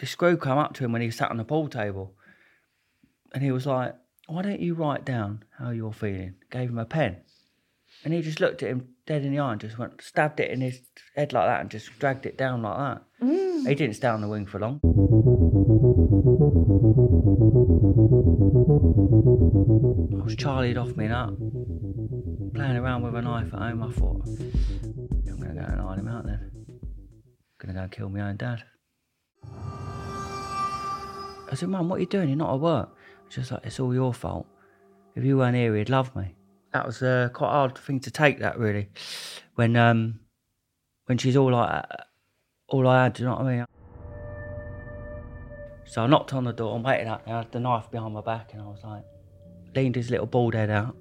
the screw come up to him when he sat on the pool table, and he was like, "Why don't you write down how you're feeling?" Gave him a pen, and he just looked at him dead in the eye and just went stabbed it in his head like that and just dragged it down like that. Mm. He didn't stay on the wing for long. I was charlied off me that. Playing around with a knife at home, I thought, I'm to go and hide him out then. going to go and kill my own dad. I said, Mum, what are you doing? You're not at work. She's like, it's all your fault. If you weren't here, he'd love me. That was uh, quite a hard thing to take, that really. When um, when she's all like, all I had, do you know what I mean? So I knocked on the door and waited out there, I had the knife behind my back, and I was like, leaned his little bald head out.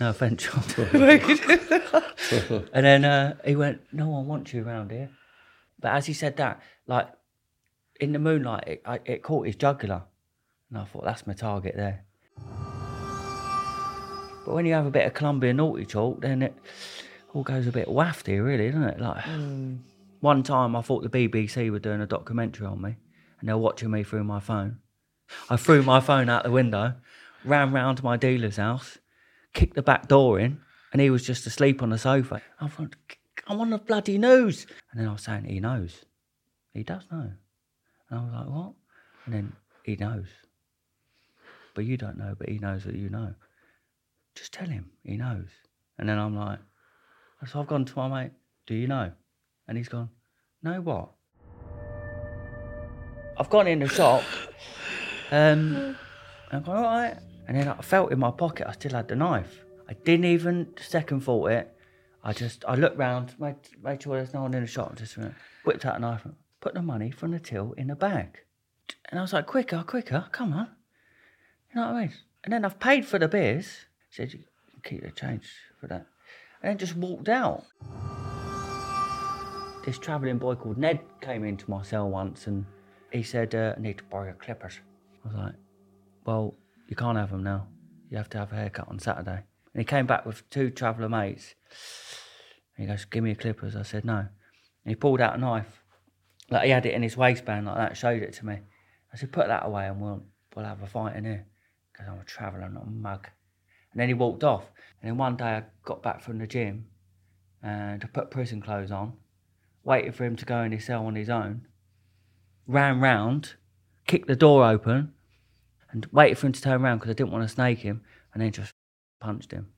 No offence, John. and then uh, he went, No one wants you around here. But as he said that, like in the moonlight, it, I, it caught his jugular. And I thought, That's my target there. But when you have a bit of Colombian naughty talk, then it all goes a bit wafty, really, doesn't it? Like mm. one time, I thought the BBC were doing a documentary on me, and they're watching me through my phone. I threw my phone out the window, ran round to my dealer's house, kicked the back door in, and he was just asleep on the sofa. I thought, I'm on the bloody news. And then I was saying, he knows. He does know. And I was like, what? And then he knows. But you don't know, but he knows that you know. Just tell him, he knows. And then I'm like, so I've gone to my mate, do you know? And he's gone, no what? I've gone in the shop, um, and I've gone, all right. And then I felt in my pocket, I still had the knife. I didn't even second thought it. I just, I looked round, made, made sure there's no one in the shop, just whipped out a knife, and put the money from the till in the bag. And I was like, quicker, quicker, come on. You know what I mean? And then I've paid for the beers. Said, you keep the change for that. And then just walked out. This travelling boy called Ned came into my cell once and he said, uh, I need to borrow your clippers. I was like, well, you can't have them now. You have to have a haircut on Saturday. And he came back with two traveller mates. And he goes, give me your clippers. I said, no. And he pulled out a knife. Like he had it in his waistband like that, showed it to me. I said, put that away and we'll, we'll have a fight in here. Because I'm a traveller, not a mug. And then he walked off. And then one day I got back from the gym and I put prison clothes on, waited for him to go in his cell on his own, ran round, kicked the door open, and waited for him to turn around because I didn't want to snake him, and then just punched him.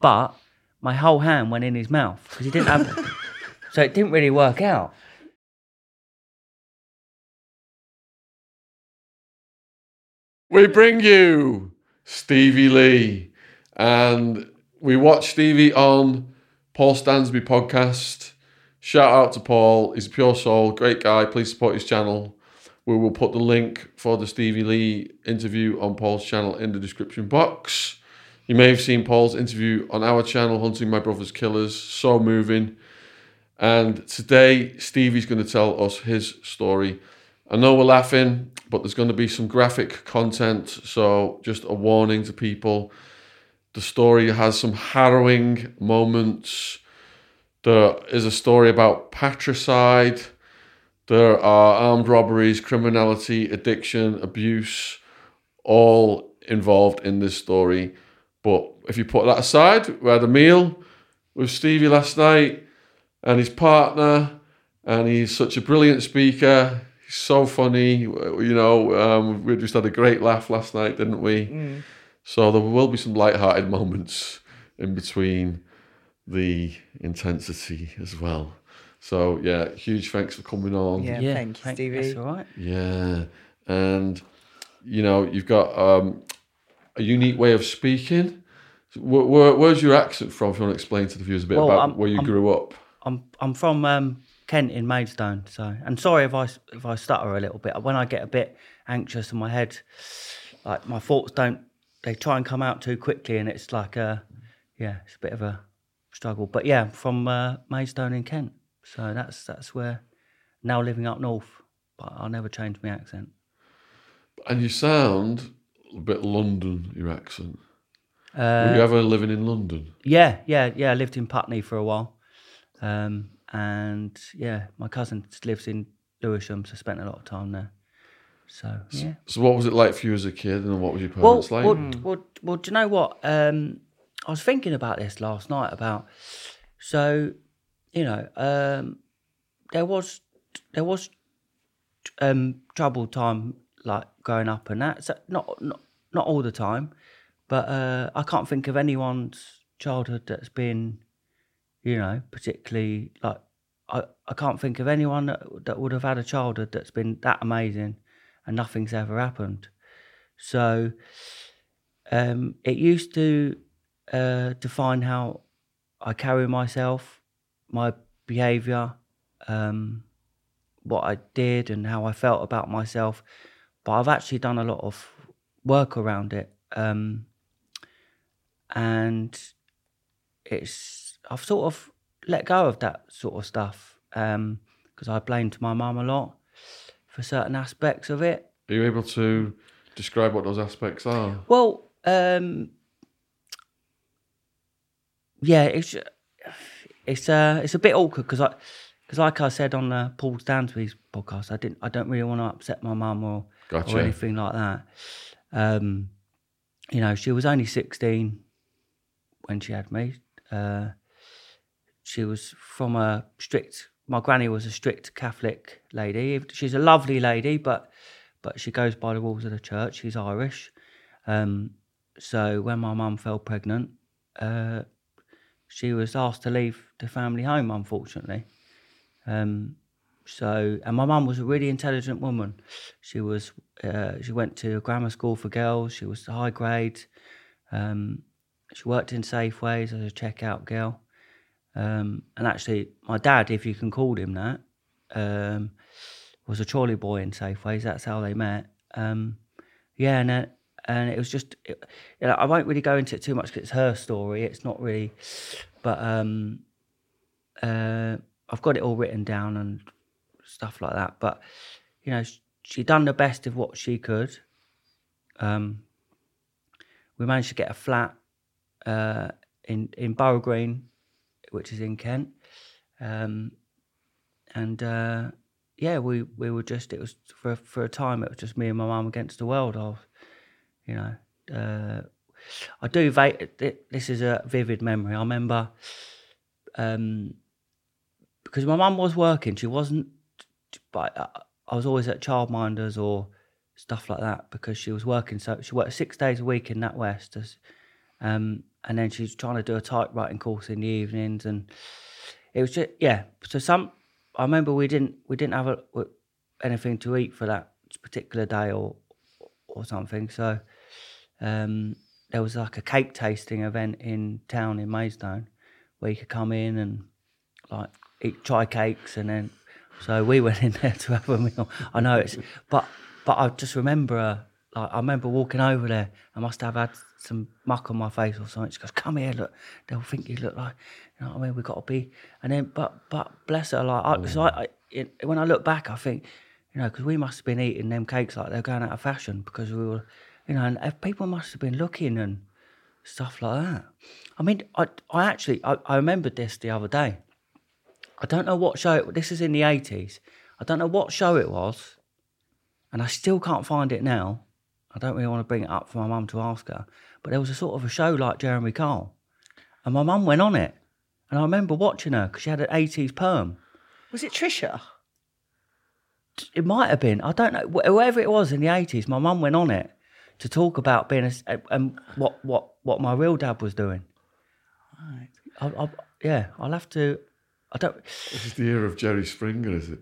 But my whole hand went in his mouth because he didn't have. so it didn't really work out. We bring you Stevie Lee, and we watch Stevie on Paul Stansby podcast. Shout out to Paul, he's a pure soul, great guy. Please support his channel. We will put the link for the Stevie Lee interview on Paul's channel in the description box. You may have seen Paul's interview on our channel, Hunting My Brother's Killers. So moving. And today, Stevie's going to tell us his story. I know we're laughing, but there's going to be some graphic content. So, just a warning to people the story has some harrowing moments. There is a story about patricide. There are armed robberies, criminality, addiction, abuse, all involved in this story. But if you put that aside, we had a meal with Stevie last night and his partner, and he's such a brilliant speaker. He's so funny. You know, um, we just had a great laugh last night, didn't we? So there will be some light-hearted moments in between the intensity as well. So yeah, huge thanks for coming on. Yeah, thank you, Stevie. That's all right. Yeah, and you know you've got um, a unique way of speaking. Where, where, where's your accent from? If you want to explain to the viewers a bit Well, about I'm- where you I'm- grew up. I'm I'm from um, Kent in Maidstone, so and sorry if I if I stutter a little bit. When I get a bit anxious in my head, like my thoughts don't they try and come out too quickly, and it's like a yeah, it's a bit of a struggle. But yeah, from uh, Maidstone in Kent, so that's that's where now living up north. But I'll never change my accent. And you sound a bit London, your accent. Uh, Were you ever living in London? Yeah, yeah, yeah. I lived in Putney for a while, um, and yeah, my cousin lives in Lewisham, so I spent a lot of time there. So yeah. So what was it like for you as a kid, and what was your Well, parents like? well, well, well, do you know what? Um, I was thinking about this last night about so you know um, there was there was um, troubled time like growing up and that so not not not all the time, but uh, I can't think of anyone's childhood that's been you know particularly like I, I can't think of anyone that, that would have had a childhood that's been that amazing and nothing's ever happened. So um, it used to uh, define how I carry myself, my behaviour, um, what I did, and how I felt about myself. But I've actually done a lot of work around it, um, and it's I've sort of let go of that sort of stuff because I blamed my mum a lot for certain aspects of it. Are you able to describe what those aspects are? Well, um, yeah, it's it's uh, it's a bit awkward because I because like I said on uh, Paul Stansby's podcast, I didn't I don't really want to upset my mum or Gotcha. or anything like that. Um, you know, she was only sixteen when she had me. Uh, she was from a strict. My granny was a strict Catholic lady. She's a lovely lady, but but she goes by the rules of the church. She's Irish. Um, so when my mum fell pregnant, uh, she was asked to leave the family home, unfortunately. Um, so, and my mum was a really intelligent woman. She was, uh, she went to grammar school for girls. She was high grade. Um, she worked in Safeways as a checkout girl. Um, and actually, my dad, if you can call him that, um, was a trolley boy in Safeways. That's how they met. Um, yeah, and then, and it was just, it, you know, I won't really go into it too much because it's her story. It's not really, but um, uh, I've got it all written down and stuff like that. But you know, sh- she done the best of what she could. Um, we managed to get a flat uh, in in Borough Green, which is in Kent, um, and uh, yeah, we we were just it was for for a time it was just me and my mum against the world. Was, you know, uh, I do. Va- this is a vivid memory. I remember um, because my mum was working. She wasn't, but I, was always at childminders or stuff like that because she was working. So she worked six days a week in that west, um, and then she's trying to do a typewriting course in the evenings, and it was just yeah. So some, I remember we didn't we didn't have a, anything to eat for that particular day or or something. So um, there was like a cake tasting event in town in Maidstone where you could come in and like eat try cakes and then so we went in there to have a meal. I know it's but but I just remember like I remember walking over there. I must have had some muck on my face or something. She goes, "Come here, look. They'll think you look like you know what I mean. We've got to be." And then but but bless her, like I, so I, mm. I it, when I look back, I think you know because we must have been eating them cakes like they're going out of fashion because we were you know and people must have been looking and stuff like that. I mean, I I actually I, I remembered this the other day. I don't know what show. It, this is in the eighties. I don't know what show it was, and I still can't find it now. I don't really want to bring it up for my mum to ask her, but there was a sort of a show like Jeremy Kyle, and my mum went on it, and I remember watching her because she had an eighties perm. Was it Trisha? It might have been. I don't know. Wh- Whoever it was in the eighties, my mum went on it to talk about being a, and um, what what what my real dad was doing. Right. I, I, yeah, I'll have to. I don't. This is the era of Jerry Springer, is it?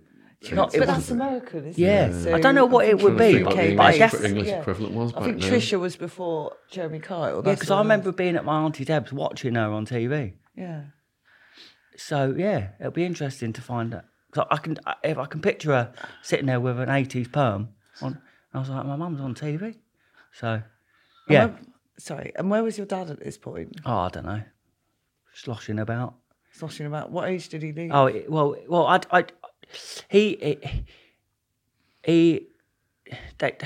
Not- it but that's American, isn't it? Yeah. it? I don't know what it would be, think what the but I guess- English yeah. equivalent was I back think then. Trisha was before Jeremy Kyle. Yeah, because what I was. remember being at my auntie Deb's watching her on TV. Yeah. So yeah, it'll be interesting to find out. So I can, if I can picture her sitting there with an '80s perm on, I was like, my mum's on TV. So And yeah, where- sorry. And where was your dad at this point? oh, I don't know, sloshing about. Sloshing about. What age did he leave? Oh well, well, I, I, he, he, they,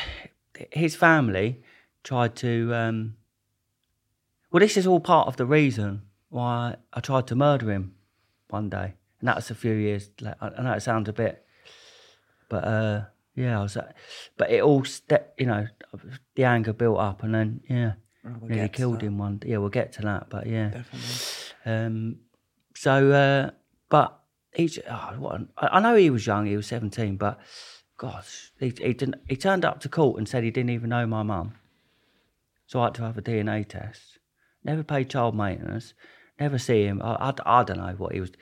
his family tried to. Um, well, this is all part of the reason why I tried to murder him one day, and that was a few years. Later. I know it sounds a bit, but uh, Yeah, I was. uh, But it all, ste- you know, the anger built up, and then yeah, Oh, we'll nearly killed him one. Yeah, we'll get to that, but yeah. Definitely. Um, so, uh, but he's. Oh, what an- I know he was young. He was seventeen, but gosh, he, he didn't. He turned up to court and said he didn't even know my mum. So I had to have a DNA test. Never paid child maintenance. Never see him. I, I, I don't know what he was.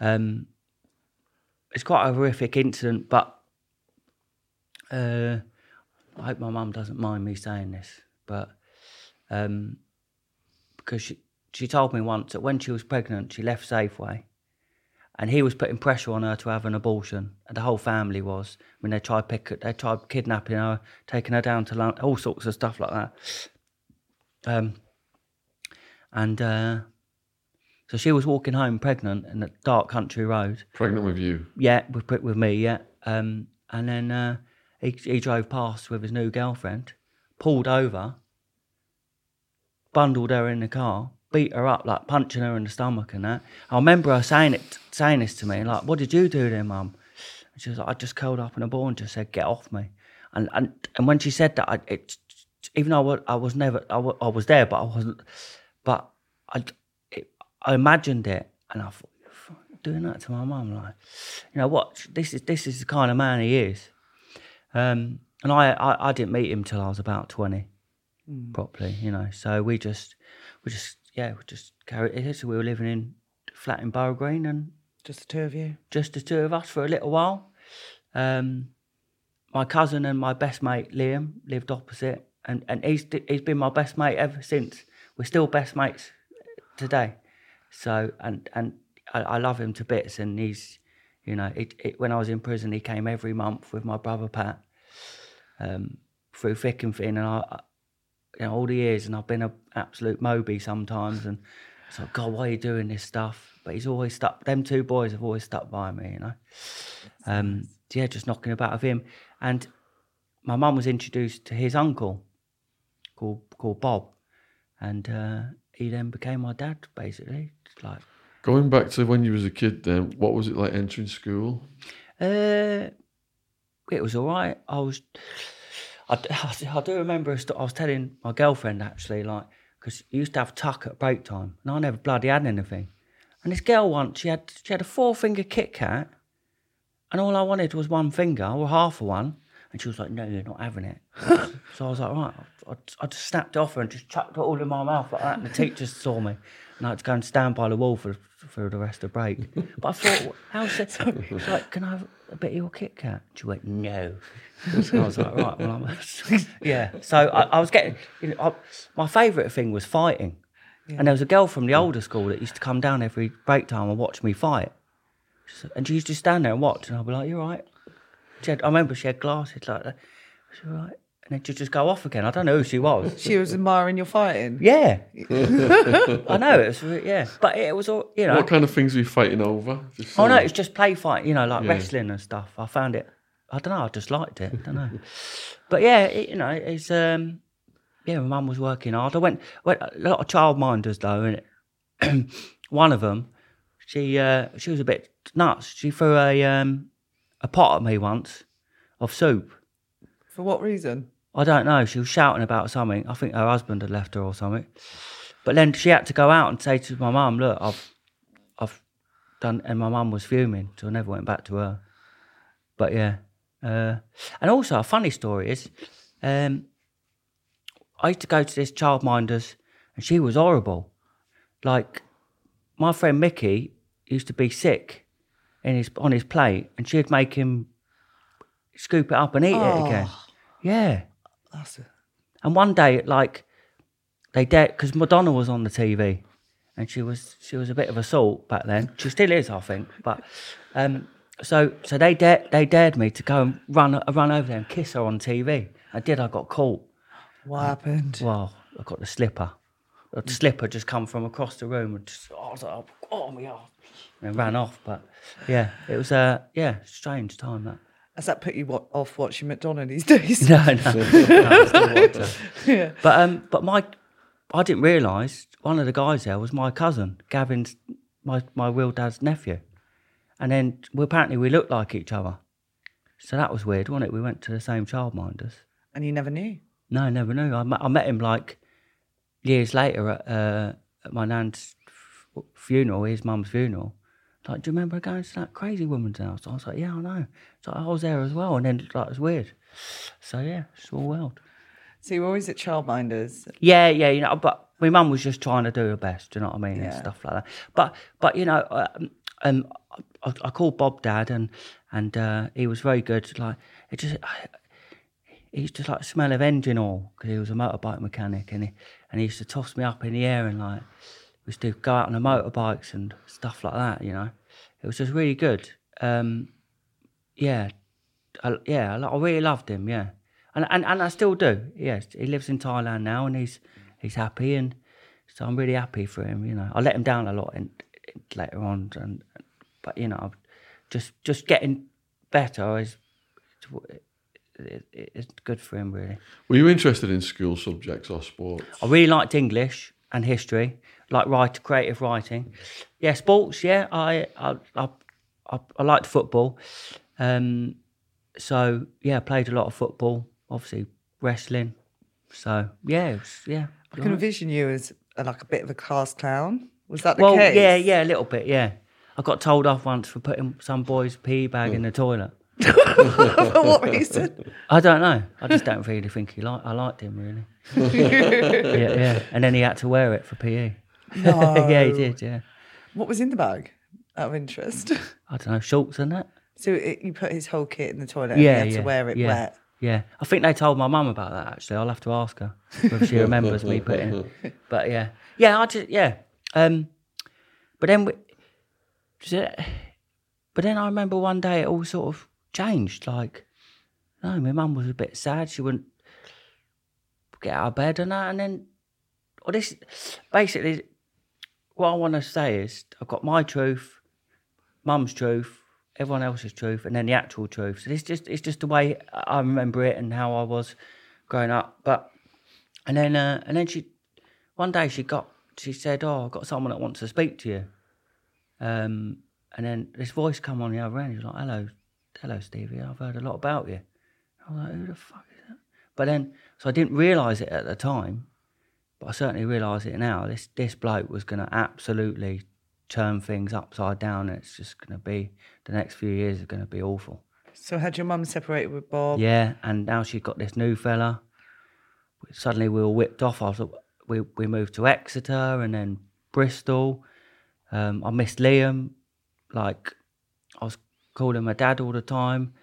Um, it's quite a horrific incident, but uh, I hope my mum doesn't mind me saying this, but um, because she, she told me once that when she was pregnant, she left Safeway and he was putting pressure on her to have an abortion. And the whole family was. When they tried pick, they tried kidnapping her, taking her down to London, all sorts of stuff like that. Um, and uh, so she was walking home pregnant in a dark country road. Pregnant with you. Yeah, with with me, yeah. Um, and then uh, he he drove past with his new girlfriend, pulled over, bundled her in the car, beat her up, like punching her in the stomach and that. I remember her saying it, saying this to me, like, "What did you do there, mum?" And she was like, "I just curled up in a ball and just said, get off me." And and and when she said that, I, it, even though I was, I was never, I I was there, but I wasn't. But I, it, I imagined it, and I thought, doing that to my mum, like, you know what? This is this is the kind of man he is. Um, and I, I, I didn't meet him till I was about twenty, properly, you know. So we just, we just, yeah, we just carried it. So we were living in a flat in Borough Green, and Just the two of you. just the two of us for a little while. Um, my cousin and my best mate Liam lived opposite, and, and he's he's been my best mate ever since. We're still best mates today. So and and I, I love him to bits, and he's you know it, it, when I was in prison, he came every month with my brother Pat um, through thick and thin, and I. I you know, all the years, and I've been an absolute Moby sometimes, and it's like, God, why are you doing this stuff? But he's always stuck. Them two boys have always stuck by me, you know. Um, yeah, just knocking about with him, and my mum was introduced to his uncle, called called Bob, and uh, he then became my dad, basically. It's like, Going back to when you was a kid, then what was it like entering school? Uh, it was all right. I was, I, I do remember a sto- I was telling my girlfriend actually, like, because you used to have tuck at break time, and I never bloody had anything. And this girl once, she had she had a four finger Kit Kat, and all I wanted was one finger or half of one, and she was like, "No, you're not having it." so I was like, "Right." I, I just snapped it off her and just chucked it all in my mouth like that, and the teachers saw me, and I had to go and stand by the wall for for the rest of the break. But I thought, how's it? She's like, "Can I have a bit of your Kit Kat?" She went, "No." So I was like, "Right, well, I'm." yeah. So I, I was getting. You know, I, my favourite thing was fighting. And there was a girl from the older school that used to come down every break time and watch me fight. And she used to stand there and watch, and I'd be like, "You all right?" She had, I remember she had glasses like that. She was right, and then she'd just go off again. I don't know who she was. She was admiring your fighting. yeah, I know it was. Yeah, but it was all you know. What kind of things were you fighting over? Just Oh no, so- it's just play fight, you know, like Yeah. wrestling and stuff. I found it. I don't know. I just liked it. I don't know. but yeah, it, you know, it's um, yeah. My mum was working hard. I went, went a lot of childminders though, and one of them, she uh, she was a bit nuts. She threw a um, a pot at me once of soup. For what reason? I don't know. She was shouting about something. I think her husband had left her or something. But then she had to go out and say to my mum, "Look, I've, I've done," and my mum was fuming, so I never went back to her. But yeah, uh, and also a funny story is, um, I used to go to this childminders, and she was horrible. Like my friend Mickey used to be sick in his on his plate, and she'd make him scoop it up and eat it again. Yeah. That's a, And one day, like, they dared because Madonna was on the TV, and she was she was a bit of a salt back then. She still is, I think. But um, so so they dared they dared me to go and run run over there and kiss her on TV. I did. I got caught. what happened? Well, I got the slipper. The slipper just come from across the room and just I was like, oh my god, and ran off. But yeah, it was a yeah strange time that. Has that put you what, off watching Madonna these days? No, no, no I still watch her. yeah. But um, but my, I didn't realise one of the guys there was my cousin, Gavin's, my my real dad's nephew, and then well, apparently we looked like each other. So that was weird, wasn't it? We went to the same childminders. And you never knew. No, I never knew. I met, I met him like years later at, uh, at my nan's f- funeral, his mum's funeral. Like, do you remember going to that crazy woman's house? I was like, yeah, I know. So I was there as well, and then like it was weird. So yeah, small world. So you were always at childminders. Yeah, yeah, you know, but my mum was just trying to do her best. Do you know what I mean, and stuff like that. But but you know, um, um I, I called Bob Dad, and and uh, he was very good. Like it just. I, he used to like smell of engine oil because he was a motorbike mechanic, and he and he used to toss me up in the air and like we used to go out on the motorbikes and stuff like that. You know, it was just really good. Um, yeah, I, yeah, I, I really loved him. Yeah, and, and and I still do. Yes, he lives in Thailand now, and he's he's happy, and so I'm really happy for him. You know, I let him down a lot in, in, later on, and but you know, just just getting better is it, it, it's good for him really. Were you interested in school subjects or sports? I really liked English and history, like write creative writing. Yeah, sports. Yeah, I I I, I, I liked football. Um, so yeah, played a lot of football. Obviously wrestling. So yeah, it was, yeah. I can envision you as a, like a bit of a class clown. Was that the Well, case? yeah, yeah, a little bit. Yeah, I got told off once for putting some boy's pee bag in the toilet. For what reason? I don't know. I just don't really think he liked. I liked him really. yeah, yeah. And then he had to wear it for PE. No. yeah, he did. Yeah. What was in the bag? Out of interest. I don't know shorts and that. So it, you put his whole kit in the toilet and Yeah, he had yeah, to wear it yeah. wet. Yeah, I think they told my mum about that. Actually, I'll have to ask her if she remembers me putting. it. But yeah, yeah, I just yeah. Um, but then, we, but then I remember one day it all sort of changed. Like, no, my mum was a bit sad. She wouldn't get out of bed and that. And then, well, this basically what I want to say is I've got my truth, mum's truth, everyone else's truth, and then the actual truth. So it's just it's just the way I remember it and how I was growing up. But and then uh, and then she one day she got she said, "Oh, I've got someone that wants to speak to you." Um, and then this voice come on the other end. He's like, "Hello, hello, Stevie. I've heard a lot about you." I was like, "Who the fuck is that?" But then so I didn't realise it at the time, but I certainly realise it now. This this bloke was going to absolutely turn things upside down. It's just going to be the next few years are going to be awful. So had your mum separated with Bob? Yeah, and now she's got this new fella. Suddenly we were whipped off. I was, we we moved to Exeter and then Bristol. Um, I missed Liam. Like I was calling my dad all the time,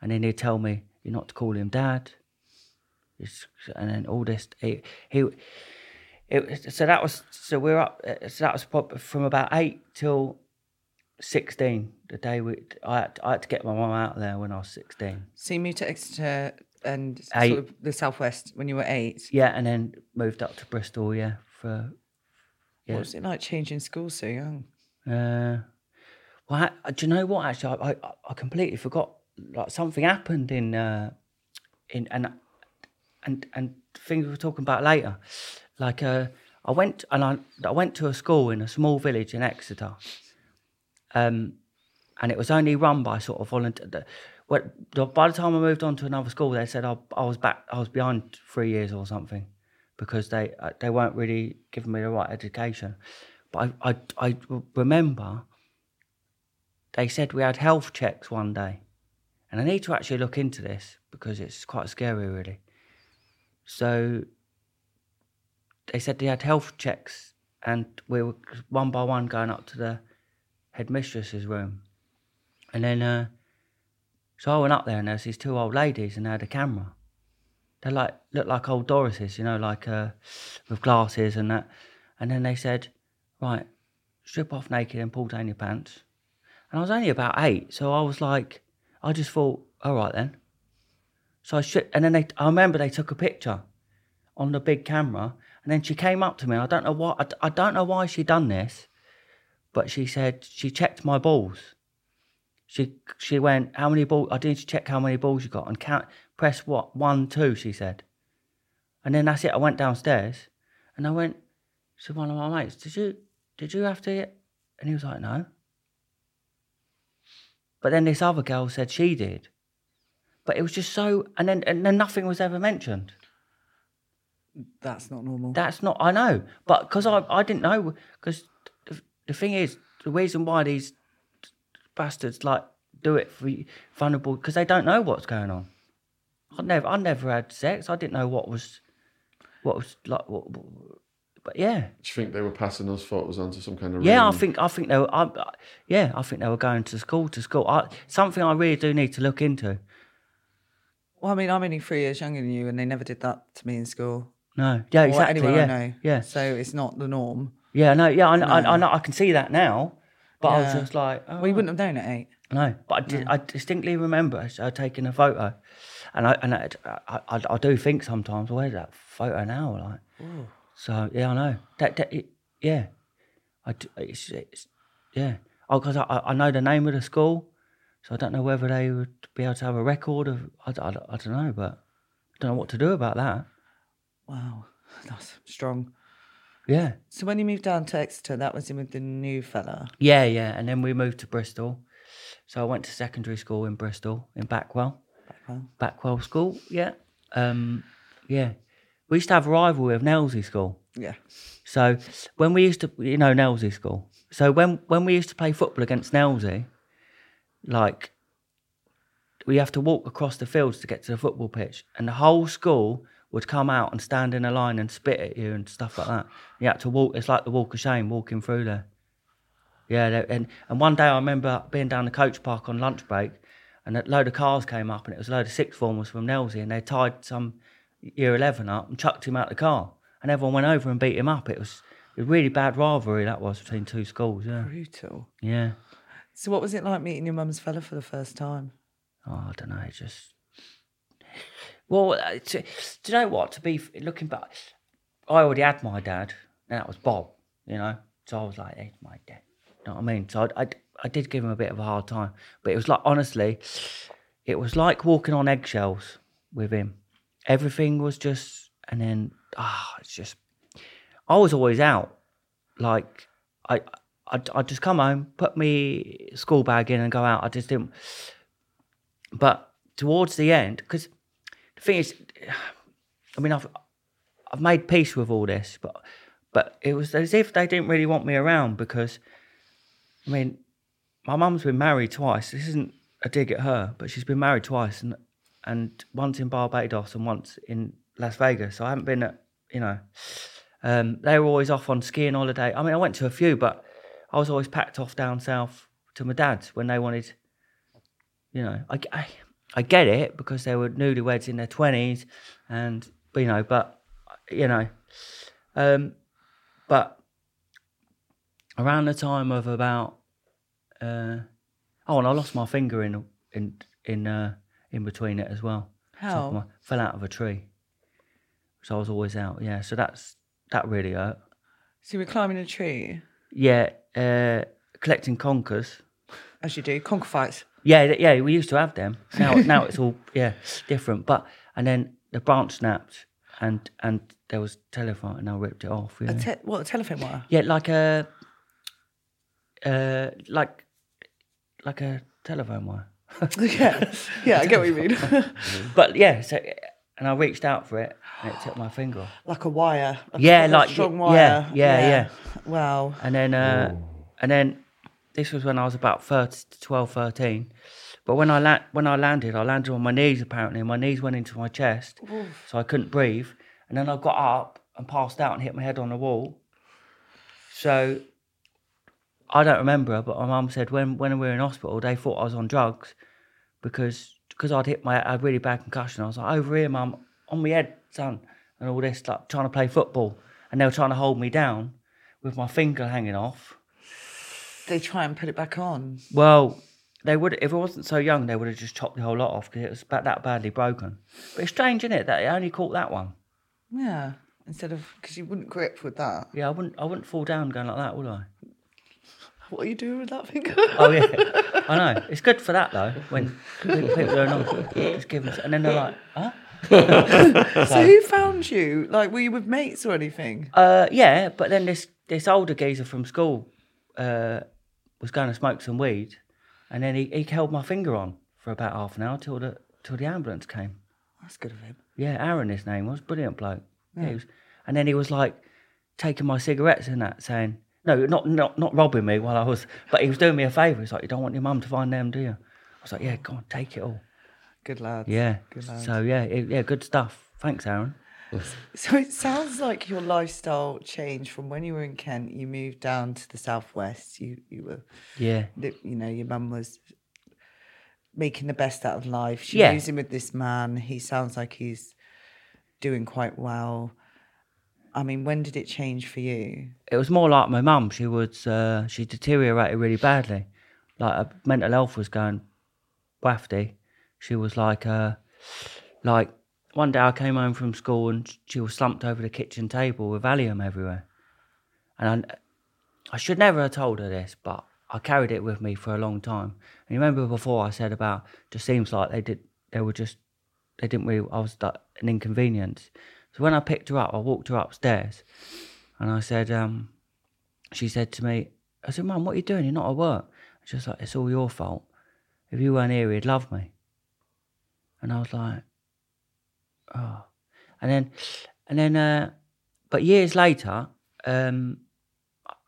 and then he'd tell me you're not to call him dad. It's, and then all this he he. It, so that was so we're up. So that was from about eight till sixteen. The day we I had, I had to get my mum out of there when I was sixteen. So you moved to Exeter and Eight. sort of the southwest when you were eight. Yeah, and then moved up to Bristol. Yeah, for yeah. What was it like changing school so young? Uh, well, I, do you know what? Actually, I, I I completely forgot. Like something happened in uh, in and and and things we're talking about later. Like uh, I went and I I went to a school in a small village in Exeter. Um, and it was only run by sort of volunteer. By the time I moved on to another school, they said I, I was back. I was behind three years or something because they uh, they weren't really giving me the right education. But I, I, I remember they said we had health checks one day. And I need to actually look into this because it's quite scary, really. So they said they had health checks, and we were one by one going up to the headmistress's room. And then, uh, so I went up there, and there's these two old ladies, and they had a camera. They like looked like old Dorises, you know, like uh, with glasses and that. And then they said, right, strip off naked and pull down your pants. And I was only about eight, so I was like, I just thought, all right then. So I stripped, and then they, I remember they took a picture on the big camera, and then she came up to me. I don't know why, I, I don't know why she done this, but she said she checked my balls. She she went, how many balls? I need to check how many balls you got and count. Press what one two? She said, and then that's it. I went downstairs, and I went to one of my mates. Did you did you have to? Get? And he was like, no. But then this other girl said she did. but it was just so, and then and then nothing was ever mentioned. That's not normal. That's not, I know, but because I, I didn't know, because the, the thing is, the reason why these bastards like do it for vulnerable, because they don't know what's going on. I never, I never had sex. I didn't know what was, what was like, what, what- but yeah, Do you think they were passing those photos on to some kind of yeah. I think, I think they were, I, I- yeah, I think they were going to school to school. I, something I really do need to look into. well, I mean, I'm only three years younger than you, and they never did that to me in school. No, yeah, exactly. anyone yeah, I know. yeah, So it's not the norm. yeah. No, yeah. I, know I, I No. know. I can see that now, but I was just like, oh, Well, you wouldn't have known at eight. No, but I, di- I distinctly remember uh, taking a photo, and I and I, I, I, do think sometimes, where's that photo now? Like, so yeah, I know that. that it, yeah, I it's, it's yeah. Oh, because I, I I know the name of the school, so I don't know whether they would be able to have a record of. I, I, I don't know, but I don't know what to do about that. Wow, that's strong. Yeah, So when you moved down to Exeter, that was in with the new fella. yeah, yeah. And then we moved to Bristol, so I went to secondary school in Bristol in Backwell. Well, Backwell School, yeah. Um, yeah. We used to have a rivalry with Nailsea School. yeah. So when we used to, you know, Nailsea School. So when when we used to play football against Nailsea, like we have to walk across the fields to get to the football pitch, and the whole school would come out and stand in a line and spit at you and stuff like that. You had to walk. It's like the walk of shame, walking through there. Yeah, they- and and one day I remember being down the coach park on lunch break, and a load of cars came up, and it was a load of sixth formers from Nailsea, and they tied some year eleven up and chucked him out the car, and everyone went over and beat him up. It was a really bad rivalry that was between two schools. Yeah, Brutal. yeah. So what was it like meeting your mum's fella for the first time? Oh, I don't know. Just well, uh, to, do you know what? To be looking back, I already had my dad, and that was Bob. You know, so I was like, "Hey, my dad." You know what I mean? So I, I, I did give him a bit of a hard time, but it was like honestly, it was like walking on eggshells with him. Everything was just, and then ah, it's just. I was always out, like I. I'd, I'd just come home, put me school bag in, and go out. I just didn't. But towards the end, because thing is, I mean, I've I've made peace with all this, but but it was as if they didn't really want me around because, I mean, my mum's been married twice. This isn't a dig at her, but she's been married twice, and and once in Barbados and once in Las Vegas. So I haven't been at you know. Um, they were always off on skiing holiday. I mean, I went to a few, but I was always packed off down south to my dad's when they wanted you know, I, I, I get it because they were newlyweds in their twenties, and you know, but you know, um, but around the time of about, uh, oh, and I lost my finger in in in uh, in between it as well. Top of How? fell out of a tree, so I was always out. Yeah, so that's that really hurt. So you were climbing a tree, Yeah, uh, collecting conkers. as you do, conker fights. Yeah, yeah, we used to have them. Now, now it's all yeah different. But and then the branch snapped, and and there was telephone, and I ripped it off. Yeah, A te- what, a telephone wire? yeah, like a, uh, like, like a telephone wire. yeah, yeah, I get what you mean. But yeah, so and I reached out for it, and it took my finger off. like a wire. Like Yeah, a like- strong yeah, wire. yeah, yeah. Wow. And then, uh, and then, this was when I was about 30, 12, 13. But when I la- when I landed, I landed on my knees. Apparently, and my knees went into my chest, so I couldn't breathe. And then I got up and passed out and hit my head on the wall. So I don't remember, but my mum said when when we were in hospital, they thought I was on drugs because because I'd hit my I had really bad concussion. I was like, over here, mum, on my head, son, and all this, like trying to play football, and they were trying to hold me down with my finger hanging off. They try and put it back on. Well, they would if it wasn't so young, they would have just chopped the whole lot off because it was about that badly broken. But it's strange, isn't it, that it only caught that one? Yeah. Instead of because you wouldn't grip with that. Yeah, I wouldn't I wouldn't fall down going like that, would I? What are you doing with that finger? Oh yeah, I know. It's good for that though. When people are not just give them, and then they're like, huh? so who found you? Like, were you with mates or anything? Uh, yeah, but then this this older geezer from school uh, was going to smoke some weed, and then he, he held my finger on for about half an hour till the till the ambulance came. That's good of him. Yeah, Aaron, his name was brilliant bloke. Yeah. he was, and then he was like taking my cigarettes and that, saying no, not not not robbing me while I was, but he was doing me a favour. He's like, you don't want your mum to find them, do you? I was like, yeah, go on, take it all. Good lad. Yeah. Good lad. So yeah, it- yeah, good stuff. Thanks, Aaron. So it sounds like your lifestyle changed from when you were in Kent. You moved down to the southwest. You you were, Yeah, you know, your mum was making the best out of life. She Yeah. moves in with this man. He sounds like he's doing quite well. I mean, when did it change for you? it was more like my mum. She was uh, she deteriorated really badly. Like her mental health was going wafty. She was like uh, like one day I came home from school and she was slumped over the kitchen table with Valium everywhere. And I, I should never have told her this, but I carried it with me for a long time. And you remember before I said about just seems like they did they were just they didn't really I was an inconvenience. So when I picked her up, I walked her upstairs and I said, um, she said to me, I said, Mum, what are you doing? You're not at work. She's like, it's all your fault. If you weren't here, he'd love me. And I was like, oh. And then, and then, uh, but years later, um,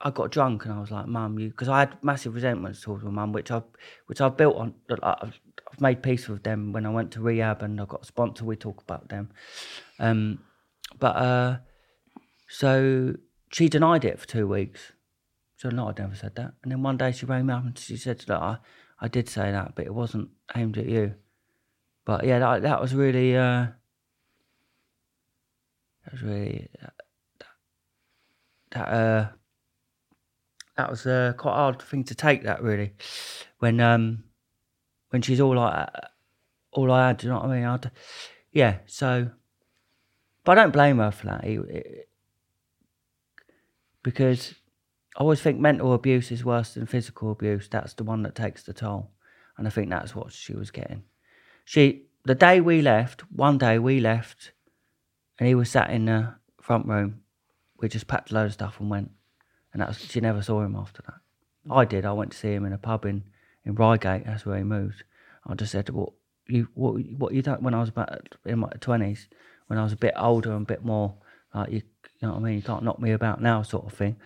I got drunk and I was like, Mum, you, because I had massive resentments towards my mum, which I, which I built on. I've, I've made peace with them when I went to rehab and I got a sponsor. We talk about them. Um, but uh, so she denied it for two weeks. So no, I never said that. And then one day she rang me up and she said to that I, I did say that, but it wasn't aimed at you. But yeah, that that was really uh, was really that that uh, that was uh, quite a hard thing to take. That really, when um when she's all like all I had, you know what I mean? I'd, yeah, so but I don't blame her for that. It- it- because I always think mental abuse is worse than physical abuse. That's the one that takes the toll. And I think that's what she was getting. She, the day we left, one day we left, and he was sat in the front room. We just packed a load of stuff and went. And that was, she never saw him after that. I did. I went to see him in a pub in, in Reigate. That's where he moved. I just said, "What you what what you done?" When I was about in my twenties, when I was a bit older and a bit more like you, you know what I mean. You can't knock me about now, sort of thing.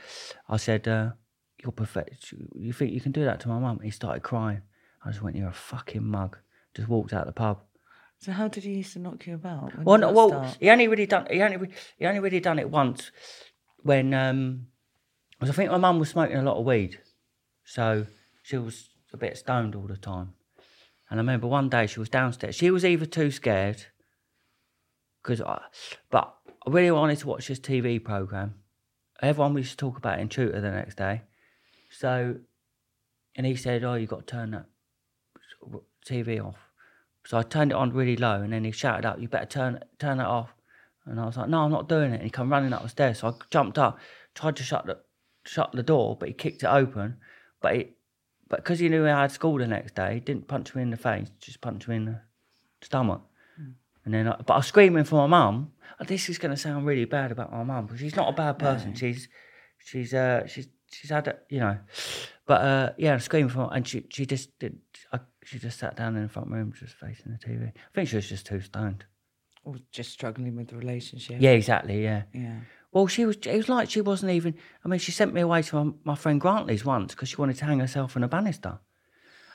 I said, uh, "You're perfect. You think you can do that to my mum?" He started crying. I just went, "You're a fucking mug." Just walked out of the pub. So how did he used to knock you about? When Well, no, well, start? he only really done he only he only really done it once when um, I think my mum was smoking a lot of weed, so she was a bit stoned all the time. And I remember one day she was downstairs. She was either too scared, because I, but I really wanted to watch this TV program. Everyone we used to talk about it in tutor the next day. So, and he said, "Oh, you got to turn that TV off." So I turned it on really low, and then he shouted out, "You better turn turn it off." And I was like, "No, I'm not doing it." And he come running up the stairs. So I jumped up, tried to shut the shut the door, but he kicked it open. But he, but because he knew I had school the next day, he didn't punch me in the face, just punched me in the stomach. And then, I, but I was screaming for my mum. Oh, This is going to sound really bad about my mum, but she's not a bad person. She's, she's, uh, she's, she's had, a, you know, but uh, yeah, I was screaming for, and she, she just did. She just sat down in the front room, just facing the TV. I think she was just too stoned. Or just struggling with the relationship? Yeah, exactly. Yeah. Yeah. Well, she was. It was like she wasn't even. I mean, she sent me away to my, my friend Grantley's once because she wanted to hang herself on a banister.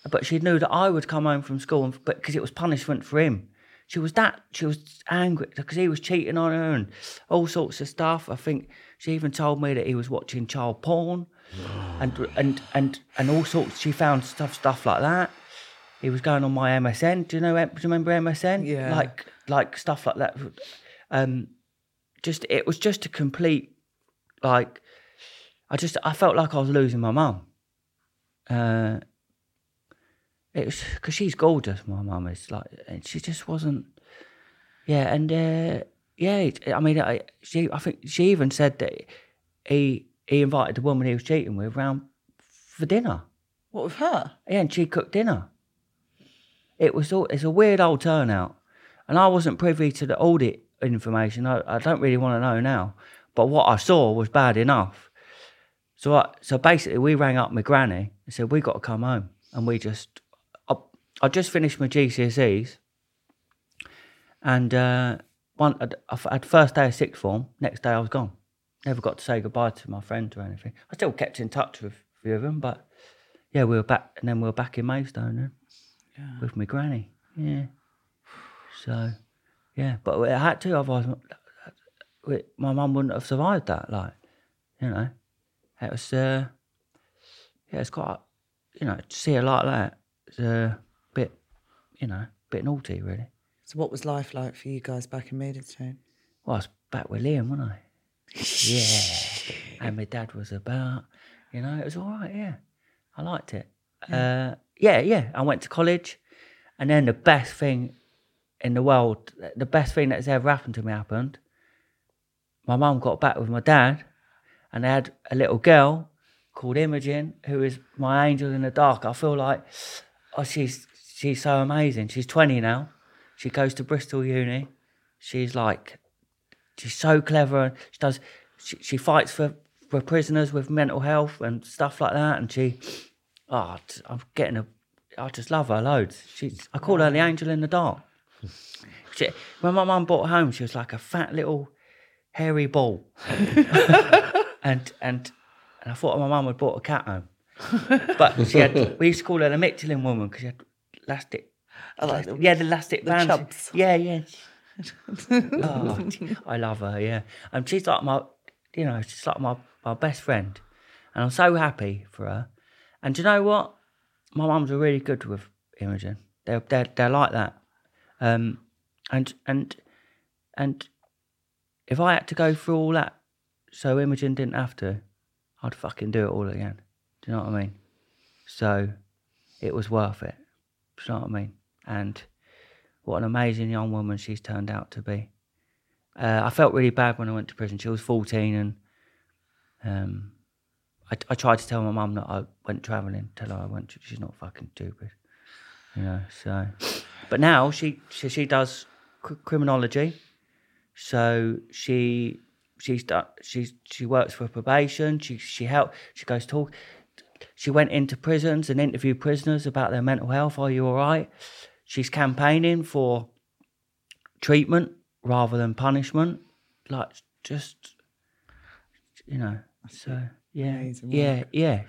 But she knew that I would come home from school, and, but because it was punishment for him, she was that. She was angry because he was cheating on her and all sorts of stuff. I think she even told me that he was watching child porn, and and and and all sorts. She found stuff stuff like that. He was going on my MSN. Do you know? Do you remember MSN? Yeah. Like like stuff like that. Um, just it was just a complete like I just I felt like I was losing my mum. Uh, it was because she's gorgeous. My mum is like, and she just wasn't. Yeah, and uh, yeah, it, I mean, I, she I think she even said that he he invited the woman he was cheating with round for dinner. What with her? Yeah, and she cooked dinner. It was all, it's a weird old turnout, and I wasn't privy to the audit information. I, I don't really want to know now, but what I saw was bad enough. So I, so basically, we rang up my granny and said we got to come home, and we just I, I just finished my GCSEs, And uh, one, I had first day of sixth form. Next day I was gone. Never got to say goodbye to my friends or anything. I still kept in touch with a few of them, but yeah, we were back, and then we were back in Maidstone then with my granny. Yeah. So, yeah, but I had to, otherwise my mum wouldn't have survived that. Like, you know, it was, uh, yeah, it's quite, you know, to see her like that, it's a bit, you know, a bit naughty, really. So, what was life like for you guys back in Maidstone? Well, I was back with Liam, wasn't I? yeah. And my dad was about, you know, it was all right, yeah. I liked it. Yeah. Uh, yeah, yeah. I went to college, and then the best thing in the world, the best thing that's ever happened to me happened. My mum got back with my dad, and they had a little girl called Imogen, who is my angel in the dark. I feel like, oh, she's she's so amazing. She's 20 now. She goes to Bristol Uni. She's like she's so clever. And she does. She, she fights for for prisoners with mental health and stuff like that. And she, oh, I'm getting a. I just love her loads. She's. I call her the angel in the dark. She, when my mum brought her home, she was like a fat little hairy ball. and and and I thought my mum had brought a cat home. But she had. We used to call her the Michelin woman because she had elastic. I like. Yeah, the elastic The band. chubs. Yeah, yeah. oh, I love her. Yeah, and she's like my, you know, she's like my my best friend, and I'm so happy for her. And do you know what? My mums are really good with Imogen. They're they're they're like that. Um, and and and if I had to go through all that, so Imogen didn't have to, I'd fucking do it all again. Do you know what I mean? So it was worth it. Do you know what I mean? And what an amazing young woman she's turned out to be. Uh, I felt really bad when I went to prison. She was 14 and um, I, I tried to tell my mum that I went travelling, tell her I went she's not fucking stupid. You know, so. But now she, she, she does cr- criminology. So she she's done she's she works for probation. She she help she goes talk she went into prisons and interviewed prisoners about their mental health. Are you all right? She's campaigning for treatment rather than punishment. Like just, you know. So yeah, Amazing yeah, work. yeah.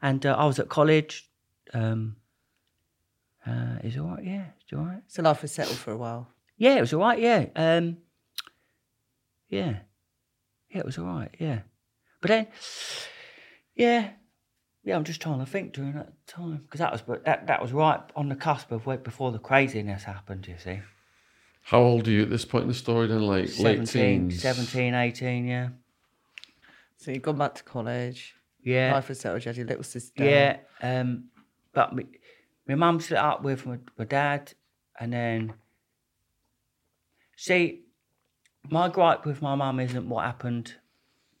And uh, I was at college. Um, uh, is it all right? Yeah, it's all right. So, life was settled for a while. Yeah, it was all right. Yeah, um, yeah, yeah, it was all right. Yeah, but then, yeah, yeah, I'm just trying to think during that time because that was but that that was right on the cusp of where, before the craziness happened. You see, How old are you at this point in the story? Then, like late 17, teens. 17, 18, yeah, So, you've gone back to college. yeah, Life was settled. You had your little sister. yeah. Um, but me, my mum split up with my, my dad, and then see, my gripe with my mum isn't what happened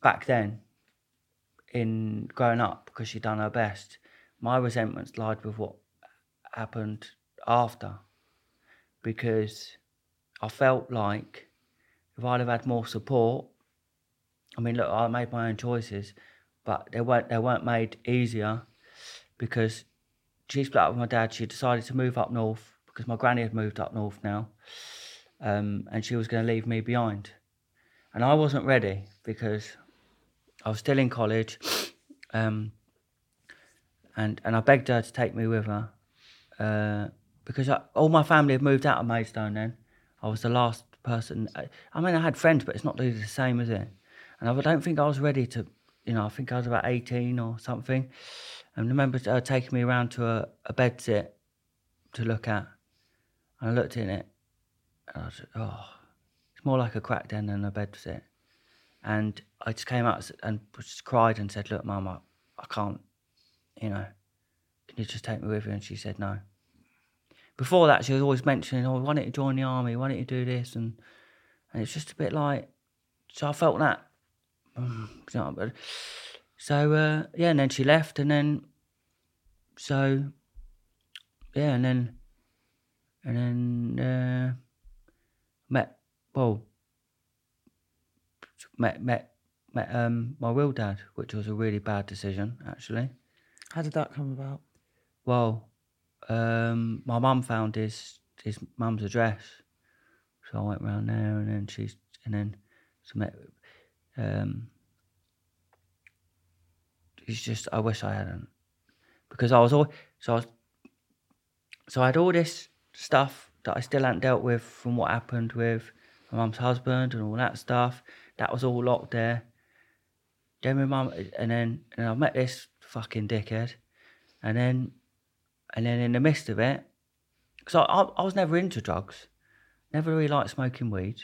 back then in growing up because she done her best. My resentments lied with what happened after because I felt like if I'd have had more support, I mean, look, I made my own choices, but they weren't they weren't made easier because she split up with my dad. She decided to move up north because my granny had moved up north now, um, and she was going to leave me behind, and I wasn't ready because I was still in college, um, and and I begged her to take me with her uh, because I, all my family had moved out of Maidstone then. I was the last person. I, I mean, I had friends, but it's not really the same, is it? And I don't think I was ready to, you know, I think I was about 18 or something. And I remember uh, taking me around to a, a bed sit to look at. And I looked in it, and I was, oh, it's more like a crack den than a bed sit. And I just came out and just cried and said, look, Mum, I, I can't, you know, can you just take me with you? And she said, no. Before that, she was always mentioning, oh, why don't you join the army? Why don't you do this? And and it's just a bit like, so I felt that. You know, but- So, uh, yeah, and then she left, and then, so, yeah, and then, and then, uh, met, well, met, met, met, um, my real dad, which was a really bad decision, actually. How did that come about? Well, um, my mum found his his mum's address, So I went round there, and then she's, and then so met. Um, it's just I wish I hadn't, because I was all so I was, so I had all this stuff that I still hadn't dealt with from what happened with my mum's husband and all that stuff. That was all locked there. Then my mum, and then and I met this fucking dickhead, and then and then in the midst of it, because I, I I was never into drugs, never really liked smoking weed.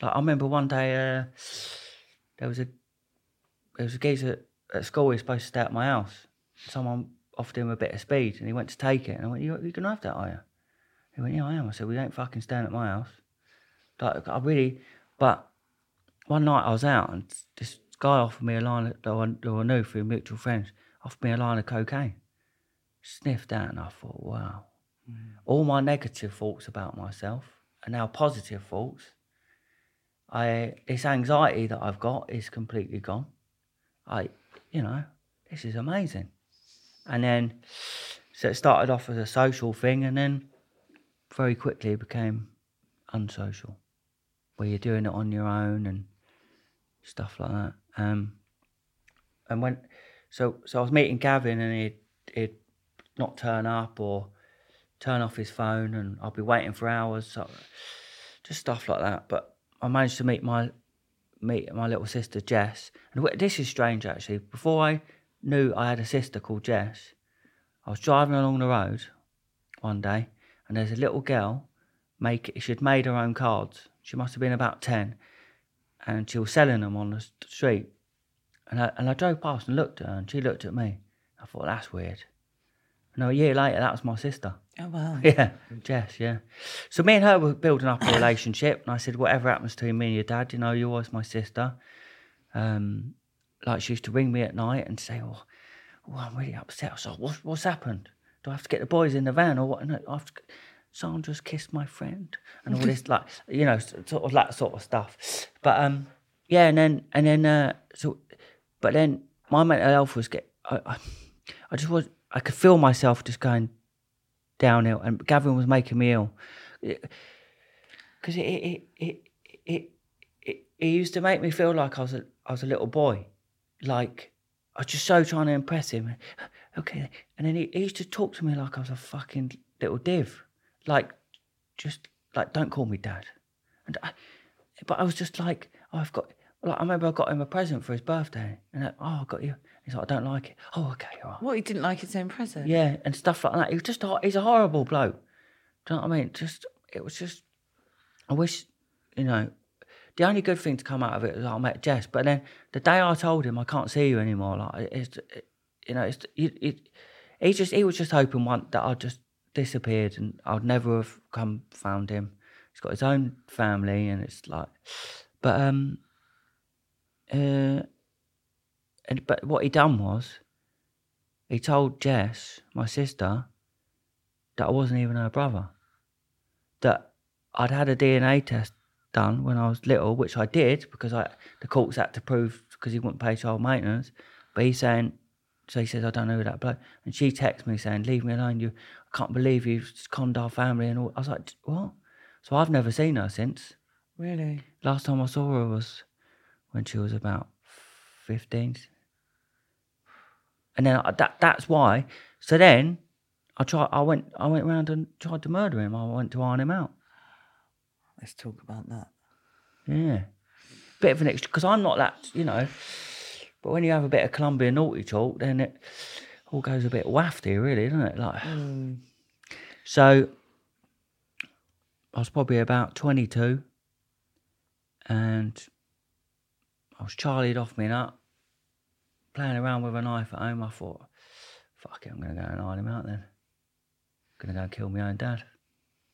Like I remember one day uh, there was a there was a geezer at school. He was supposed to stay at my house. Someone offered him a bit of speed, and he went to take it. And I went, "You you can have that, are you?" He went, "Yeah, I am." I said, "We ain't fucking staying at my house." Like I really, but one night I was out and this guy offered me a line that I, that I knew through mutual friends, offered me a line of cocaine. Sniffed that and I thought, wow. Mm. All my negative thoughts about myself are now positive thoughts. I this anxiety that I've got is completely gone. I you know, this is amazing. And then so it started off as a social thing and then very quickly became unsocial. Where you're doing it on your own and stuff like that. Um, and when, so so I was meeting Gavin, and he'd he'd not turn up or turn off his phone, and I'd be waiting for hours. So just stuff like that. But I managed to meet my meet my little sister Jess, and this is strange actually. Before I knew I had a sister called Jess, I was driving along the road one day, and there's a little girl make she'd made her own cards. She must have been about ten, and she was selling them on the street. And I, and I drove past and looked at her, and she looked at me. I thought that's weird. And a year later, that was my sister. Oh wow. Yeah, Jess. Yeah. So me and her were building up a relationship, and I said, whatever happens to me and your dad, you know, you're always my sister. Um, like she used to ring me at night and say, "Oh, oh I'm really upset." I was like, "What's what's happened? Do I have to get the boys in the van or what?" And I have to, someone just kissed my friend and all this, like you know, sort of that sort of stuff. But um, yeah, and then and then uh, so, but then my mental health was get. I, I, I just was. I could feel myself just going downhill, and Gavin was making me ill because it it, it it it it used to make me feel like I was a I was a little boy, like I was just so trying to impress him. Okay, and then he, he used to talk to me like I was a fucking little div, like just like don't call me dad, and I, but I was just like oh, I've got. Like, I remember I got him a present for his birthday, and I, oh, I got you. He's like, I don't like it. Oh, okay, all right. What he didn't like his own present. Yeah, and stuff like that. He was just a- he's a horrible bloke. Do you know what I mean? Just it was just I wish you know the only good thing to come out of it was I met Jess. But then the day I told him I can't see you anymore, like it's it, you know it's it, it, he just he was just hoping one that I'd just disappeared and I'd never have come found him. He's got his own family and it's like, but um, uh, and but what he done was he told Jess, my sister, that I wasn't even her brother. That I'd had a DNA test done when I was little, which I did because I the courts had to prove because he wouldn't pay child maintenance. But he's saying, so he says, I don't know who that bloke. And she texts me saying, Leave me alone. You, I can't believe you've conned our family and all. I was like, What? So I've never seen her since. Really? Last time I saw her was when she was about 15. And then I, that that's why. So then I tried I went I went round and tried to murder him. I went to iron him out. Let's talk about that. Yeah. Bit of an extra because I'm not that, you know. But when you have a bit of Colombian naughty talk, then it all goes a bit wafty, really, doesn't it? Like mm. so I was probably about twenty two and I was charlied off me nut, playing around with a knife at home. I thought, fuck it, I'm gonna go and iron him out then. I'm gonna go and kill my own dad.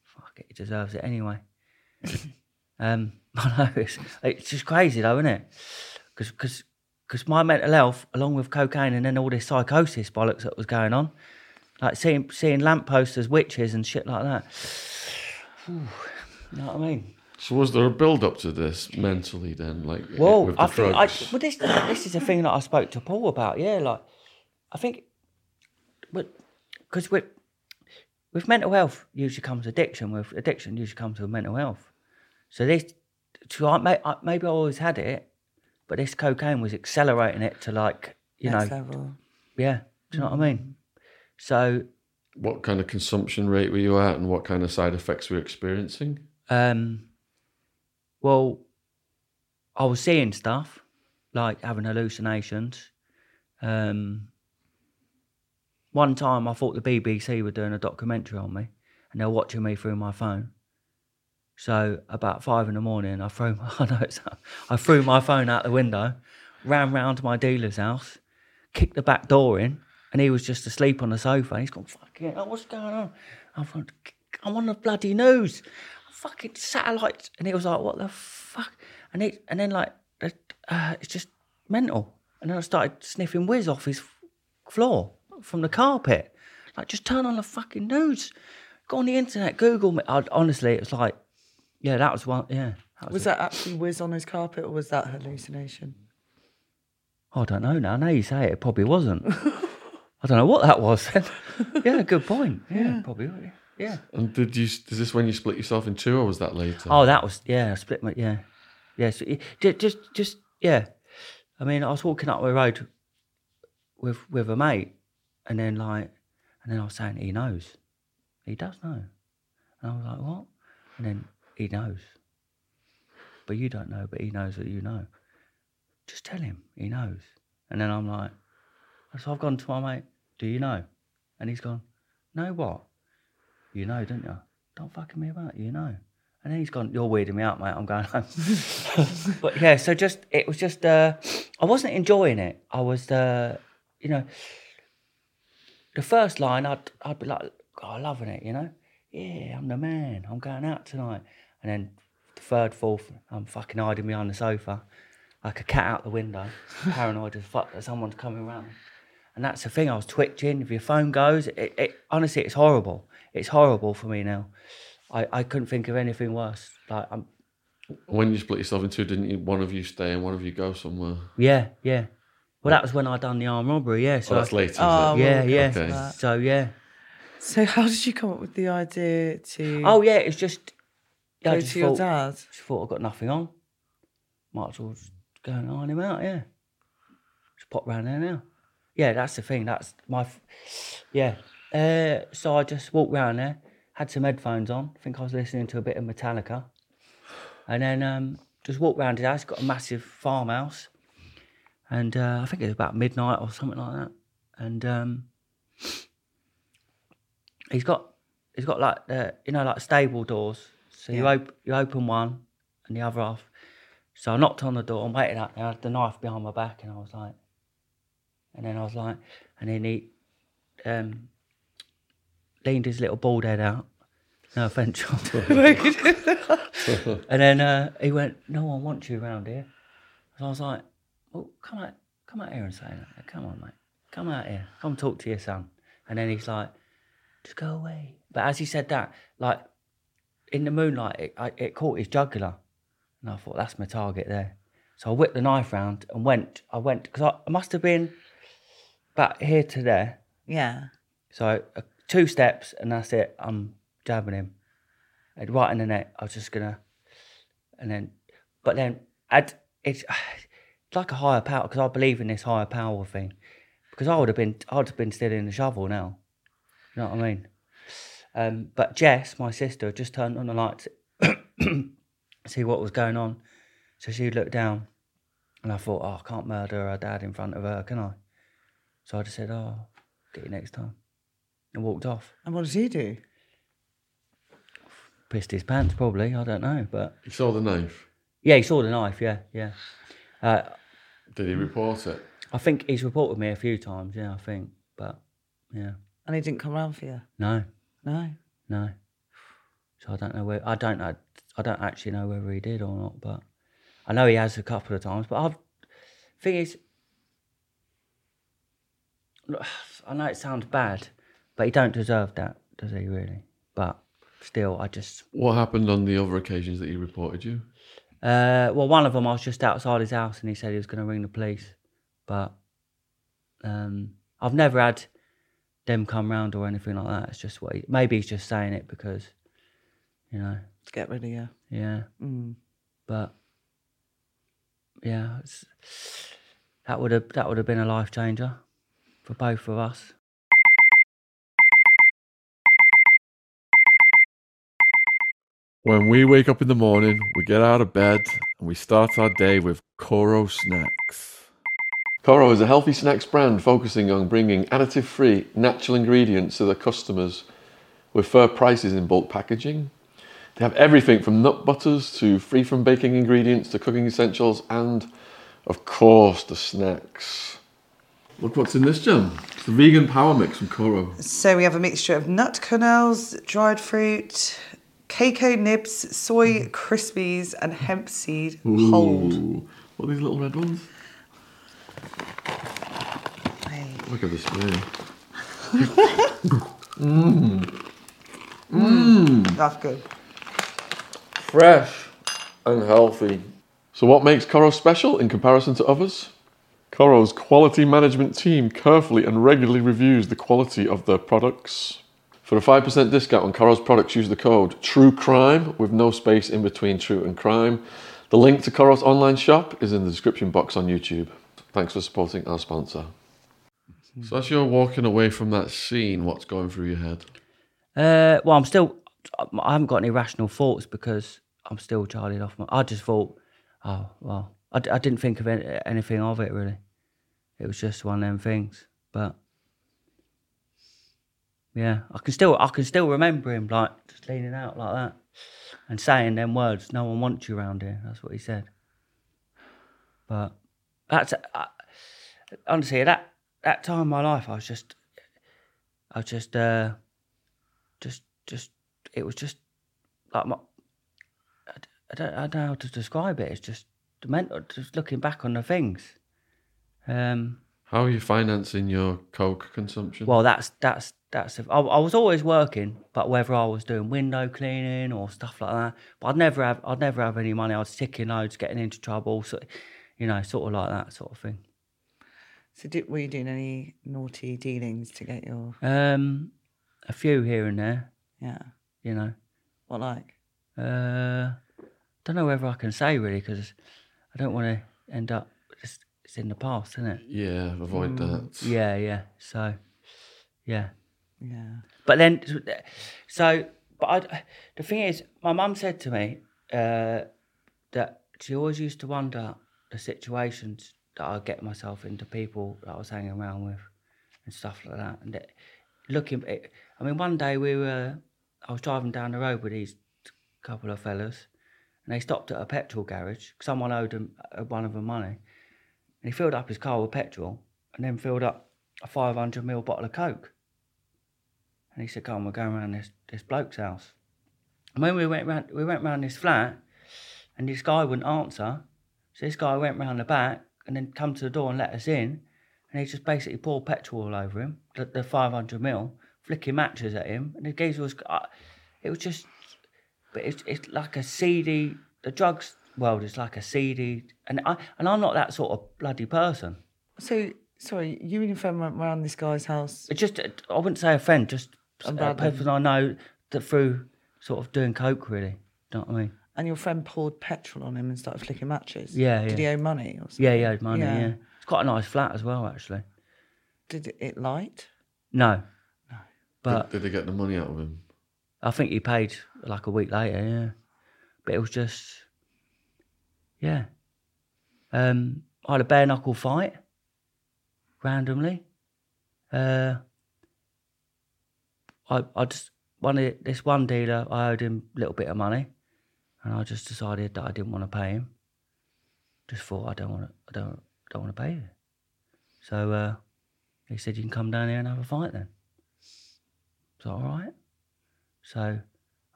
Fuck it, he deserves it anyway. um, I know it's, it's just crazy though, isn't it? Because because because my mental health, along with cocaine and then all this psychosis bollocks that was going on, like seeing seeing lampposts as witches and shit like that. Whew, you know what I mean? So was there a build up to this mentally then, like Well, with the I think I, drugs? well, this this is a thing that I spoke to Paul about. Yeah, like I think, but because with with mental health usually comes addiction. With addiction usually comes with mental health. So this, so I, may, I, maybe I always had it, but this cocaine was accelerating it to like, you Next know, level. yeah. Do you know what I mean? So, What kind of consumption rate were you at, and what kind of side effects were you experiencing? um, well, I was seeing stuff like having hallucinations. Um, one time I thought the BBC were doing a documentary on me and they're watching me through my phone. So about five in the morning, I threw my, I know I threw my phone out the window, ran round to my dealer's house, kicked the back door in, and he was just asleep on the sofa. He's gone, "Fucking, hell, what's going on?" I thought, "I'm on the bloody news, fucking satellites," and he was like, "What the fuck?" And it, and then like, uh, it's just mental. And then I started sniffing whiz off his floor from the carpet. Like, just turn on the fucking news. Go on the internet, Google me. I, honestly, it was like, yeah, that was one. Yeah, that Was that actually whiz on his carpet or was that hallucination? I don't know now. Now you say it, it probably wasn't. I don't know what that was. yeah, good point. Yeah, probably. Yeah. And did you? Is this when you split yourself in two, or was that later? Oh, that was yeah. I split my yeah, yeah. So, it- ju- just just yeah. I mean, I was walking up the road with with a mate, and then like, and then I was saying he knows, he does know, and I was like, what? And then he knows, but you don't know, but he knows that you know. Just tell him he knows, and then I'm like, so I've gone to my mate. Do you know? And he's gone. Know what? You know, don't you? Don't fucking me about. You know. And then he's gone. You're weirding me out, mate. I'm going home. but yeah, so just it was just. uh I wasn't enjoying it. I was, uh you know, the first line. I'd I'd be like, oh, loving it. You know, yeah, I'm the man. I'm going out tonight. And then the third, fourth, I'm fucking hiding behind the sofa, like a cat out the window, paranoid as fuck that someone's coming around. And that's the thing. I was twitching. If your phone goes, it, it honestly, it's horrible. It's horrible for me now. I, I couldn't think of anything worse. Like I'm, When you split yourself in two, didn't you? One of you stay and one of you go somewhere. yeah, yeah. Well, that was when I done the armed robbery. Yeah, so Oh, that's later. is Oh, it? yeah, we'll yeah. Okay. So yeah. So how did you come up with the idea to Oh yeah, it's just. go I just to your dad? just thought I've got nothing on. Might as well just go and iron him out. Yeah. Just pop round there now. Yeah, that's the thing. That's my. f- Yeah. Uh, so I just walked round there, had some headphones on. I think I was listening to a bit of Metallica, and then um, just walked round his house. Got a massive farmhouse, and uh, I think it was about midnight or something like that. And um, he's got he's got like you know like stable doors. So you Yeah. op- you open one and the other half. So I knocked on the door and waited out there. I had the knife behind my back, and I was like, and then I was like, and then he um, leaned his little bald head out. No offense, John. and then uh, he went, "No one wants you around here." And I was like, "Well, come out, come out here and say that. Come on, mate. Come out here. Come talk to your son." And then he's like, "Just go away." But as he said that, like in the moonlight, it, I, it caught his jugular, and I thought, "That's my target there." So I whipped the knife round and went. I went because I, I must have been about here to there. Yeah. So two steps and that's it. I'm jabbing him, and right in the neck. I was just gonna, and then, but then I'd, it's, it's like a higher power because I believe in this higher power thing. Because I would have been, I'd have been still in the shovel now. You know what I mean? Um, but Jess, my sister, just turned on the lights, see what was going on. So she looked down, and I thought, oh, I can't murder her dad in front of her, can I? So I just said, oh, get you next time and walked off. And what does he do? Pissed his pants, probably. I don't know, but He saw the knife. yeah, he saw the knife. Yeah, yeah. Uh, Did he report it? I think he's reported me a few times. Yeah, I think, but yeah, And he didn't come round for you? no, No. no. So I don't know where. I don't know. I don't actually know whether he did or not, but I know he has a couple of times. But I've thing is, look, I know it sounds bad, but he don't deserve that, does he? Really? But still, I just What happened on the other occasions that he reported you? Uh, well, one of them I was just outside his house and he said he was going to ring the police, but um, I've never had them come round or anything like that. It's just what he, maybe he's just saying it because you know. to get rid of you. Yeah. Mm. But yeah, it's, that would have that would have been a life changer for both of us. When we wake up in the morning, we get out of bed and we start our day with KORO Snacks. KORO is a healthy snacks brand focusing on bringing additive free, natural ingredients to their customers with fair prices in bulk packaging. They have everything from nut butters to free from baking ingredients to cooking essentials and, of course, the snacks. Look what's in this jam. It's the vegan power mix from KORO. So we have a mixture of nut kernels, dried fruit, cacao nibs, soy mm-hmm. crispies, and hemp seed hold. Ooh. What are these little red ones? Hey. Look at this spoon. Mm. Mm. Mm. That's good. fresh and healthy. So, what makes KORO special in comparison to others? KORO's quality management team carefully and regularly reviews the quality of their products. For a 5% discount on KORO's products, use the code TRUECRIME with no space in between true and crime. The link to KORO's online shop is in the description box on YouTube. Thanks for supporting our sponsor. So, as you're walking away from that scene, what's going through your head? Uh, well, I'm still I haven't got any rational thoughts because I'm still Charlie off. My, I just thought, oh well, I didn't think of any, anything of it really. It was just one of them things, but. Yeah, I can still I can still remember him like just leaning out like that and saying them words. No one wants you around here. That's what he said. But that's honestly at that that time in my life, I was just I was just uh, just just it was just like my I, I don't I don't know how to describe it. It's just the mental. Just looking back on the things. Um, How are you financing your Coke consumption? well, that's that's that's. I, I was always working, but whether I was doing window cleaning or stuff like that, but I'd never have I'd never have any money. I was ticking loads, getting into trouble, so you know, sort of like that sort of thing. So did, were you doing any naughty dealings to get your Um, a few here and there, yeah? you know. What like? Uh, don't know whether I can say really because I don't want to end up. It's, it's in the past, isn't it? Yeah, avoid that. Yeah, yeah. So, yeah. Yeah. But then, so, but I, the thing is, my mum said to me uh, that she always used to wonder the situations that I get myself into, people that I was hanging around with, and stuff like that. And that, looking, it, I mean, one day we were, I was driving down the road with these couple of fellas, and they stopped at a petrol garage. Someone owed them, uh, one of them money, and he filled up his car with petrol, and then filled up a 500 ml bottle of Coke. And he said, "Come we're going around this this bloke's house." And when we went round, we went round this flat, and this guy wouldn't answer. So this guy went round the back and then come to the door and let us in. And he just basically poured petrol all over him, the, the 500ml, flicking matches at him. And the geezer was, uh, it was just, but it's, it's like a seedy, the drugs world is like a seedy, and I and I'm not that sort of bloody person. So sorry, you and your friend went round this guy's house. It's just, I wouldn't say a friend, just uh, a person I know that through sort of doing coke, really. Do you know what I mean? And your friend poured petrol on him and started flicking matches. Yeah, Did yeah. he owe money or something? Yeah, he owed money, Yeah. yeah. It's quite a nice flat as well, actually. Did it, it light? No. No. But Did they get the money out of him? I think he paid like a week later, yeah. But it was just, yeah. Um, I had a bare knuckle fight randomly. Uh, I I just one this one dealer I owed him a little bit of money, and I just decided that I didn't want to pay him. Just thought I don't want to I don't don't want to pay you. So uh, he said you can come down here and have a fight then. So all right. So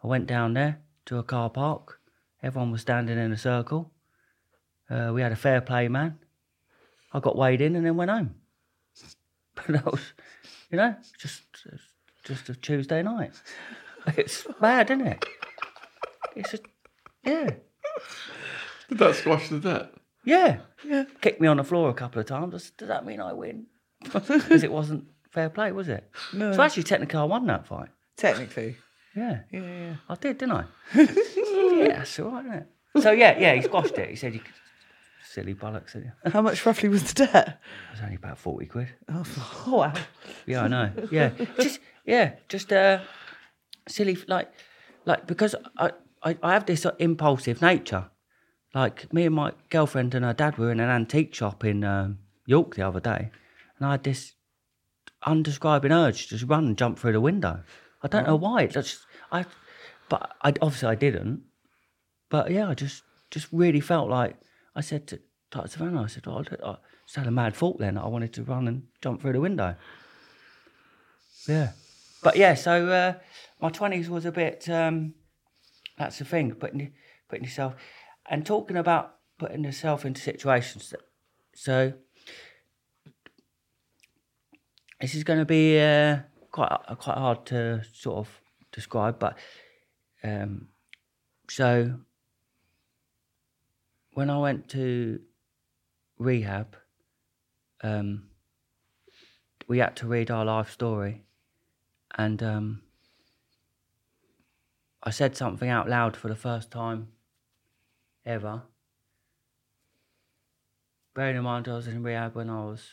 I went down there to a car park. Everyone was standing in a circle. Uh, we had a fair play man. I got weighed in and then went home. But that was, you know, just just a Tuesday night. It's bad, isn't it? It's a, yeah, Did that squash the debt? yeah, yeah. Kicked me on the floor a couple of times. I said, Does that mean I win? Because it wasn't fair play, was it? No. So actually, technically, I won that fight. Technically. Yeah, Yeah, yeah. I did, didn't I? yeah, that's all right, isn't it? So yeah, yeah, he squashed it. He said, "You silly bollocks." He. It How much roughly was the debt? It was only about forty quid. Oh, wow. Yeah, I know. Yeah, just yeah, just uh, silly like like because I, I I have this impulsive nature. Like me and my girlfriend and her dad were in an antique shop in um, York the other day, and I had this undescribing urge to just run and jump through the window. I don't know why. It's just I, but I obviously I didn't. But yeah, I just just really felt like I said to to Savannah, I said, oh, I I just had a mad thought then. I wanted to run and jump through the window. Yeah. But yeah, so uh, my 20s was a bit, um, that's the thing, putting, putting yourself, and talking about putting yourself into situations. That, so this is going to be uh, quite uh, quite hard to sort of describe, but um, so when I went to rehab, um, we had to read our life story, and um, I said something out loud for the first time ever. Bearing in mind I was in rehab when I was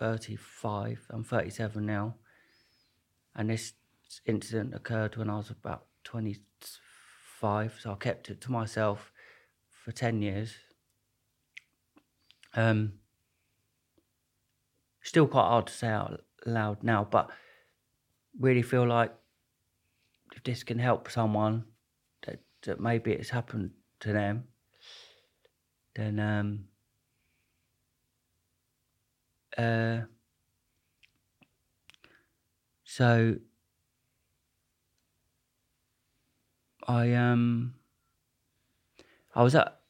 35, I'm 37 now, and this incident occurred when I was about 25, so I kept it to myself for 10 years. Um, still quite hard to say out loud now, but really feel like if this can help someone that, that maybe it's happened to them, then um, uh, so I um I was at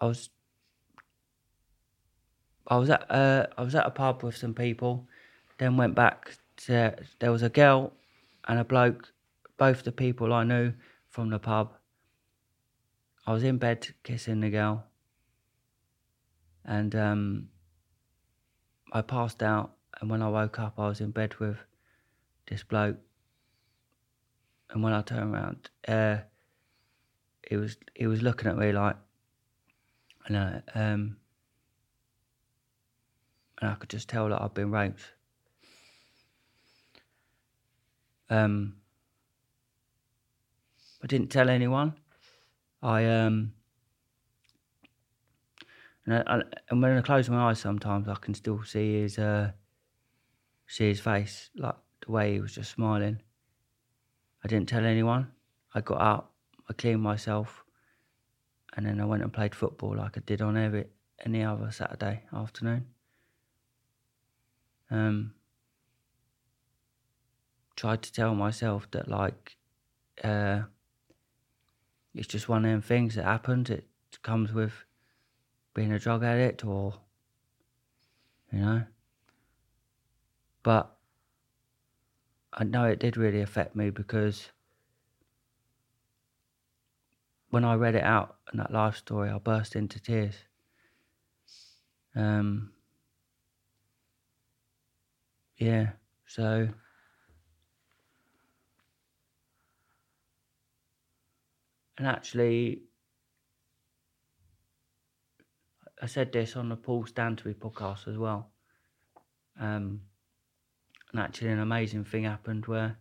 I was I was at uh, I was at a pub with some people, then went back to there was a girl and a bloke, both the people I knew from the pub. I was in bed kissing the girl, and um, I passed out. And when I woke up, I was in bed with this bloke. And when I turned around, uh, he was he was looking at me like, and I, um, and I could just tell that I'd been raped. Um, I didn't tell anyone. I um, and, I, and when I close my eyes, sometimes I can still see his uh, see his face, like the way he was just smiling. I didn't tell anyone. I got up, I cleaned myself, and then I went and played football like I did on every any other Saturday afternoon. Um, tried to tell myself that like uh, it's just one of them things that happens. It comes with being a drug addict, or you know. But I know it did really affect me because when I read it out in that life story, I burst into tears. Um, yeah, so and actually, I said this on the Paul Stantonby podcast as well. Um, and actually, an amazing thing happened where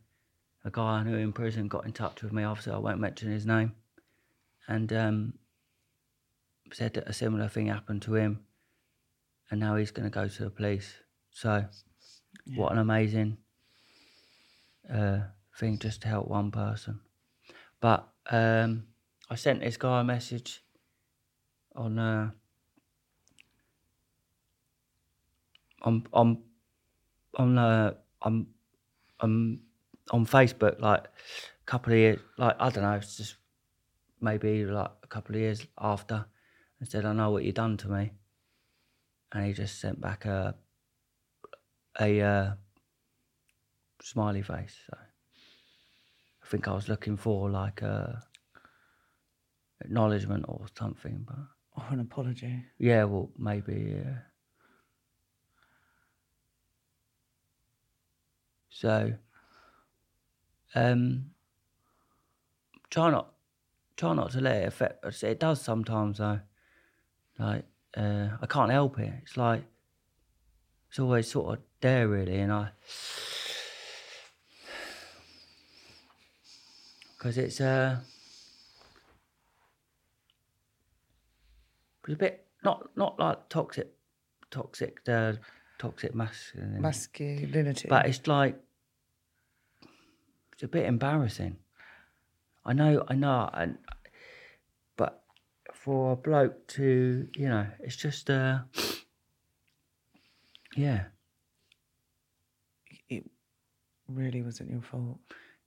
a guy I knew in prison got in touch with me. Obviously, I won't mention his name, and um, said that a similar thing happened to him, and now he's going to go to the police. So, what an amazing uh, thing just to help one person. But um, I sent this guy a message on uh, on on on uh, on on on Facebook like a couple of years like I don't know it's just maybe like a couple of years after and said I know what you done to me. And he just sent back a a uh, smiley face so. I think I was looking for like a acknowledgement or something but Oh, an apology. yeah well maybe yeah. So um try not try not to let it affect us. It does sometimes though. Like uh, I can't help it. It's like it's always sort of there really, and I because it's uh it's a bit not not like toxic toxic uh, toxic masculinity, Masculinity. but it's like it's a bit embarrassing. I know, I know, and but for a bloke to, you know, it's just, uh, yeah, it really wasn't your fault.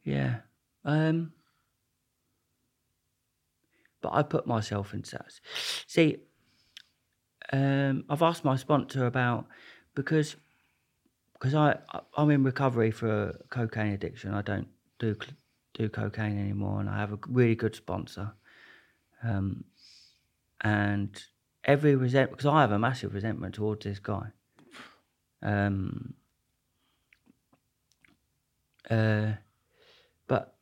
yeah. Um, but I put myself in that. See, um, I've asked my sponsor about because because I I'm in recovery for cocaine addiction. I don't do do cocaine anymore, and I have a really good sponsor. Um, and every resent because I have a massive resentment towards this guy. Um. Uh, but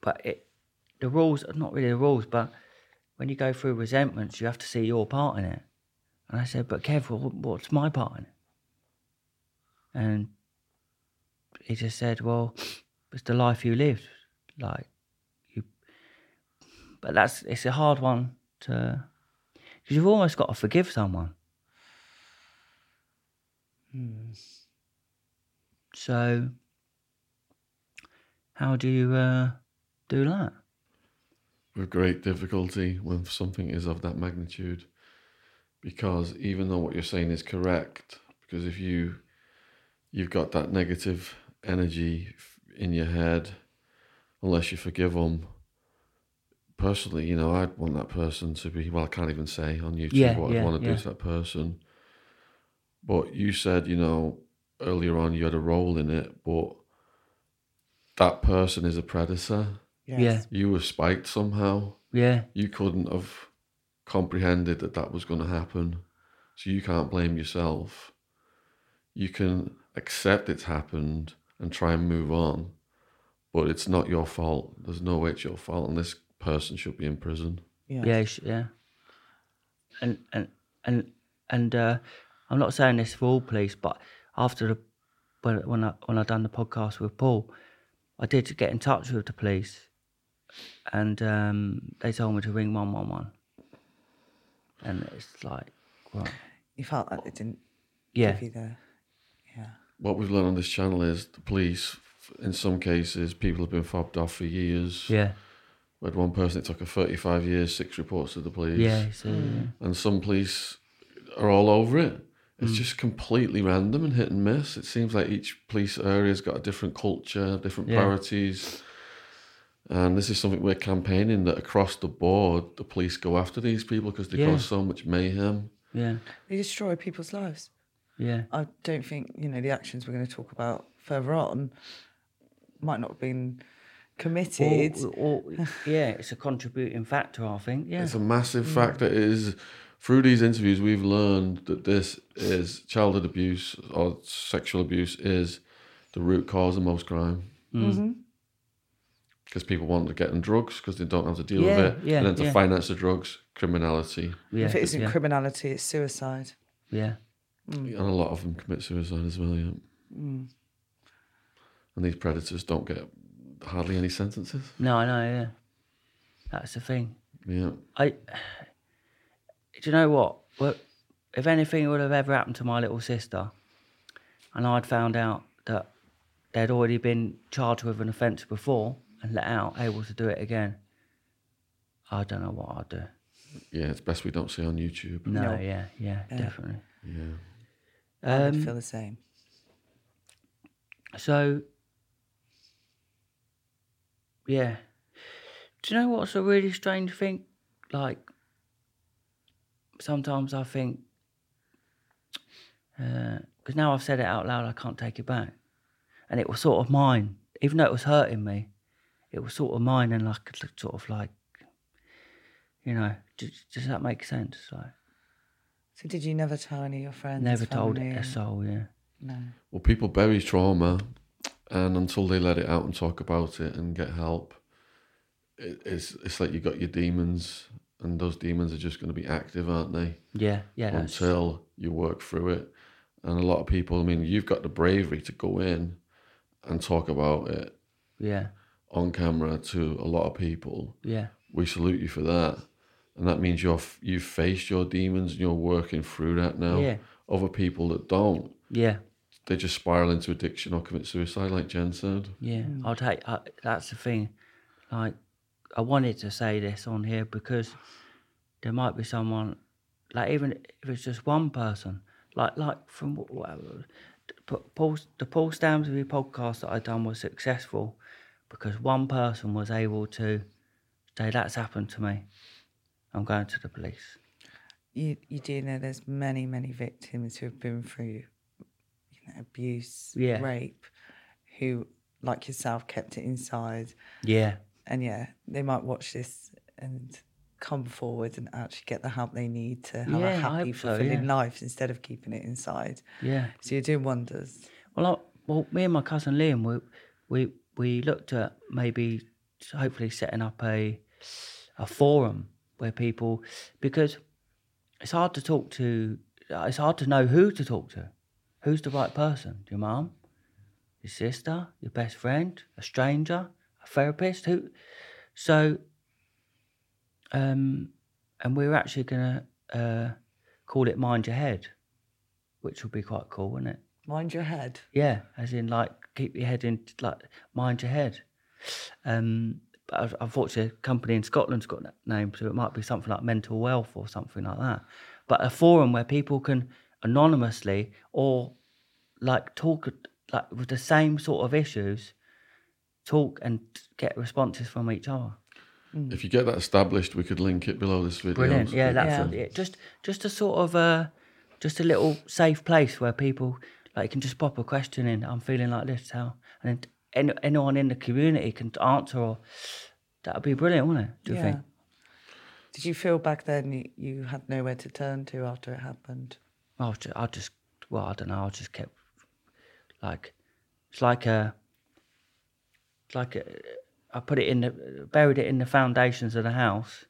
but it the rules are not really the rules, but when you go through resentments, you have to see your part in it. And I said, but Kev, what's my part in it? And he just said, well, it's the life you lived. Like, you. But that's, it's a hard one to. Because you've almost got to forgive someone. So, how do you uh, do that? with great difficulty when something is of that magnitude because even though what you're saying is correct because if you you've got that negative energy in your head unless you forgive them personally you know i'd want that person to be well i can't even say on youtube Yeah, what yeah, i want to yeah. do to that person but you said you know earlier on you had a role in it but that person is a predator Yes. you were spiked somehow Yeah, you couldn't have comprehended that that was going to happen. So you can't blame yourself. You can accept it's happened and try and move on, but it's not your fault. There's no way it's your fault, and this person should be in prison. Yeah. yeah, sh- yeah. And and and and uh, I'm not saying this for all police, but after the when when I when I done the podcast with Paul, I did get in touch with the police, and um, they told me to ring one one one. And it's like, right, You felt like they didn't yeah, give you the. Yeah. What we've learned on this channel is the police, in some cases, people have been fobbed off for years. yeah, We had one person, it took her 35 years, six reports to the police. yeah. So uh, mm. yeah. and some police are all over it. It's mm. just completely random and hit and miss. It seems like each police area's got a different culture, different Yeah. priorities. And this is something we're campaigning that across the board, the police go after these people because they Yeah. cause so much mayhem. yeah, They destroy people's lives. yeah, I don't think, you know, the actions we're going to talk about further on might not have been committed. Or, or, yeah. It's a contributing factor, I think. Yeah, It's a massive factor. It is through these interviews we've learned that this is childhood abuse or sexual abuse is the root cause of most crime. Mm-hmm. Because people want to get in drugs because they don't have to deal Yeah, with it. yeah, and then to yeah. finance the drugs, criminality. yeah, if it isn't yeah, criminality, it's suicide. yeah. And a lot of them commit suicide as well, yeah. Mm. And these predators don't get hardly any sentences. No, I know. Yeah, that's the thing. Yeah. I. Do you know what? Well, if anything would have ever happened to my little sister, and I'd found out that they'd already been charged with an offence before and let out, able to do it again, I don't know what I'd do. Yeah, it's best we don't see on YouTube. No, No. yeah, yeah, definitely. Yeah. I would Um, feel the same. So, yeah. Do you know what's a really strange thing? Like, sometimes I think, uh, because now I've said it out loud, I can't take it back. And it was sort of mine, even though it was hurting me, it was sort of mine and like, sort of like, you know, does, does that make sense? Like, So did you never tell any of your friends? never told family, a soul, yeah. No. Well, people bury trauma, and until they let it out and talk about it and get help, it, it's it's like you got your demons, and those demons are just going to be active, aren't they? Yeah, yeah. that's- Until you work through it. And a lot of people, I mean, you've got the bravery to go in and talk about it yeah, on camera to a lot of people. yeah, We salute you for that. And that means you're you've faced your demons and you're working through that now. Yeah. Other people that don't, yeah, they just spiral into addiction or commit suicide, like Jen said. yeah. Hmm. I'll take. I, that's the thing. Like, I wanted to say this on here because there might be someone, like even if it's just one person, like like from wh- whatever. P- Paul, the Paul Stamsby podcast that I done was successful because one person was able to say that's happened to me. I'm going to the police. You, you do know there's many, many victims who have been through you know, abuse, Yeah. rape, who, like yourself, kept it inside. Yeah, And yeah, they might watch this and come forward and actually get the help they need to have Yeah, a happy, hope so, fulfilling yeah. life instead of keeping it inside. yeah. So you're doing wonders. Well, I, well, me and my cousin Liam, we we we looked at maybe hopefully setting up a a forum where people because it's hard to talk to. Uh, it's hard to know who to talk to. Who's the right person? Your mum, your sister, your best friend, a stranger, a therapist. Who? So, um, and we're actually gonna uh, call it Mind Your Head, which would be quite cool, wouldn't it? Mind your head. Yeah, as in like keep your head in, like mind your head. Um, but unfortunately, a company in Scotland's got that name, so it might be something like mental wealth or something like that. But a forum where people can anonymously or like talk like with the same sort of issues, talk and get responses from each other. If you get that established, we could link it below this video. Brilliant. so Yeah, that's can- it. Just just a sort of uh, just a little safe place where people like can just pop a question in. I'm feeling like this. How and then any, anyone in the community can answer. Or that would be brilliant, wouldn't it? Do you think? Did you feel back then you, you had nowhere to turn to after it happened? I was just, I just well, I don't know. I just kept like it's like a it's like a, I put it in the buried it in the foundations of the house,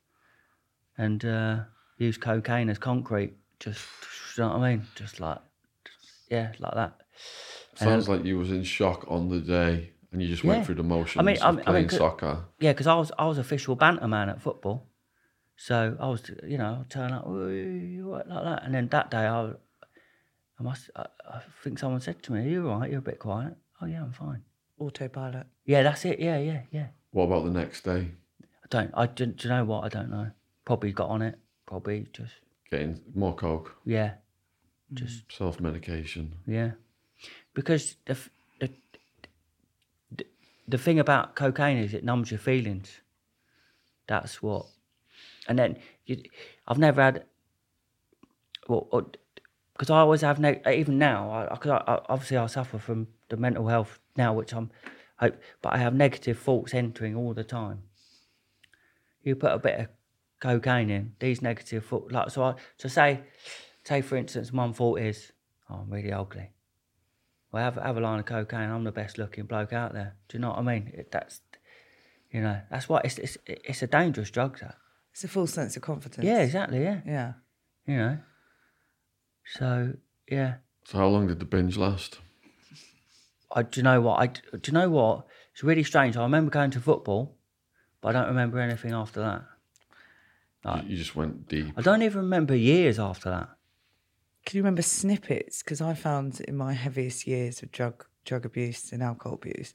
and uh, used cocaine as concrete. Just you know what I mean? Just like yeah, like that. Sounds like you was in shock on the day and you just Yeah. went through the motions mean- of I mean- I playing mean, soccer. Yeah, because I was I was official banter man at football, so I was you know turn up like that, and then that day I, I must I, I think someone said to me, "Are you all right? You're a bit quiet." Oh yeah, I'm fine. Autopilot. Yeah, that's it. Yeah, yeah, yeah. What about the next day? I don't. I do, do you know what? I don't know. Probably got on it. Probably just Getting more coke, yeah, mm. just self medication. yeah. Because the f- the the, the thing about cocaine is it numbs your feelings. That's what. And then you, I've never had. Well, uh, because I always have neg- uh, even now. I, I, I obviously I suffer from the mental health now, which I'm hope, but I have negative thoughts entering all the time. You put a bit of cocaine in these negative thoughts, like so. I so say, say for instance, one thought is, "Oh, I'm really ugly." Well, have, have a line of cocaine. I'm the best looking bloke out there. Do you know what I mean? It, that's, you know, that's why it's, it's it's a dangerous drug. That. It's a full sense of confidence. Yeah, exactly. Yeah, Yeah. you know. So yeah, So, how long did the binge last? I do you know what I do you know what? It's really strange. I remember going to football, but I don't remember anything after that. You, you just went deep. I don't even remember years after that. Can you remember snippets? Because I found in my heaviest years of drug drug abuse and alcohol abuse,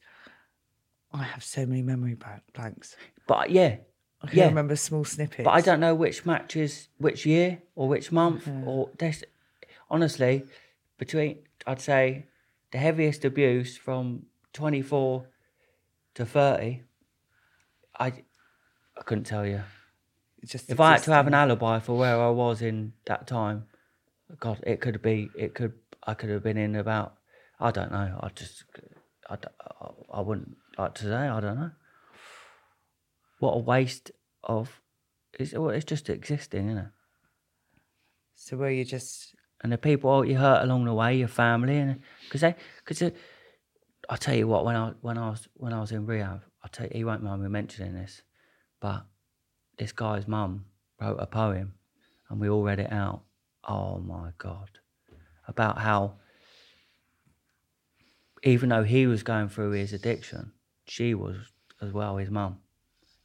I have so many memory blanks. But yeah, I can yeah. remember small snippets. But I don't know which matches, which year or which month or this. Honestly, between I'd say the heaviest abuse from twenty four to thirty. I I couldn't tell you. Just If I had to have an alibi for where I was in that time, God, it could be. It could. I could have been in about. I don't know. I just. I, I wouldn't like to say. I don't know. What a waste of. It's, well, it's just existing, isn't it? So were you just And the people you hurt along the way, your family, and because they, because I tell you what, when I when I was when I was in rehab, I tell you, he won't mind me mentioning this, But this guy's mum wrote a poem and we all read it out. Oh my God. About how, even though he was going through his addiction, she was as well, his mum.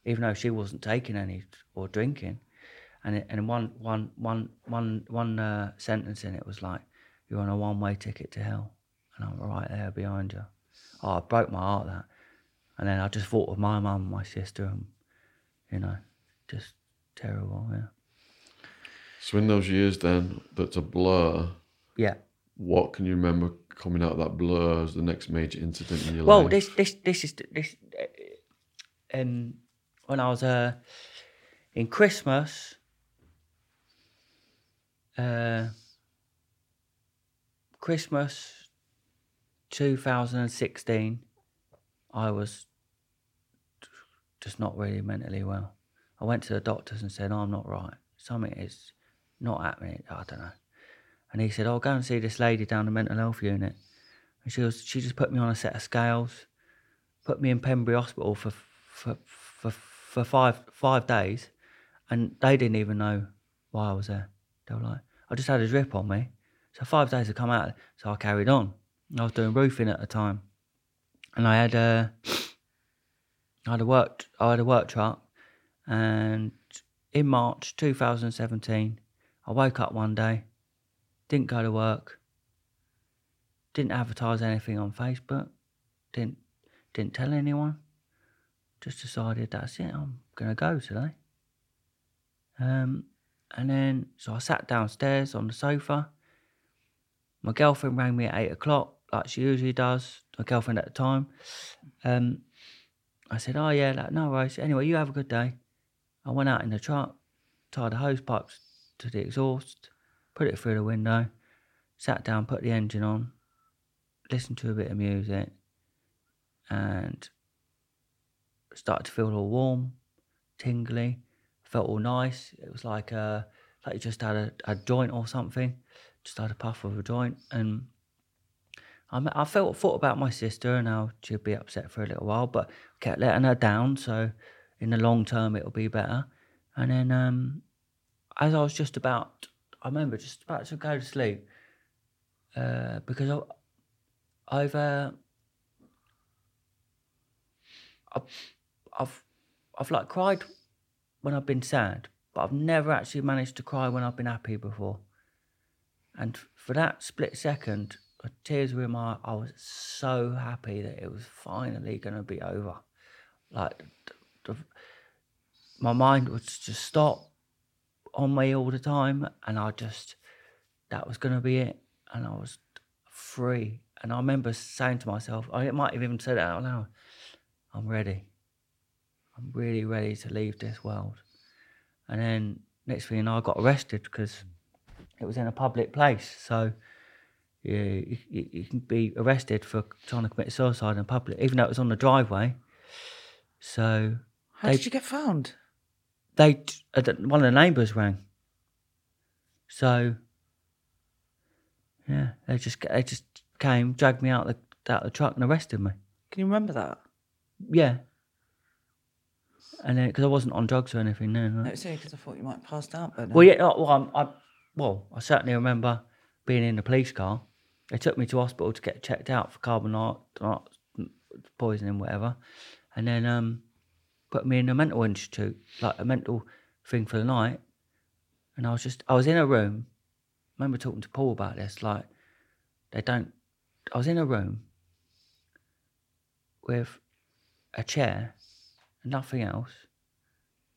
Even though she wasn't taking any or drinking. And, it, and one, one, one, one, one uh, sentence in it was like, You're on a one way ticket to hell. And I'm right there behind you. Oh, it broke my heart that. And then I just thought of my mum my sister and, you know, just terrible, yeah. So in those years then, that's a blur. Yeah. What can you remember coming out of that blur as the next major incident in your Well, life? this this this is this. uh, Um, when I was uh, in Christmas, uh, Christmas, two thousand and sixteen, I was just not really mentally well. I went to the doctors and said, oh, "I'm not right. Something is not happening. I don't know." And he said, "Oh, go and see this lady down the mental health unit." And she was, she just put me on a set of scales, put me in Pembury Hospital for for for, for five five days, and they didn't even know why I was there. They were like, I just had a drip on me, so five days had come out, so I carried on. I was doing roofing at the time, and I had a uh, I had a work I had a work truck, and in March 2017, I woke up one day, didn't go to work, didn't advertise anything on Facebook, didn't didn't tell anyone. Just decided that's it. I'm gonna go today. Um, and then so I sat downstairs on the sofa. My girlfriend rang me at eight o'clock, like she usually does. My girlfriend at the time. Um, I said, "Oh yeah, like, no worries. Anyway, you have a good day." I went out in the truck, tied the hose pipes to the exhaust, put it through the window, sat down, put the engine on, listened to a bit of music, and started to feel all warm, tingly, felt all nice. It was like uh like you just had a, a joint or something, just had a puff of a joint, and I, I felt thought about my sister and how she'd be upset for a little while, but kept letting her down. So in the long term, it'll be better. And then um, as I was just about, I remember just about to go to sleep uh, because I, I've uh, I've, I've I've like cried when I've been sad, but I've never actually managed to cry when I've been happy before. And for that split second, tears were in my. I was so happy that it was finally going to be over. Like, th- th- my mind would just stop on me all the time, and I just that was going to be it, and I was free. And I remember saying to myself, I might have even said it out loud. I'm ready. I'm really ready to leave this world. And then next thing you know, I got arrested because it was in a public place. So yeah, you, you, you can be arrested for trying to commit suicide in public, even though it was on the driveway. So How They- did you get found? they uh, one of the neighbours rang. So yeah, they just they just came, dragged me out the out the truck and arrested me. Can you remember that? Yeah. And then because I wasn't on drugs or anything then. No, it's only because I thought you might have passed out. But Well, yeah. Well, I'm, I well, I certainly remember being in the police car. They took me to hospital to get checked out for carbon not poisoning, whatever, and then um, put me in a mental institute, like a mental thing for the night. And I was just, I was in a room. I remember talking to Paul about this. Like, they don't. I was in a room with a chair nothing else,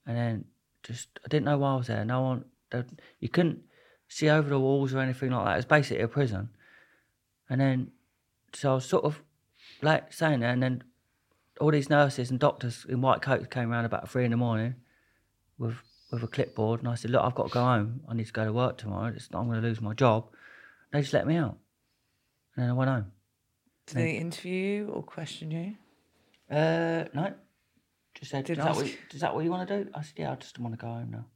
and then just I didn't know why I was there. No one, they- you couldn't see over the walls or anything like that. It was basically a prison. And then, so I was sort of like saying there, and then all these nurses and doctors in white coats came around about three in the morning with with a clipboard, and I said, "Look, I've got to go home. I need to go to work tomorrow. It's, I'm going to lose my job." They just let me out, and then I went home. did they interview you or question you? Uh, no. Just said, is that, what, is that what you want to do? I said, yeah, I just want to go home now.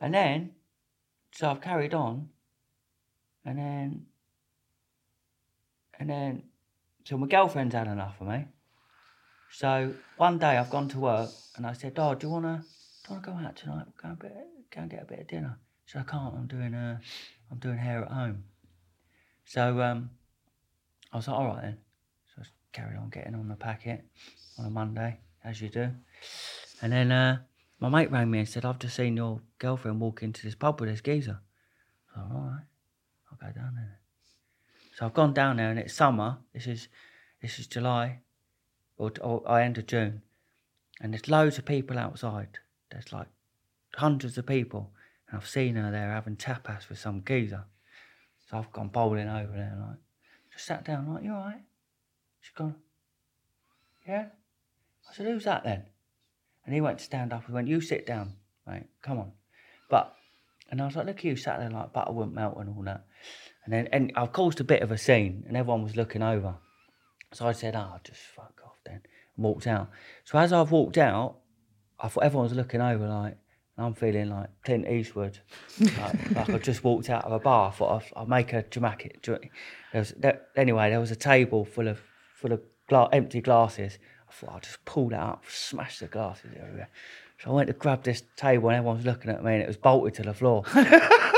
And then, so I've carried on, and then, and then, so my girlfriend's had enough of me. So one day I've gone to work and I said, "Oh, do you wanna do you wanna go out tonight? Go a bit, go and get a bit of dinner." She said, "I can't. I'm doing uh, I'm doing hair at home." So um, I was like, "All right then." Carried on getting on the packet on a Monday, as you do. And then uh, my mate rang me and said, "I've just seen your girlfriend walk into this pub with this geezer." I like, "All right, I'll go down there." So I've gone down there, and it's summer. This is this is July, or, or, or end of June, and there's loads of people outside. There's like hundreds of people, and I've seen her there having tapas with some geezer. So I've gone bowling over there, like just sat down, like you all right? She's gone, yeah. I said, who's that then? And he went to stand up and went, you sit down, mate, come on. But and I was like, look at you sat there like butter wouldn't melt and all that. And then and I've caused a bit of a scene and everyone was looking over. So I said, oh, just fuck off then. And walked out. So as I've walked out, I thought everyone was looking over like, and I'm feeling like Clint Eastwood. like, like I just walked out of a bar. I thought I'll, I'll make a dramatic. There was, there, anyway, there was a table full of full of gla- empty glasses. I thought I'll just pull that up, smash the glasses everywhere. So I went to grab this table and everyone was looking at me and it was bolted to the floor.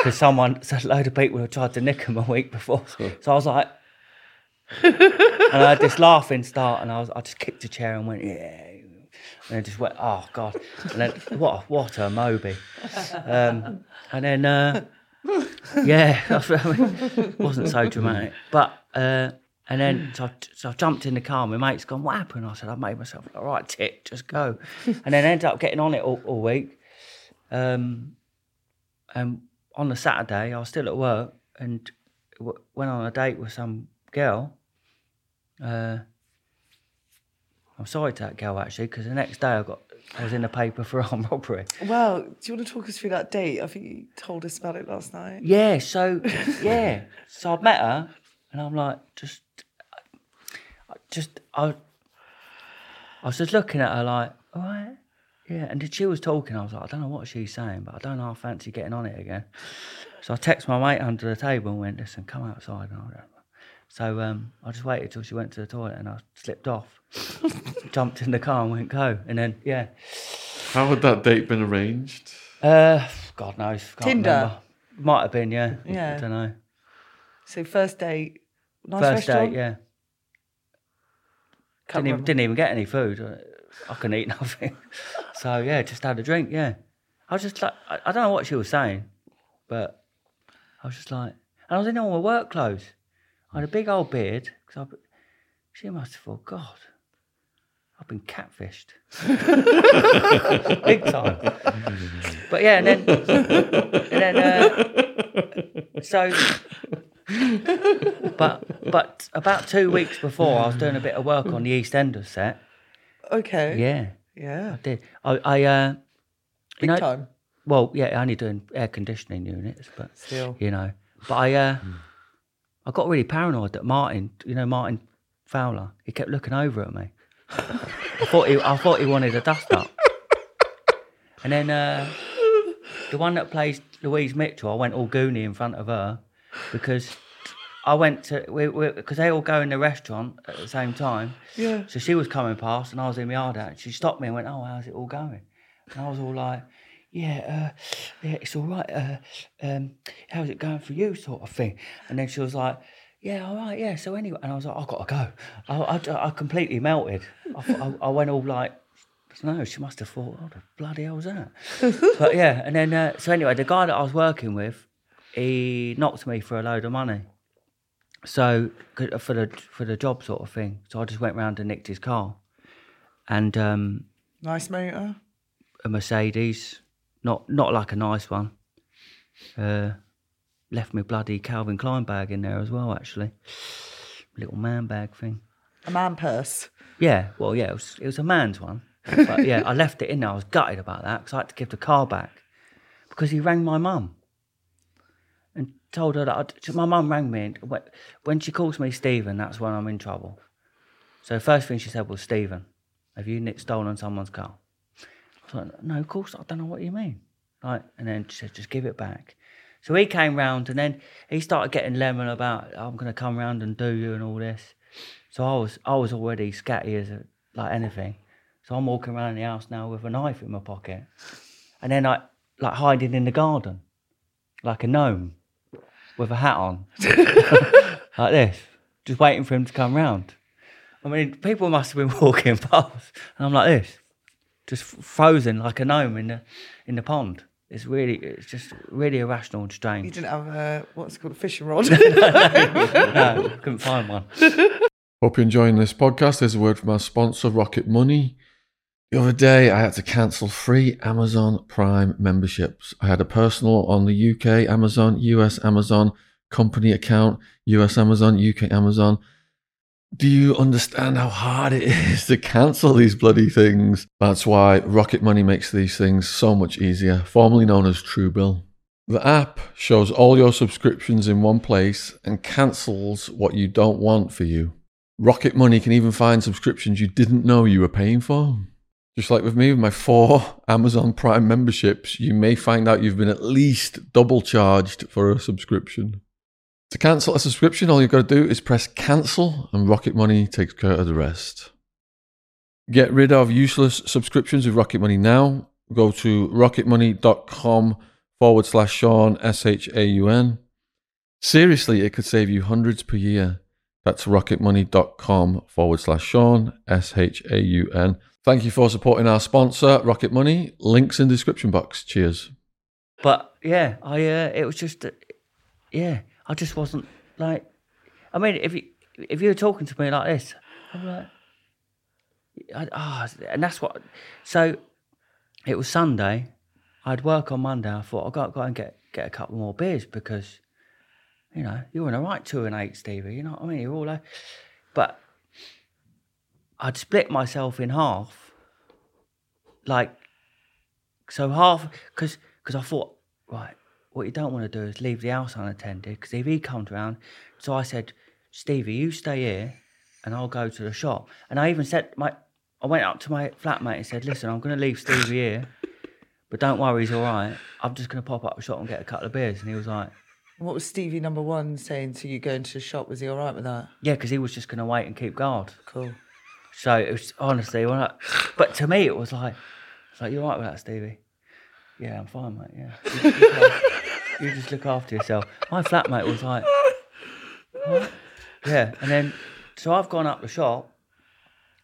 Because someone, so a load of people had tried to nick them a week before. So I was like, and I had this laughing start, and I was I just kicked a chair and went yeah, and then just went oh god, and then what a, what a Moby, um, and then uh, yeah, I mean, wasn't so dramatic, but uh, and then so I, so I jumped in the car. My mate's gone, what happened? I said I made myself all right, tit, just go, and then ended up getting on it all, all week, um, and on the Saturday I was still at work and w- went on a date with some girl. Uh, I'm sorry to that girl actually, because the next day I got I was in the paper for armed robbery. Well, do you want to talk us through that date? I think you told us about it last night. Yeah, so yeah, so I met her, and I'm like, just, I- just I, I was just looking at her like, all right, yeah, and then she was talking. I was like, I don't know what she's saying, but I don't know. I fancy getting on it again. So I text my mate under the table and went, listen, come outside. And all that. So um, I just waited till she went to the toilet, and I slipped off, jumped in the car and went go, and then yeah, How had that date been arranged? uh, God knows, can't Tinder? remember. Might have been, yeah. Yeah. I don't know. So first date, nice First restaurant. date, yeah. Can't Didn't even, remember. didn't even get any food. I couldn't eat nothing. so yeah, just had a drink. Yeah, I was just like, I, I don't know what she was saying, but I was just like, and I was in all my work clothes. I had a big old beard because I. She must have thought, God, I've been catfished, big time. But yeah, and then, and then, uh, so but but about two weeks before, I was doing a bit of work on the EastEnders set. Okay. Yeah, Yeah. I did. I, I uh, you Big know, time. well, yeah, only doing air conditioning units, but Still. you know, but I uh, I got really paranoid that Martin, you know, Martin Fowler, he kept looking over at me. I thought he, I thought he wanted a dust up. And then uh, the one that plays Louise Mitchell, I went all goony in front of her because I went to because they all go in the restaurant at the same time. Yeah. So she was coming past and I was in my yard out. She stopped me and went, "Oh, how's it all going?" And I was all like, "Yeah, uh, yeah, it's all right. Uh, um, how's it going for you?" Sort of thing. And then she was like, "Yeah, all right, yeah." So anyway, and I was like, "I've got to go." I, I, I completely melted. I, I, I went all like. No, she must have thought, "What the bloody hell was that?" but yeah, and then uh, so anyway, the guy that I was working with, he knocked me for a load of money. So uh, for the for the job sort of thing, so I just went round and nicked his car, and um, Nice motor. a Mercedes, not not like a nice one. Uh, left me bloody Calvin Klein bag in there as well, actually, little man bag thing. A man purse. Yeah, well, yeah, it was, it was a man's one. But yeah, I left it in there. I was gutted about that because I had to give the car back because he rang my mum and told her that I'd, my mum rang me and when- when she calls me Stephen, that's when I'm in trouble. So the first thing she said was, Stephen, have you stolen someone's car? I was like, no, of course, I don't know what you mean. Right, and then she said, just give it back. So he came round and then he started getting lemon about, I'm going to come round and do you and all this. So I was I was already scatty as a like anything. So I'm walking around the house now with a knife in my pocket, and then I like hiding in the garden, like a gnome, with a hat on, like this, just waiting for him to come round. I mean, people must have been walking past, and I'm like this, just frozen like a gnome in the in the pond. It's really, it's just really irrational and strange. You didn't have a what's it called a fishing rod. no, couldn't find one. Hope you're enjoying this podcast. There's a word from our sponsor, Rocket Money. The other day, I had to cancel three Amazon Prime memberships. I had a personal on the UK Amazon, US Amazon, company account, US Amazon, UK Amazon. Do you understand how hard it is to cancel these bloody things? That's why Rocket Money makes these things so much easier, formerly known as Truebill. The app shows all your subscriptions in one place and cancels what you don't want for you. Rocket Money can even find subscriptions you didn't know you were paying for. Just like with me, with my four Amazon Prime memberships, you may find out you've been at least double charged for a subscription. To cancel a subscription, all you've got to do is press cancel, and Rocket Money takes care of the rest. Get rid of useless subscriptions with Rocket Money now. Go to rocketmoney.com forward slash Shaun, S H A U N. Seriously, it could save you hundreds per year. That's rocketmoney.com forward slash Shaun, S H A U N. Thank you for supporting our sponsor, Rocket Money. Links in description box. Cheers. But yeah, I uh, it was just uh, yeah, I just wasn't like. I mean, if you if you were talking to me like this, I'm like, I, ah, and that's what. So it was Sunday. I'd work on Monday. I thought I'll go, go and get get a couple more beers because, you know, you're in a right two and eight, Stevie. You know what I mean? You're all like, but I'd split myself in half. Like, so half because because I thought right, what you don't want to do is leave the house unattended because if he comes round, so I said, Stevie, you stay here, and I'll go to the shop. And I even said my, I went up to my flatmate and said, listen, I'm going to leave Stevie here, but don't worry, he's all right. I'm just going to pop up the shop and get a couple of beers. And he was like, what was Stevie number one saying to you going to the shop? Was he all right with that? yeah, because he was just going to wait and keep guard. Cool. So it was honestly, when I, but to me it was like, it's like you're right with that, Stevie. Yeah, I'm fine, mate. Yeah, you, just look after- yourself. My flatmate was like, what? Yeah, and then so I've gone up the shop.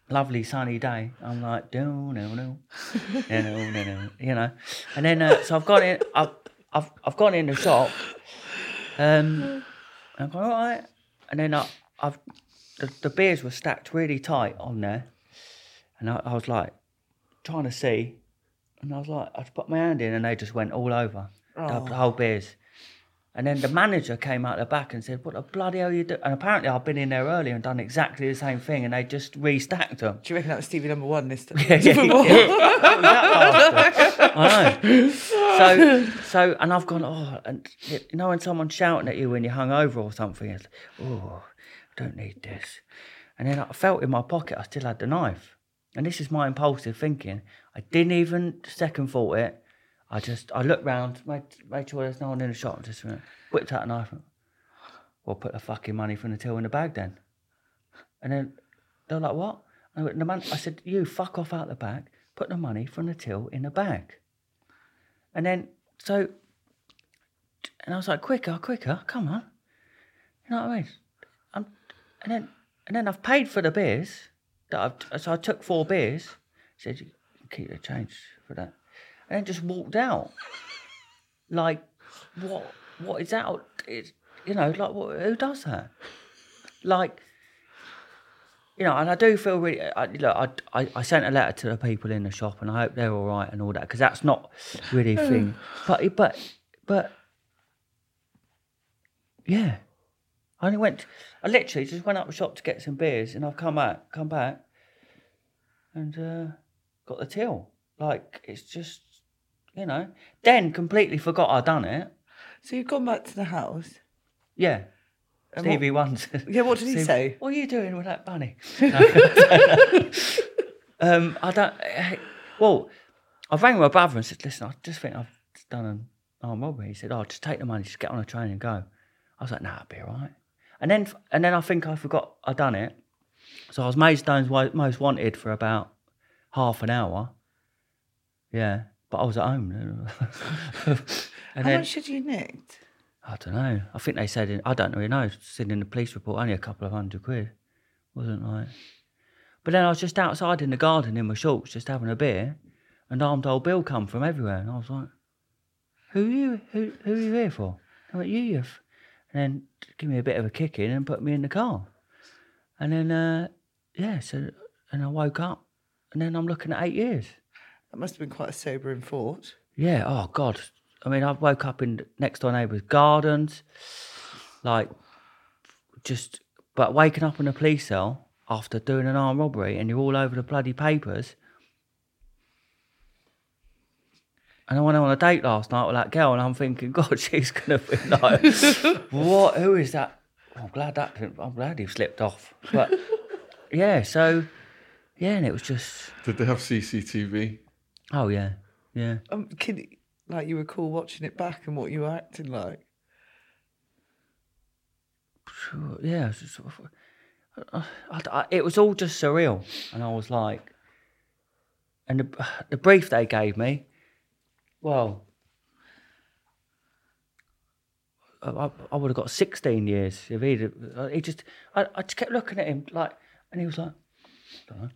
Lovely sunny day. I'm like, no, no, no, no, no, no, you know. And then uh, so I've gone in. I've I've I've gone in the shop. Um, I've gone all right, and then I, I've the, the beers were stacked really tight on there, and I, I was like trying to see, and I was like, I put my hand in, and they just went all over the, the oh. whole beers. And then the manager came out the back and said, "What the bloody hell you do?" And apparently, I've been in there earlier and done exactly the same thing, and they just restacked them. Do you reckon that was Stevie number one this time? Yeah, yeah, yeah. I know. So, so, and I've gone, oh, and you know when someone's shouting at you when you're hungover or something, it's, oh, don't need this. And then I felt in my pocket, I still had the knife. And this is my impulsive thinking. I didn't even second thought it. I just, I looked round, made, made sure there's no one in the shop, just whipped out a knife. and, Well, put the fucking money from the till in the bag then. And then they're like, what? I, went, the man, I said, you fuck off out the bag, put the money from the till in the bag. And then, so, and I was like, quicker, quicker, come on. You know what I mean? And then, and then I've paid for the beers. That I've, so I took four beers. Said, you can keep the change for that. And then just walked out. Like, what? What is that? It's, you know, like, what, who does that? Like, you know, and I do feel really. I, look, I, I, I sent a letter to the people in the shop, and I hope they're all right and all that, because that's not really a thing. But, but, but, yeah, I only went. I literally just went up the shop to get some beers, and I've come back, come back, and uh, got the till. Like it's just, you know. Then completely forgot I'd done it. So you've gone back to the house. Yeah. And what- Stevie once. Yeah, what did he Steve, say? What are you doing with that bunny? um, I don't. eh, Well, I rang my brother and said, "Listen, I just think I've done an armed robbery." He said, "Oh, just take the money, just get on a train and go." I was like, "Nah, it'll be all right." And then, and then I think I forgot I'd done it, So I was Maidstone's most wanted for about half an hour. Yeah, but I was at home. and How then much had you nicked? I don't know. I think they said in, I don't really know. Said in the police report only a couple of hundred quid. Wasn't like. But then I was just outside in the garden in my shorts, just having a beer, and armed old Bill come from everywhere, and I was like, "Who are you? Who who are you here for?" I went, "You, you." F-" And then give me a bit of a kick in and put me in the car, and then uh, yeah, so and I woke up, and then I'm looking at eight years. That must have been quite a sobering thought. Yeah. Oh God. I mean, I woke up in next door neighbours' gardens, like just. But waking up in a police cell after doing an armed robbery, and you're all over the bloody papers. And I went on a date last night with that girl, and I'm thinking, God, she's gonna be like, what? Who is that? I'm glad that. didn't- I'm glad he slipped off. But yeah, so yeah, and it was just, Did they have CCTV? oh yeah, yeah. Um, can you, like you recall watching it back and what you were acting like? Sure, yeah, it was, just sort of- I- I- I- it was all just surreal, and I was like, and the, the brief they gave me, well, I, I, I would have got sixteen years if he'd. He just, I, I just kept looking at him like, and he was like, don't know.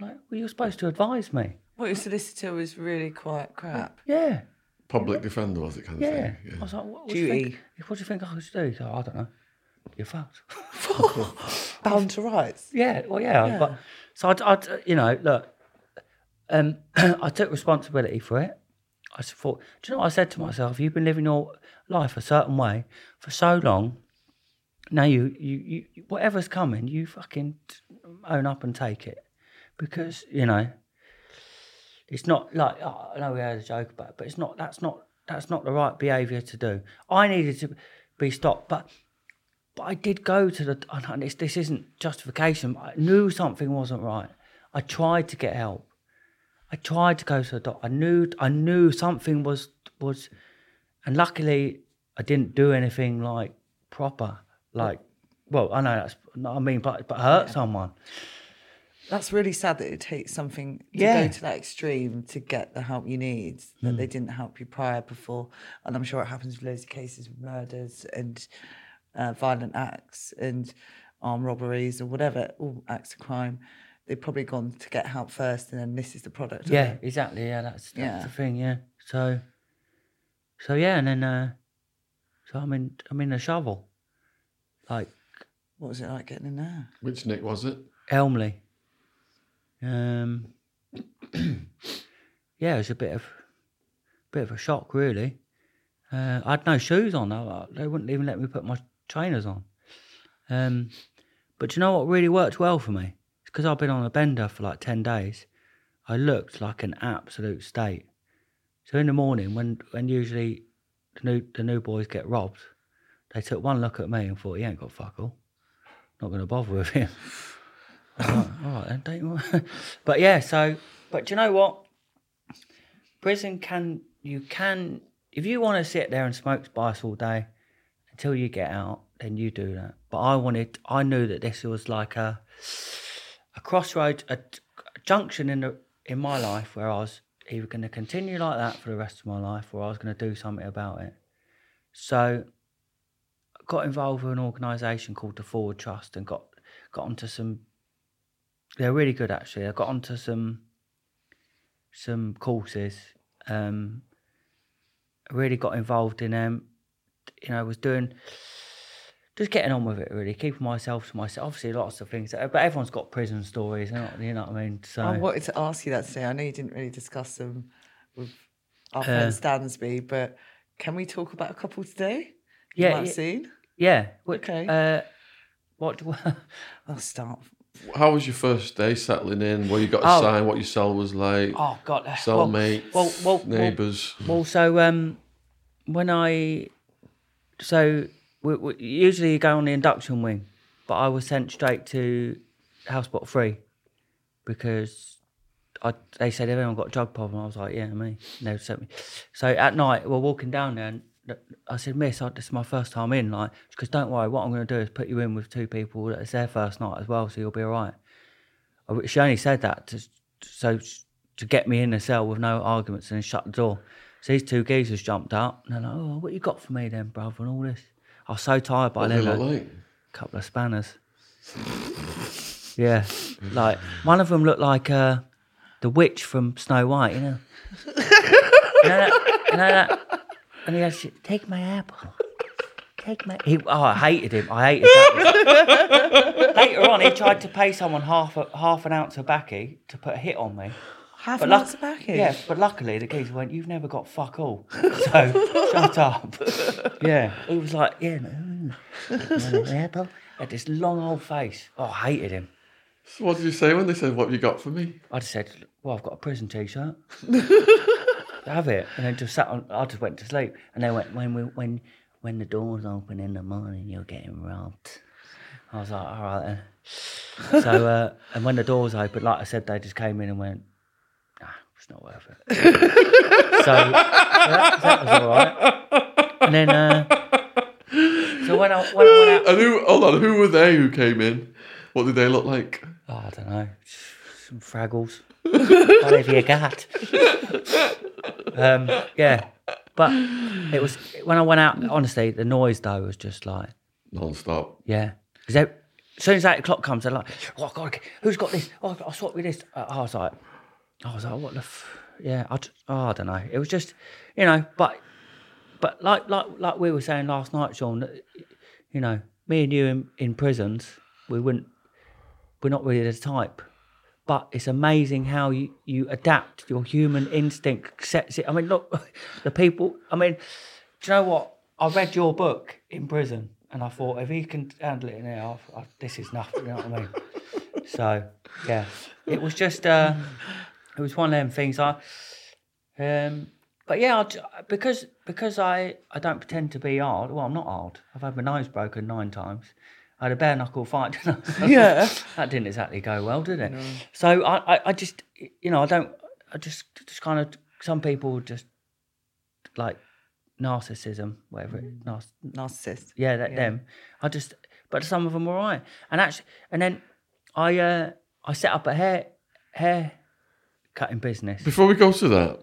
Like, well, you were supposed to advise me. What your solicitor was really quite crap. Yeah, Public defender was it kind of yeah. thing? I was like, what, what do you think? What do you think I should do? He said, I don't know. You're fucked. Bound to rights. Yeah, well, yeah, Yeah. but so I, I, you know, look, um, I took responsibility for it. I thought, do you know what I said to myself? You've been living your life a certain way for so long. Now you, you, you, whatever's coming, you fucking own up and take it, because you know, it's not like oh, I know we had a joke about, it, but it's not. That's not. That's not the right behaviour to do. I needed to be stopped, but but I did go to the. And this, this isn't justification. I knew something wasn't right. I tried to get help. I tried to go to the doctor. I knew. I knew something was was, and luckily I didn't do anything like proper. Like, well, I know that's not. I mean, but but hurt someone. That's really sad that it takes something to Yeah. go to that extreme to get the help you need that they didn't help you prior before. And I'm sure it happens with loads of cases of murders and uh, violent acts and armed robberies or whatever, all acts of crime. They've probably gone to get help first, and then this is the product. Yeah, it. exactly. Yeah, that's that's Yeah. the thing. Yeah. So, so yeah, and then uh, so I'm in I'm in a shovel, like What was it like getting in there? Which Nick was it? Elmley. Um, yeah, it was a bit of bit of a shock, really. Uh, I had no shoes on. I- They wouldn't even let me put my trainers on. Um, but do you know what really worked well for me? Because I've been on a bender for like ten days. I looked like an absolute state. So in the morning, when when usually the new the new boys get robbed, they took one look at me and thought, "He ain't got fuck all. Not going to bother with him." Like, all right then, don't you But yeah, so but you know what? Prison can you can if you want to sit there and smoke spice all day until you get out, then you do that. But I wanted, I knew that this was like a a crossroad, a, a junction in the in my life where I was either going to continue like that for the rest of my life, or I was going to do something about it. So I got involved with an organisation called the Forward Trust and got got onto some. They're really good actually. I got onto some some courses. Um, really got involved in them. You know, I was doing just getting on with it really, keeping myself to myself. Obviously, lots of things, but everyone's got prison stories. You know, you know what I mean? So I wanted to ask you that today. I know you didn't really discuss them with our Uh, friend Stansby, but can we talk about a couple today? You Yeah, might have yeah. seen. yeah. Okay. Uh, what? do- I'll start. How was your first day settling in? What you got to Oh. sign? What your cell was like? oh God. well- Cellmates, well, well, well, neighbours. Well, so um, when I so we, we, usually you go on the induction wing, but I was sent straight to houseblock three because I they said everyone got a drug problem. I was like, yeah, me. And they sent me. So at night we're walking down there, and I said, Miss, I, this is my first time in. Like, goes, don't worry. What I'm going to do is put you in with two people that it's their first night as well, so you'll be all right. I- She only said that to, so to get me in the cell with no arguments and shut the door. So these two geezers jumped up and they're like, oh, what you got for me then, brother, and all this. I was so tired by What then. like? couple of spanners. yeah, like one of them looked like uh, the witch from Snow White, you know. you know that, you know that? And he has take my apple. Take my. He, oh, I hated him. I hated that. Later on, he tried to pay someone half a, half an ounce of baccy to put a hit on me. Half But an luck- ounce of. Yeah, but luckily the geezer went, "You've never got fuck all." So shut up. Yeah, he was like, "Yeah, no, apple." Had this long old face. Oh, I hated him. So what did you say when they said, "What have you got for me"? I just said, "Well, I've got a prison t-shirt. Have it." And then just sat on. I just went to sleep. And they went, "When we, when when the doors open in the morning, you're getting robbed." I was like, "All right then." So uh, and when the doors opened, like I said, they just came in and went, "Nah, it's not worth it." so that, that was all right. And then uh, so when I when I went out, And who? Hold on. Who were they who came in? What did they look like? oh, I don't know, some fraggles, whatever you got. um, yeah, but it was when I went out. Honestly, the noise though was just like, Non-stop. yeah, because as soon as eight o'clock comes, they're like, oh God, who's got this? Oh, I'll swap with this. Uh, I was like, I was like, what the, f-? yeah, I, oh, I don't know. It was just, you know, but but like like like we were saying last night, Shaun, you know, me and you in, in prisons, we wouldn't, we're not really the type. But it's amazing how you, you adapt. Your human instinct sets it. I mean, look, the people. I mean, do you know what? I read your book in prison, and I thought if he can handle it in here, I, I, this is nothing. You know what I mean? so yeah, it was just. Uh, it was one of them things. I. Um, but yeah, I because because I, I don't pretend to be hard. Well, I'm not hard. I've had my nose broken nine times. I had a bare knuckle fight. didn't I? Yeah. that didn't exactly go well, did it? So I, I, I just you know I don't I just just kind of some people just like narcissism, whatever it narciss- Narcissist. yeah, that them. I just, but some of them were right. And actually, and then I, uh, I set up a hair, hair cutting business. Before we go to that,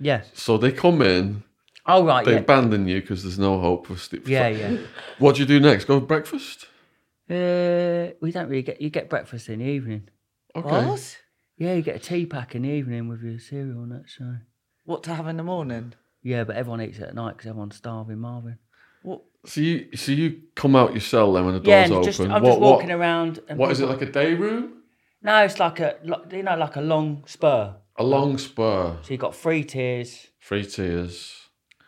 Yeah. so they come in, Oh right. they Yeah. abandon you because there's no hope for Steve. Yeah. Yeah. What do you do next? Go to breakfast? Uh, we don't really get. You get breakfast in the evening. Okay. What? Yeah, you get a tea pack in the evening with your cereal and that. So What to have in the morning? yeah, but everyone eats it at night because everyone's starving, Marvin. What? So you, so you come out your cell then when the door's Yeah, and open. just I'm what, just what- walking around. And what is it like a day room? No, it's like a like, you know like a long spur. A long spur, So you've got three tiers. three tiers.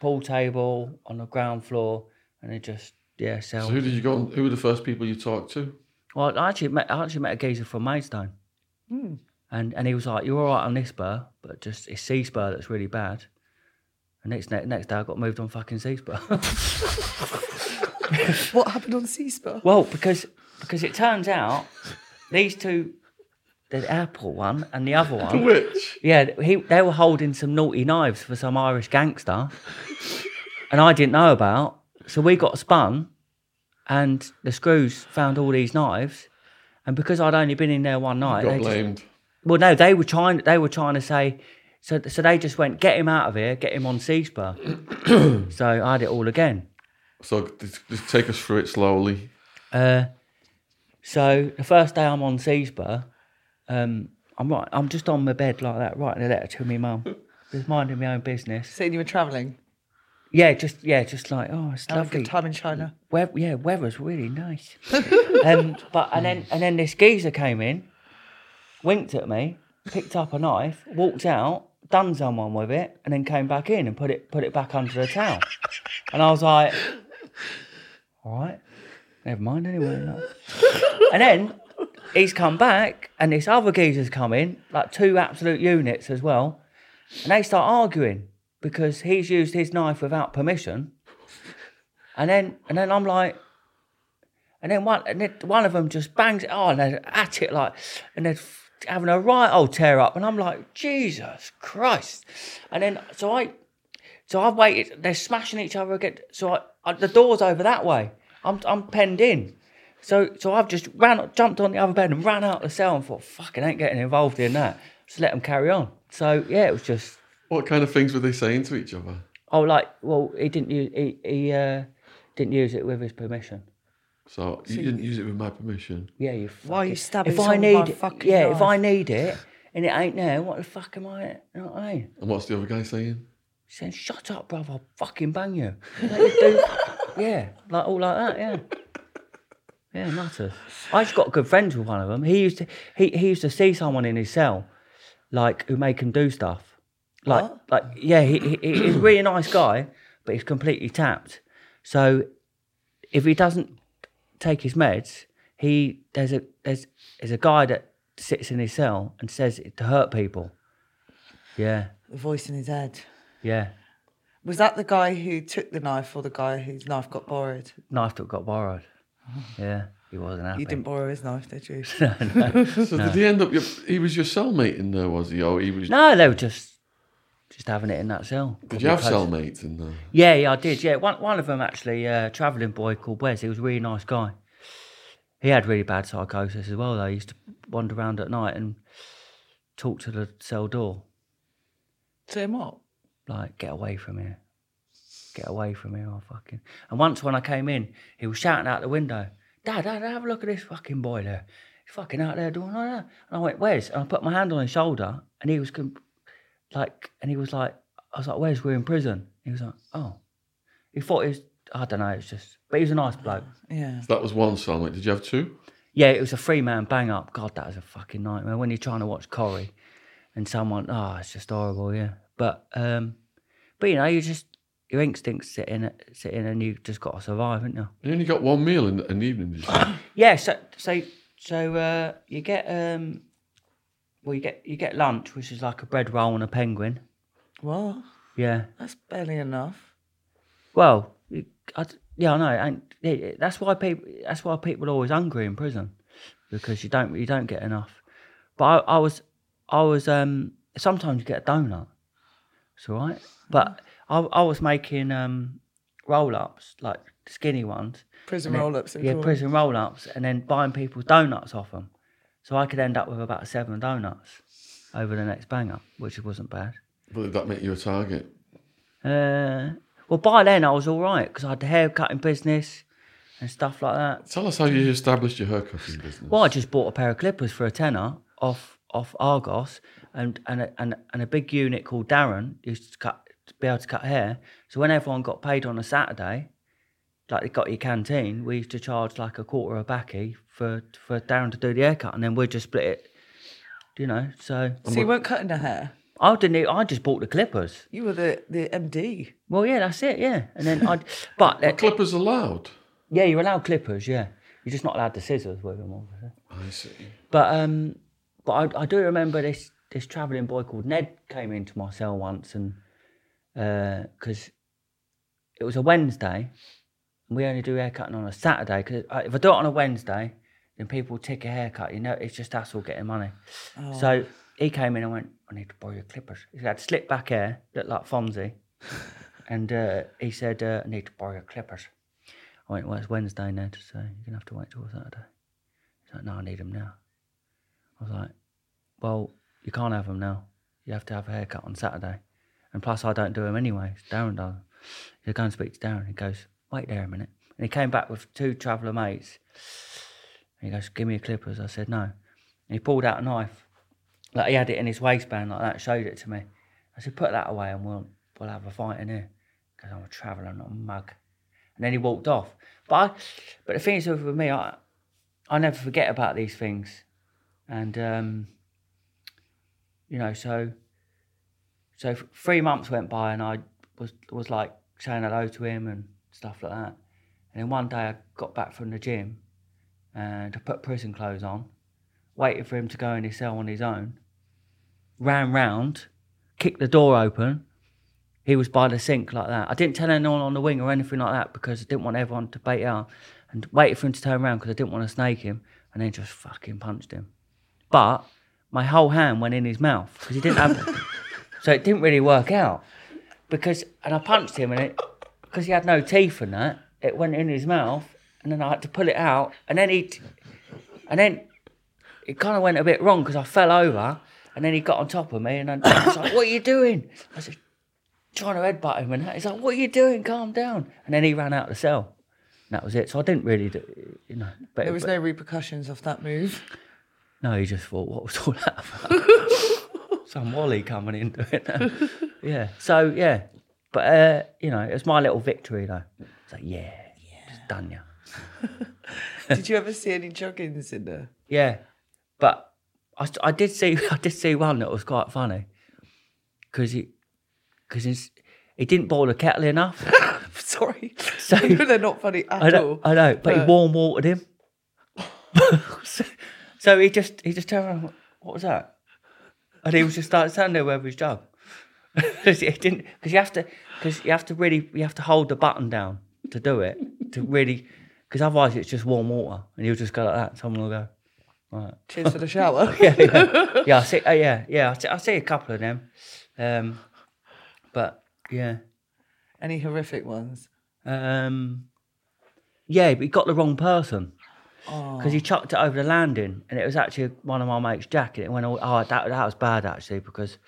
pool table on the ground floor, and it just yeah So who did you go? On, who were the first people you talked to? Well, I actually met I actually met a geezer from Maidstone, Hmm. and and he was like, "You're all right on this spur, but just it's C spur that's really bad." And next next next day, I got moved on fucking C spur. What happened on C-Spur? well, because because it turns out these two, the airport one and the other one, Which? Yeah, he they were holding some naughty knives for some Irish gangster, and I didn't know about. So we got spun, and the screws found all these knives, and because I'd only been in there one night, Got they just, blamed. well, no, they were trying. They were trying to say, so so they just went, get him out of here, get him on C spur. so I had it all again. So just, just take us through it slowly. Uh, so the first day I'm on C spur, um, I'm right. I'm just on my bed like that, writing a letter to my mum, just minding my own business. Saying you were travelling. Yeah, just yeah, just like oh, it's Have a lovely. good time in China. Yeah, weather's really nice. um, but and then and then this geezer came in, winked at me, picked up a knife, walked out, done someone with it, and then came back in and put it put it back under the towel. And I was like, all right, never mind anyway. like. And then he's come back, and this other geezer's come in, like two absolute units as well, and they start arguing because he's used his knife without permission. And then and then I'm like, and then one and then one of them just bangs it on and at it like, and they're having a right old tear up, and I'm like, Jesus Christ! And then so I, So I've waited. They're smashing each other again. So I, I, the door's over that way. I'm I'm penned in. So so I've just ran, jumped on the other bed and ran out the cell and thought, fucking ain't getting involved in that. Just let them carry on. So yeah, it was just What kind of things were they saying to each other? oh like well he didn't use he he uh, didn't use it with his permission. So you didn't use it with my permission. Yeah, you. Why are you stabbing If I need, with a fucking yeah, if I need it and it ain't there, what the fuck am I? You know what I mean? And what's the other guy saying? He said, "Shut up, brother! I'll fucking bang you." Like, yeah, like all like that. Yeah, yeah, nutters. I just got good friends with one of them. He used to he, he used to see someone in his cell, like who make him do stuff. Like What? like yeah, he, he he's a really nice guy, but he's completely tapped. So if he doesn't take his meds, he there's a there's there's a guy that sits in his cell and says it to hurt people. Yeah, The voice in his head. yeah. Was that the guy who took the knife or the guy whose knife got borrowed? Knife that got borrowed. Yeah, he wasn't happy. You didn't borrow his knife, did you? So did he end up? Your, he was your cellmate in there, was he? Or he was? No, they were just just having it in that cell. Did you have Probably close. cellmates in there? Yeah, yeah, I did. Yeah, one one of them actually, a uh, travelling boy called Wes. He was a really nice guy. He had really bad psychosis as well. Though he used to wander around at night and talk to the cell door, Turn what? like, "Get away from here, get away from here!" Oh fucking. And once when I came in, he was shouting out the window, "Dad, Dad, have a look at this fucking boy there. He's fucking out there doing all that." And I went, "Where's?" And I put my hand on his shoulder, and he was com- like, and he was like, I was like, "Where's? We're in prison." He was like, "Oh." He thought it was, I don't know, it's just, but he was a nice bloke. Yeah. That was one cellmate. Did you have two? Yeah, it was a three man bang up. God, that was a fucking nightmare. When you're trying to watch Corrie and someone, oh, it's just horrible, yeah. But, um, but you know, you just, your instincts sit in, sit in and you just got to survive, haven't you? You only got one meal in, an evening, did you? Yeah, so, so, so, uh, you get, um, well, you get, you get lunch, which is like a bread roll and a penguin. What? Yeah. That's barely enough. Well, you- I d yeah, I know. And yeah, that's why people. That's why people are always hungry in prison because you don't you don't get enough. But I, I was I was um sometimes you get a donut. It's all right. But I I was making um roll ups like skinny ones. Prison roll ups. Yeah, prison roll ups, and then buying people's donuts off them. So I could end up with about seven donuts over the next banger, which wasn't bad. But did that make you a target? Uh, well, by then I was all right because I had the haircutting business and stuff like that. Tell us how you established your haircutting business. Well, I just bought a pair of clippers for a tenner off off Argos, and and a, and and a big unit called Darren used to cut to be able to cut hair. So when everyone got paid on a Saturday, like they got your canteen, we used to charge like a quarter of a backy for for Darren to do the haircut, and then we'd just split it. You know, so So you weren't cutting the hair. I didn't. I just bought the clippers. You were the, the MD. Well, yeah, that's it. Yeah, and then I. But Are clippers allowed? Yeah, you're allowed clippers. Yeah, you're just not allowed the scissors with them. Obviously. I see. But um, but I, I do remember this this travelling boy called Ned came into my cell once, and because it was a Wednesday, and we only do haircutting on a Saturday. Because if I do it on a Wednesday, then people take a haircut. You know, it's just hassle getting money. So he came in and went, "I need to borrow your clippers." He had slick back hair, looked like Fonzie, and uh, he said, uh, "I need to borrow your clippers." I went, "Well, it's Wednesday, Ned, so you're gonna have to wait till Saturday." He's like, "No, I need them now." I was like, "Well, you can't have them now. You have to have a haircut on Saturday, and plus I don't do them anyway. Darren does." You go and speak to Darren. He goes, "Wait there a minute," and he came back with two traveller mates. And he goes, "Give me your clippers." I said, "No." And he pulled out a knife, like he had it in his waistband like that. Showed it to me. I said, "Put that away, and we'll we'll have a fight in here." Because I'm a traveller, not a mug. And then he walked off. But I, but the thing is with me, I I never forget about these things, and um, you know, so so three months went by, and I was was like saying hello to him and stuff like that. And then one day I got back from the gym, and I put prison clothes on, waited for him to go in his cell on his own. Ran round, kicked the door open. He was by the sink like that. I didn't tell anyone on the wing or anything like that because I didn't want everyone to bait out. And waited for him to turn around because I didn't want to snake him, and then just fucking punched him. But my whole hand went in his mouth because he didn't have. so it didn't really work out. because and I punched him and it because he had no teeth and that it went in his mouth and then I had to pull it out and then he and then it kind of went a bit wrong because I fell over and then he got on top of me and I, I was like, "What are you doing?" I said, "Trying to headbutt him," and that. he's like, "What are you doing? Calm down." And then he ran out of the cell. And that was it. So I didn't really, do, you know. But, There was but- no repercussions of that move. no, he just thought, what was all that about? Some Wally coming into it. yeah. So, yeah. But, uh, you know, it's my little victory, though. It's like, yeah, just done ya. Did you ever see any juggins in there? Yeah. But I, I did see I did see one that was quite funny. Because he, cause he's, he didn't boil the kettle enough. Sorry. So- they're not funny at I know, all. I know, but he warm watered him. so, so he just he just turned around. What was that? And he was just started standing there with his jug. he didn't because you have to because you have to really you have to hold the button down to do it to really because otherwise it's just warm water and you'll just go like that. Someone will go. Right. Cheers for the shower. Yeah, yeah, yeah. I see. Uh, yeah, yeah. I see, I see a couple of them, um, but yeah. Any horrific ones? Um, yeah, but he got the wrong person because he chucked it over the landing, and it was actually one of my mates' jacket. It went all. Oh, that that was bad actually because,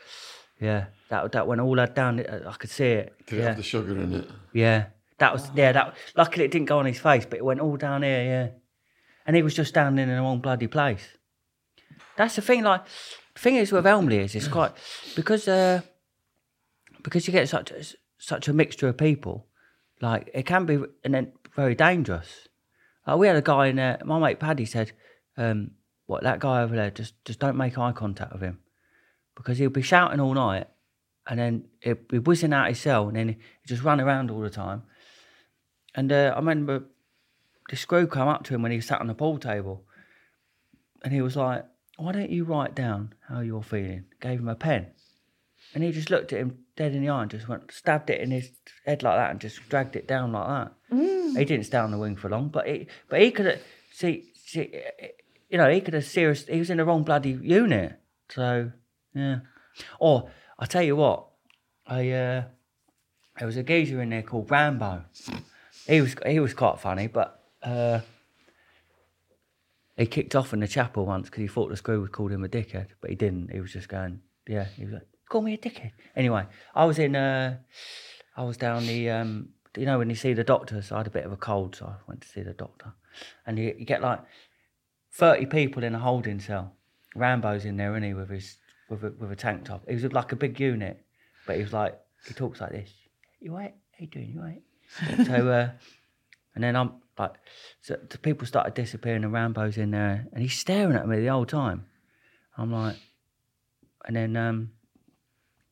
yeah, that that went all down. I could see it. Did it yeah, have the sugar in it? yeah. That was yeah. That luckily it didn't go on his face, but it went all down here. Yeah, and he was just standing in the wrong bloody place. That's the thing. Like, the thing is with Elmley is it's quite because uh, because you get such a- such a mixture of people. Like it can be and then very dangerous. Like we had a guy in there. My mate Paddy said, um, "What that guy over there? Just just don't make eye contact with him because he'll be shouting all night, and then he'll be whizzing out his cell, and then he just run around all the time." And uh, I remember the screw come up to him when he sat on the pool table, and he was like, "Why don't you write down how you're feeling?" Gave him a pen, and he just looked at him dead in the eye and just went stabbed it in his head like that and just dragged it down like that. He didn't stay on the wing for long, but he but he could have see, see you know he could have serious. He was in the wrong bloody unit, so yeah. Or I tell you what, I uh, there was a geezer in there called Rambo. He was he was quite funny, but uh, he kicked off in the chapel once because he thought the screw would called him a dickhead, but he didn't. He was just going, yeah. He was like, call me a dickhead. Anyway, I was in uh, I was down the um, you know when you see the doctor. So I had a bit of a cold, so I went to see the doctor, and you, you get like thirty people in a holding cell. Rambo's in there, isn't he, with his with a, with a tank top. He was like a big unit, but he was like he talks like this. You right? How you doing? You right? so uh, and then I'm like, so the people started disappearing, and Rambo's in there, and he's staring at me the whole time. I'm like, and then um,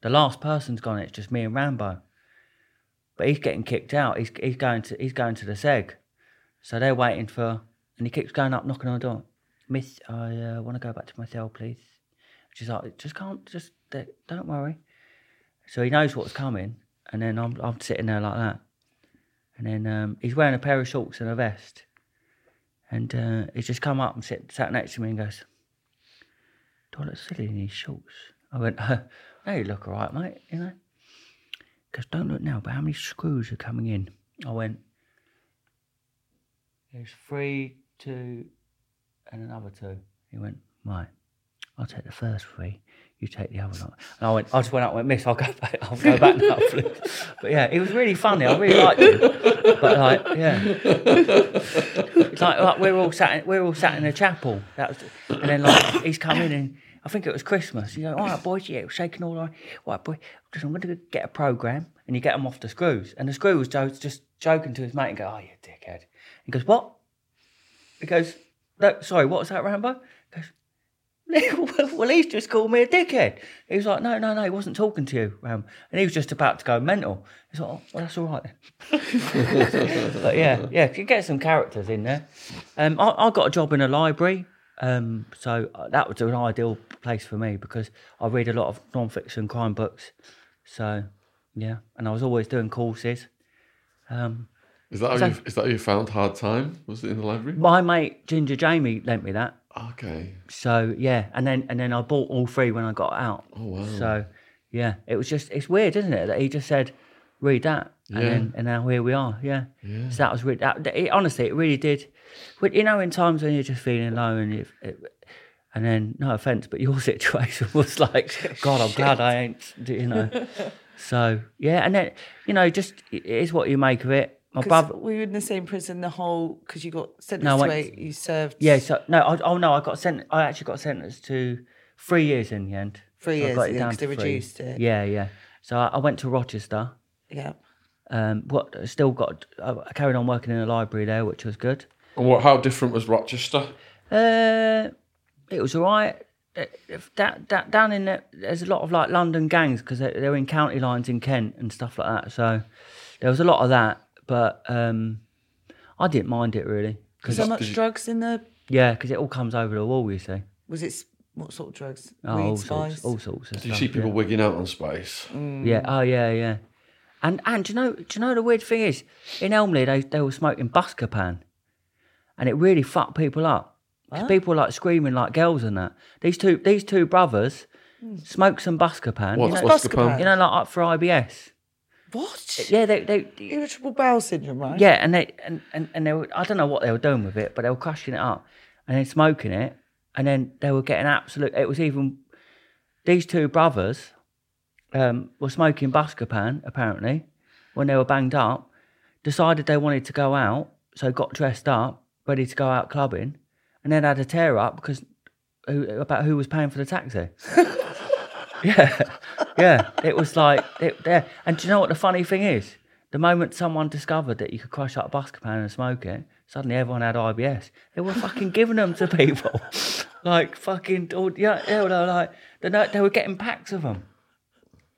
the last person's gone. It's just me and Rambo, but he's getting kicked out. He's he's going to he's going to the seg, so they're waiting for, and he keeps going up, knocking on the door. Miss, I uh, want to go back to my cell, please. She's like, just can't, just don't worry. So he knows what's coming, and then I'm I'm sitting there like that, and then um, he's wearing a pair of shorts and a vest, and uh, he's just come up and sit, sat next to me and goes, "Do I look silly in these shorts?" I went, "No, you look all right, mate. You know." Because don't look now, but how many screws are coming in? I went. There's three, two, and another two. He went, right. I'll take the first three. You take the other one. And I went. I just went and Went, Miss. I'll go back. I'll go back now. But yeah, it was really funny. I really liked him. But like, yeah, it's like, like we're all sat. In, we're all sat in a chapel. That was, and then like he's come in and I think it was Christmas. You go, all right, boys. Yeah, shaking all right. All right, boy. Listen, I'm going to get a program, and you get them off the screws. And the screw was just joking to his mate and go, oh, you dickhead. He goes, what? He goes, no, sorry, what was that, Rambo? He goes, well, he's just called me a dickhead. He was like, no, no, no, he wasn't talking to you, Ram. And he was just about to go mental. He's like, oh, well, that's all right then. but yeah, yeah, you get some characters in there. Um, I, I got a job in a library, um, so that was an ideal place for me because I read a lot of non-fiction crime books. So yeah, and I was always doing courses. Um, Is that how So- you, is that how you found hard time? Was it in the library? my mate Ginger Jamie lent me that. Okay. So yeah, and then and then I bought all three when I got out. Oh wow. So Yeah, it was just it's weird, isn't it? That he just said, "Read that," and Yeah. then and now here we are. Yeah, so that was really that, it, honestly, it really did. But you know, in times when you're just feeling low and if it, and then no offense, but your situation was like, God, I'm glad I ain't, you know. so yeah, and then you know, just it is what you make of it. My 'Cause brother, we were in the same prison the whole? Because you got sentenced No, I to went- eight. You served. yeah. So no, I, oh no, I got sent. I actually got sentenced to three years in the end. Three So years, got it yeah, down 'cause they three. reduced it. Yeah, yeah. So I, I went to Rochester. Yeah. Um, what still got? I carried on working in a library there, which was good. And what? How different was Rochester? Uh, it was all right. Uh, if That, that, down in there, there's a lot of like London gangs because they're, they're in county lines in Kent and stuff like that. So there was a lot of that, but um, I didn't mind it really. Was there Did much drugs in the? Yeah, because it all comes over the wall. You see, Was it what sort of drugs? oh, Weed, all spice. sorts, all sorts of Do you stuff. see yeah. people wigging out on space? Yeah. Oh, yeah, yeah. And and do you know? Do you know the weird thing is in Elmley they they were smoking Buscopan, and it really fucked people up. 'Cause people were like screaming like girls and that. These two these two brothers hmm. smoked some Buscopan. What's you know, Buscopan? you know, like up for IBS. What? Yeah, they they. Irritable bowel syndrome, right? Yeah, and they and, and, and they were I don't know what they were doing with it, but they were crushing it up and then smoking it, and then they were getting absolute. It was even these two brothers um, were smoking Buscopan apparently when they were banged up. Decided they wanted to go out, so got dressed up, ready to go out clubbing, and then had a tear up because who, about who was paying for the taxi. Yeah, yeah. It was like it there. And do you know what the funny thing is? The moment someone discovered that you could crush up a Buscopan and smoke it, suddenly everyone had IBS. They were fucking giving them to people, like fucking. Yeah, they were like they were getting packs of them.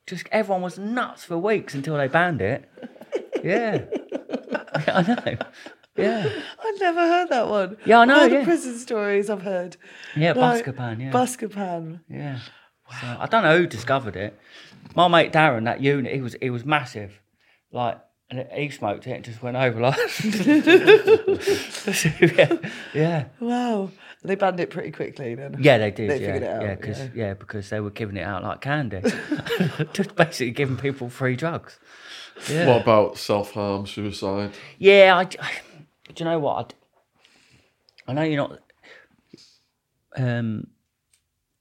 Just everyone was nuts for weeks until they banned it. Yeah, I know. Yeah, I've never heard that one. Yeah, I know, All the yeah. prison stories I've heard. yeah. Like, Buscopan. Yeah. Buscopan. Yeah. So, I don't know who discovered it. My mate Darren, that unit, he was he was massive, like, and he smoked it and just went over like. yeah, yeah, Wow. They banned it pretty quickly then. yeah, they did. They yeah, figured it out, yeah, because yeah. yeah. because they were giving it out like candy, just basically giving people free drugs. Yeah, What about self harm, suicide? yeah. I, I- do you know what? I, I know you're not. Um,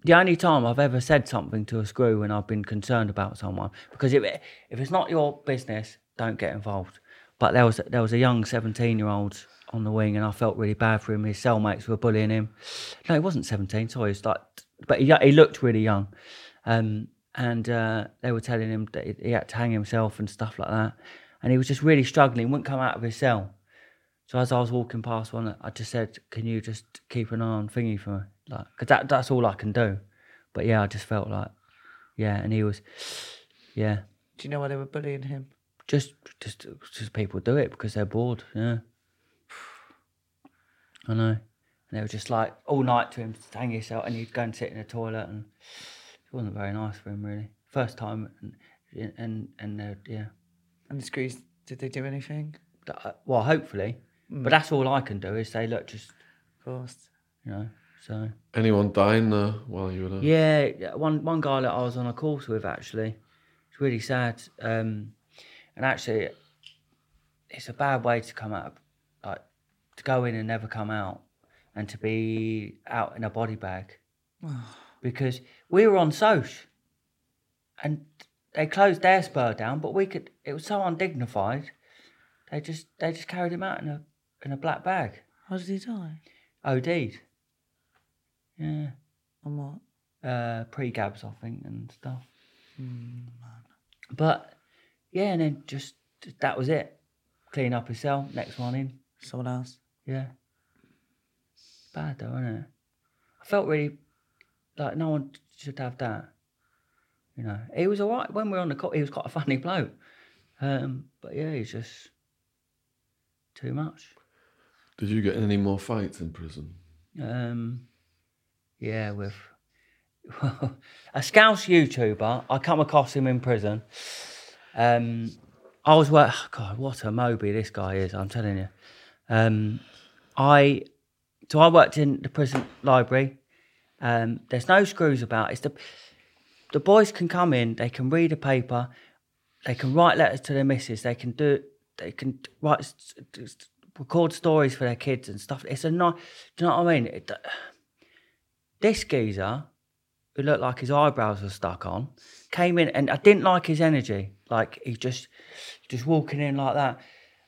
the only time I've ever said something to a screw when I've been concerned about someone, because if it, if it's not your business, don't get involved. But there was there was a young seventeen year old on the wing, and I felt really bad for him. His cellmates were bullying him. No, he wasn't seventeen. Sorry, he was like, but he he looked really young, um, and uh, they were telling him that he- he had to hang himself and stuff like that. And he was just really struggling. Wouldn't come out of his cell. So as I was walking past one, I just said, "Can you just keep an eye on Thingy for me?" Like, cause that that's all I can do. But yeah, I just felt like, yeah, and he was, yeah, Do you know why they were bullying him? just just just people do it because they're bored. Yeah, I know. And they were just like all night to him, hang yourself, and he'd go and sit in the toilet, and it wasn't very nice for him really. First time, and and and uh, yeah. And the screws, did they do anything? Uh, Well, hopefully, but that's all I can do is say, look, just Of course. you know. So Anyone dying there while you were there? yeah, yeah, one one guy that I was on a course with actually, it's really sad. Um, and actually, it's a bad way to come out, like to go in and never come out, and to be out in a body bag, because we were on Soch, and they closed their spur down, but we could. It was so undignified. They just they just carried him out in a in a black bag. How did he die? OD'd. Yeah. On what? uh, pre-gabs, I think, and stuff. But yeah, and then just that was it. Clean up his cell. Next one in. Someone else? Yeah. Bad though, isn't it? I felt really like no one should have that. You know, he was alright when we were on the court. He was quite a funny bloke. Um, but yeah, he's just too much. Did you get any more fights in prison? Um, yeah, with a Scouse YouTuber. I come across him in prison. Um, I was work. God, what a Moby this guy is! I'm telling you. Um, I so I worked in the prison library. Um, there's no screws about. It's the the boys can come in, they can read a paper, they can write letters to their missus, they can do, they can write, record stories for their kids and stuff. It's a nice, do you know what I mean? It, this geezer, who looked like his eyebrows were stuck on, came in and I didn't like his energy. Like he just, just walking in like that.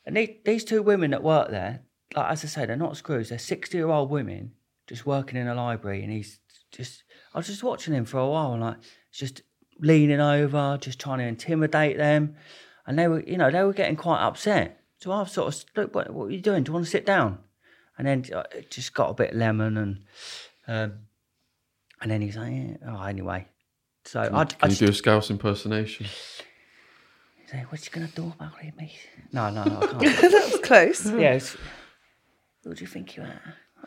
And they, these two women that work there, like as I say, they're not screws. They're sixty-year-old women just working in a library, and he's just. I was just watching him for a while, and like just leaning over, just trying to intimidate them, and they were, you know, they were getting quite upset. So I sort of look, what, what are you doing? Do you want to sit down? And then uh, it just got a bit lemon, and um, and then he's like, yeah. oh, anyway. So I, I Can you just, do a Scouse impersonation? he's like, what's you gonna do about it, mate? No, no, no, I can't. that was close. yeah. Who do you think you are?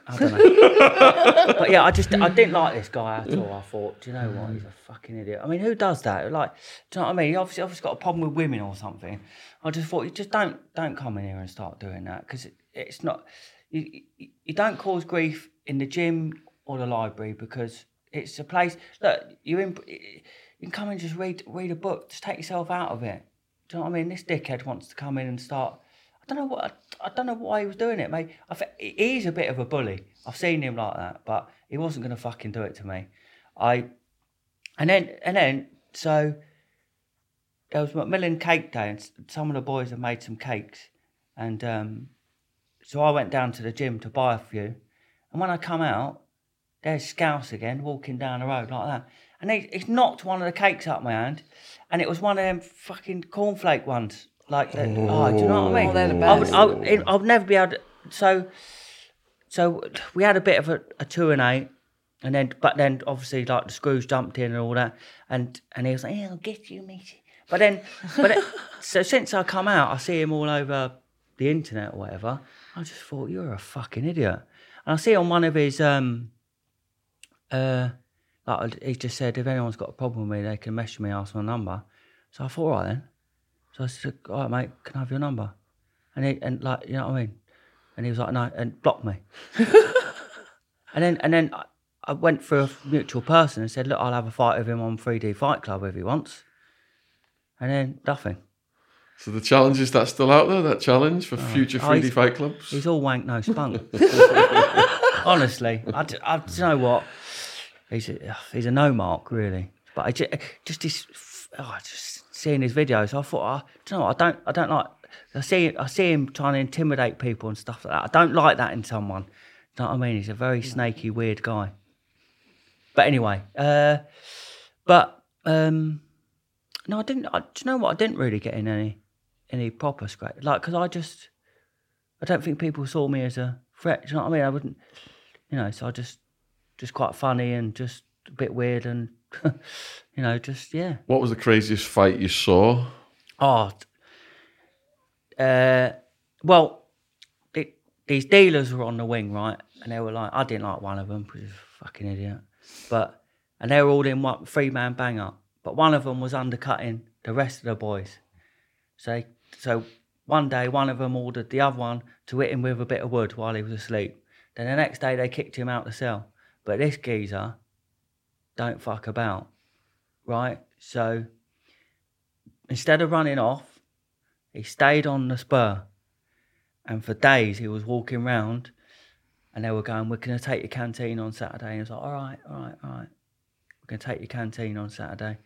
I don't know. but yeah, I just I didn't like this guy at all. I thought, do you know what? He's a fucking idiot. I mean, who does that? Like, do you know what I mean? He obviously, obviously got a problem with women or something. I just thought, you just don't don't come in here and start doing that because it, it's not. You, you, you don't cause grief in the gym or the library because it's a place. Look, you in. You can come and just read read a book. Just take yourself out of it. Do you know what I mean? This dickhead wants to come in and start. I don't know what. I, don't know why he was doing it, mate. I he's a bit of a bully. I've seen him like that, but he wasn't going to fucking do it to me. I, and then and then so. There was Macmillan Cake Day, and some of the boys had made some cakes, and um, so I went down to the gym to buy a few. And when I come out, there's Scouse again walking down the road like that. And he, he's knocked one of the cakes out my hand, and it was one of them fucking cornflake ones. Like, that, oh. do you know what I mean? Oh, they're the I would. I would, I would never be able to. So, so we had a bit of a, a two and eight, and then, but then obviously like the screws jumped in and all that, and and he was like, "Yeah, I'll get you, matey." But then, but it, so since I come out, I see him all over the internet or whatever. I just thought you're a fucking idiot, and I see on one of his um, uh, like he just said if anyone's got a problem with me, they can message me, ask my number. So I thought, all right then. So I said, all right, mate, can I have your number? And he and like you know what I mean. And he was like, no, and blocked me. and then and then I, I went for a mutual person and said, look, I'll have a fight with him on 3D Fight Club if he wants. And then nothing. So the challenge is that still out there? That challenge for uh, future Oh, 3D he's- fight clubs? He's all wank, no spunk. Honestly, I do you know what? He's a, he's a no mark, really. But I just, just this, oh, just seeing his videos, I thought, oh, do you know what? I don't, I don't like. I see, I see him trying to intimidate people and stuff like that. I don't like that in someone. Do you know what I mean? He's a very snaky, weird guy. But anyway, uh, but um, no, I didn't. I, do you know what? I didn't really get in any any proper scrape. Like, because I just, I don't think people saw me as a threat. Do you know what I mean? I wouldn't, you know. So I just, just quite funny and just a bit weird and, you know, just yeah. What was the craziest fight you saw? Oh, uh, well, the, these dealers were on the wing, right? And they were like, I didn't like one of them because he's a fucking idiot. But, and they were all in one three man banger. But one of them was undercutting the rest of the boys. So, they, so one day, one of them ordered the other one to hit him with a bit of wood while he was asleep. Then the next day, they kicked him out the cell. But this geezer don't fuck about, right? So instead of running off, he stayed on the spur. And for days, he was walking round and they were going, We're to take your canteen on Saturday. And he was like, All right, all right, all right. We're to take your canteen on Saturday.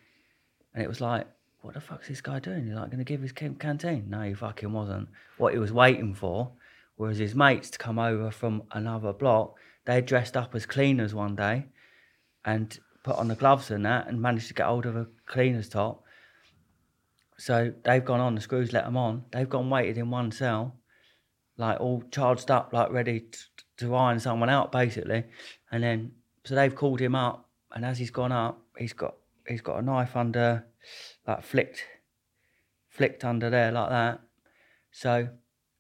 And it was like, What the fuck's this guy doing? He's like, to give his canteen? No, he fucking wasn't. What he was waiting for was his mates to come over from another block. They dressed up as cleaners one day and put on the gloves and that and managed to get hold of a cleaner's top. So they've gone on, the screws let them on. They've gone waited in one cell, like all charged up, like ready t- to iron someone out, basically. And then, so they've called him up, and as he's gone up, he's got he's got a knife under, like flicked, flicked under there like that. So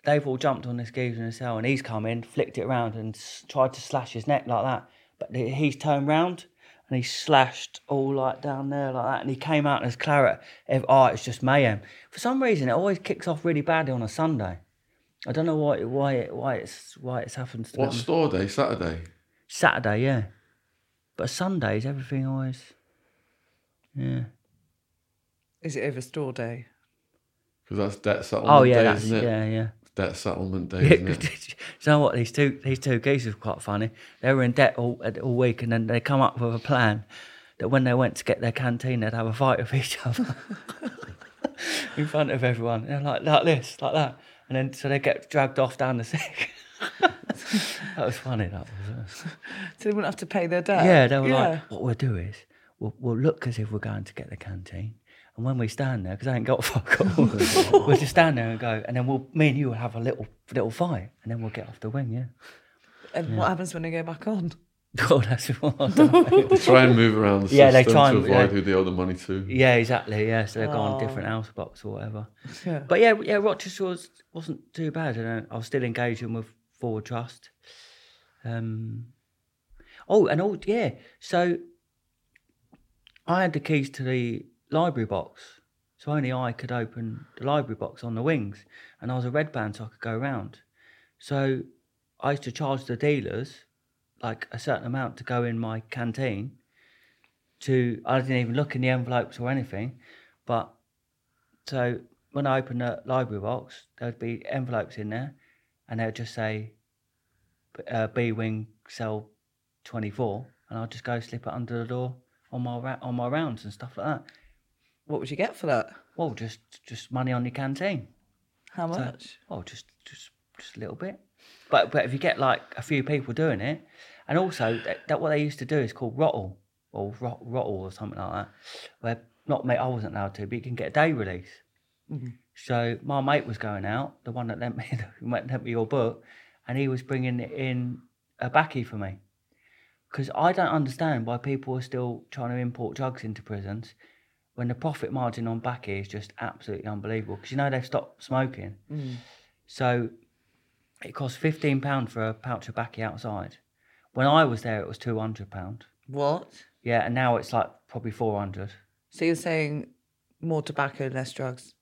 they've all jumped on this geezer in the cell, and he's come in, flicked it around, and s- tried to slash his neck like that. But he- he's turned round and he slashed all like down there like that, and he came out as claret. Ev- Oh, it's just mayhem. For some reason, it always kicks off really badly on a Sunday. I don't know why why it, why it's why it's happened to What store day? Saturday? Saturday, yeah. But Sundays, everything always Yeah. Is it over store day? Because that's debt settlement Oh yeah, day, that's isn't it? yeah, yeah. Debt settlement day, isn't it? Do you know what? These two these two geezers were quite funny. They were in debt all all week, and then they come up with a plan that when they went to get their canteen, they'd have a fight with each other in front of everyone. They're like like this, like that, and then so they get dragged off down the sink. that was funny. That was. So they wouldn't have to pay their debt. Yeah, they were Yeah. like, what we'll do is we'll, we'll look as if we're going to get the canteen. And when we stand there, because I ain't got a fuck all, we'll just stand there and go, and then we'll, me and you will have a little little fight, and then we'll get off the wing, yeah. And what happens when they go back on? Oh, that's what I don't know. They try and move around the Yeah, they system try to and- avoid yeah. who they owe the money to. Yeah, exactly. Yeah, so they go on Oh. different house blocks or whatever. Yeah. But yeah, yeah, Rochester was, wasn't too bad. You know, I was still engaging with Forward Trust. Um, oh, and oh, yeah. So I had the keys to the library box, so only I could open the library box on the wings, and I was a red band, so I could go around. So I used to charge the dealers like a certain amount to go in my canteen. To I didn't even look in the envelopes or anything, but so when I opened the library box, there'd be envelopes in there, and they'd just say uh, B wing cell twenty four, and I'd just go slip it under the door on my ra- on my rounds and stuff like that. What would you get for that? Well, just just money on your canteen. How So- much? Oh, just just just a little bit. But but if you get like a few people doing it, and also that, that what they used to do is called rottle or rot, rottle or something like that, where not mate I wasn't allowed to, but you can get a day release. Mm-hmm. So my mate was going out, the one that lent me who went- lent me your book, and he was bringing in a backy for me. Because I don't understand why people are still trying to import drugs into prisons when the profit margin on backy is just absolutely unbelievable. Because you know they've stopped smoking. Mm. So it cost fifteen pound for a pouch of backy outside. When I was there, it was two hundred pound. What? Yeah, and now it's like probably four hundred. So you're saying more tobacco, less drugs?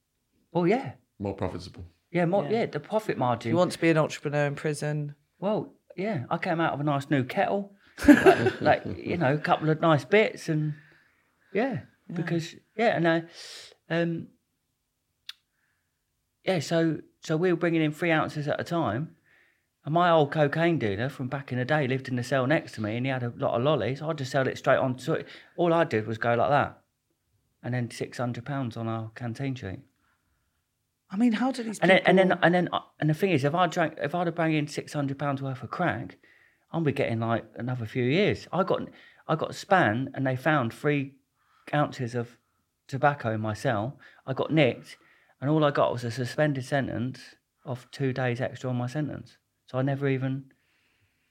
Well, yeah, More profitable. yeah, more, Yeah. yeah. The profit margin. You want to be an entrepreneur in prison? Well, yeah, I came out of a nice new kettle, like, like you know, a couple of nice bits, and yeah, because yeah, and uh, um, yeah, so so we were bringing in three ounces at a time, and my old cocaine dealer from back in the day lived in the cell next to me, and he had a lot of lollies. I just sold it straight on. So all I did was go like that, and then six hundred pounds on our canteen sheet. I mean, how do these And people... then, and then, and then, and the thing is, if I drank, if I'd have bring in six hundred pounds worth of crack, I'd be getting like another few years. I got, I got span, and they found three ounces of tobacco in my cell. I got nicked, and all I got was a suspended sentence of two days extra on my sentence. So I never even.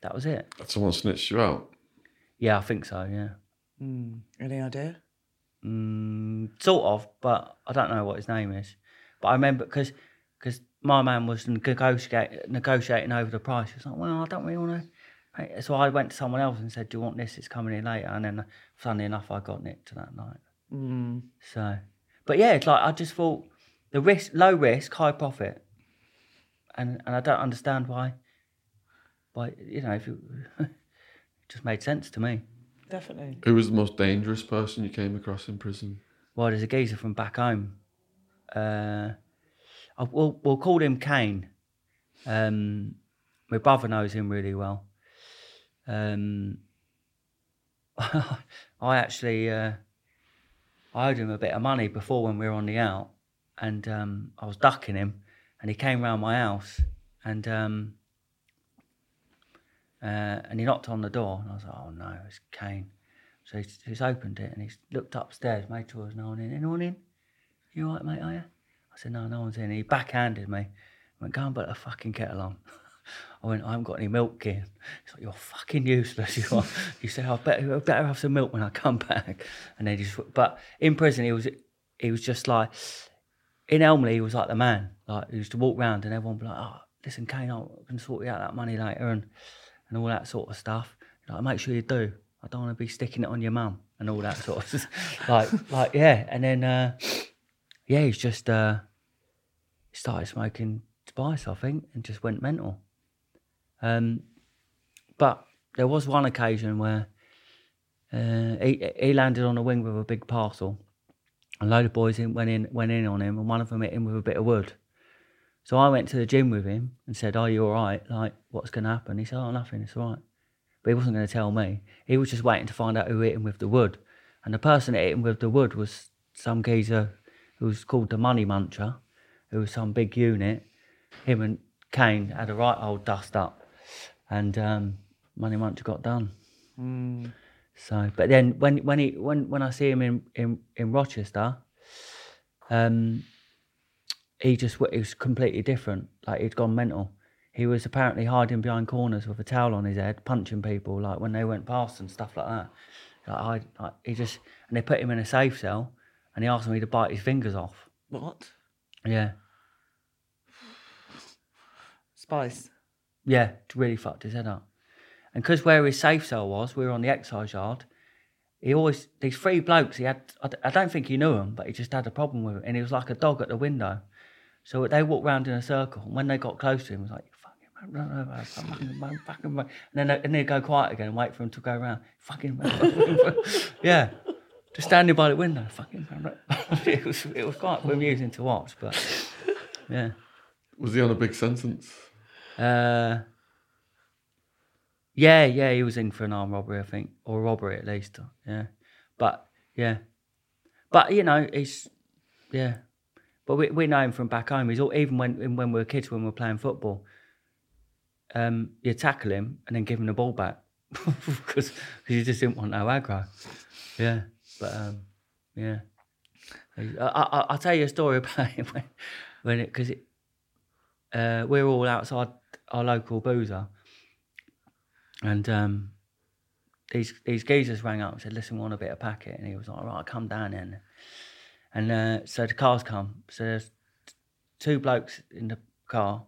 That was it. Someone snitched you out? Yeah, I think so. Yeah, Hmm, any idea? mm, sort of, but I don't know what his name is. But I remember because because my man was negotiate, negotiating over the price. He was like, "Well, I don't really want to." So I went to someone else and said, "Do you want this? It's coming in later." And then, funnily enough, I got nicked that night. Hmm. So, but yeah, it's like I just thought the risk, low risk, high profit, and and I don't understand why. Why you know if you, it just made sense to me. Definitely. Who was the most dangerous person you came across in prison? Well, there's a geezer from back home. Uh, I, we'll, we'll call him Kane. Um, my brother knows him really well. Um, I actually uh, I owed him a bit of money before when we were on the out, and um, I was ducking him, and he came round my house, and um, uh, and he knocked on the door, and I was like, "Oh no, it's Kane." So he's, he's opened it and he's looked upstairs, made sure there's no one in. Anyone in? You all right, mate, are you? I said, no, no one's in. He backhanded me. I went, go and put the fucking kettle on. I went, I haven't got any milk in. He's like, you're fucking useless. You are. He said, I better, I better have some milk when I come back. And then he just, but in prison, he was, he was just like, in Elmley, he was like the man. Like, he used to walk round and everyone would be like, oh, listen, Kane, I can sort you out that money later and, and all that sort of stuff. Like, make sure you do. I don't want to be sticking it on your mum and all that sort of stuff. like, like yeah. And then, uh, yeah, he's just uh, started smoking spice, I think, and just went mental. Um, but there was one occasion where Uh, he he landed on a wing with a big parcel. A load of boys in, went in went in on him, and one of them hit him with a bit of wood. So I went to the gym with him and said, "Are you all right? Like, what's going to happen?" He said, "Oh, nothing. It's all right." But he wasn't going to tell me. He was just waiting to find out who hit him with the wood. And the person that hit him with the wood was some geezer who was called the Money Muncher, who was some big unit. Him and Kane had a right old dust up, and um, Money Muncher got done. So, but then when when he when when I see him in in, in Rochester, um, he just he was completely different. Like he'd gone mental. He was apparently hiding behind corners with a towel on his head, punching people like when they went past and stuff like that. Like, I, like he just and they put him in a safe cell, and he asked me to bite his fingers off. What? Yeah, Spice. Yeah, it really fucked his head up. And because where his safe cell was, we were on the exercise yard. He always these three blokes. He had I don't think he knew them, but he just had a problem with it, and he was like a dog at the window. So they walked round in a circle, and when they got close to him, he was like, "You "Fucking no, no, fucking man, fucking man." And then they, and they'd go quiet again and wait for him to go round. Fucking fucking man. yeah, just standing by the window. Fucking man. it was it was quite amusing to watch, but yeah. Was he on a big sentence? Uh, yeah, yeah, he was in for an armed robbery, I think, or robbery at least. Yeah, but yeah, but you know, he's yeah, but we we know him from back home. He's all even when when we were kids when we were playing football. Um, you tackle him and then give him the ball back because you just didn't want no aggro. Yeah, but um, yeah, I, I, I'll tell you a story about him when when it because it uh, we're all outside our local boozer, and um, these these geezers rang up and said, "Listen, we want a bit of packet," and he was like, "Right, come down then." And uh, so the cars come. So there's two blokes in the car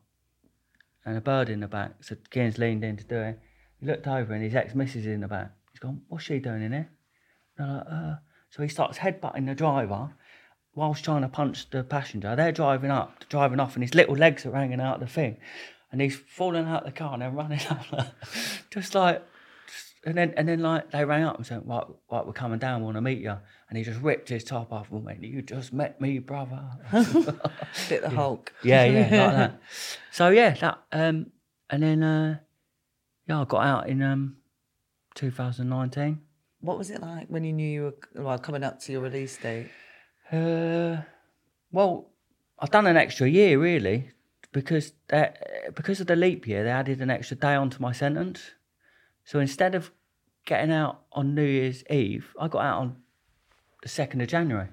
and a bird in the back. So Ken's leaned in to do it. He looked over and his ex-missus is in the back. He's gone, "What's she doing in here?" And they're like, uh. So he starts headbutting the driver whilst trying to punch the passenger. They're driving up, driving off, and his little legs are hanging out of the thing, and he's falling out of the car and they're running up, like, just like, just- and then and then like they rang up and said, "Right, right, we're coming down. We want to meet you." And he just ripped his top off and went, "You just met me, brother." Bit the Hulk. yeah, yeah, like that. So yeah, that um, and then uh, yeah, I got out in um, 2019. What was it like when you knew you were well coming up to your release date? Uh, well, I've done an extra year really because that because of the leap year, they added an extra day onto my sentence. So instead of getting out on New Year's Eve, I got out on the second of January.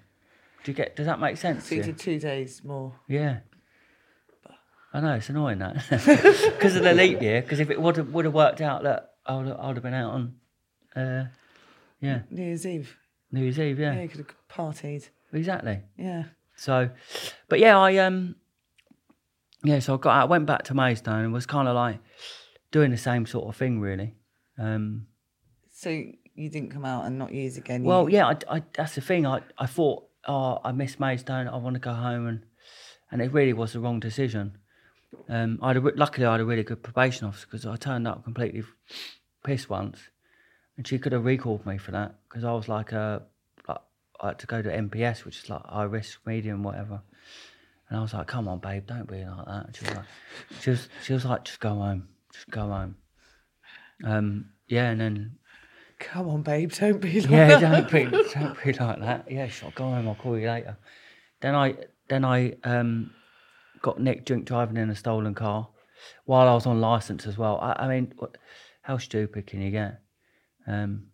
Do you get? Does that make sense? So you did two days more. Yeah. I know it's annoying that because of the leap year. Because if it would have would have worked out, that I would have, I would have been out on, uh, yeah, New Year's Eve. New Year's Eve. Yeah, Yeah, you could have partied. Exactly. Yeah. So, but yeah, I um, yeah, so I got out, went back to Maidstone, and was kind of like doing the same sort of thing, really. Um, So you didn't come out and not use again. well, you, yeah, I, I, that's the thing. I, I thought, oh, I miss Maidstone. I want to go home, and and it really was the wrong decision. Um, I had a, luckily I had a really good probation officer because I turned up completely pissed once, and she could have recalled me for that because I was like a had to go to MPS, which is like high risk, medium, whatever. And I was like, "Come on, babe, don't be like that." And she was like, "She was she was like, just go home, just go home." Um, yeah, and then Come on, babe, don't be like yeah, that. don't be, don't be like that. Yeah, sure, go home. I'll call you later. Then I, then I um, got Nick drink driving in a stolen car, while I was on license as well. I, I mean, what, how stupid can you get? Um,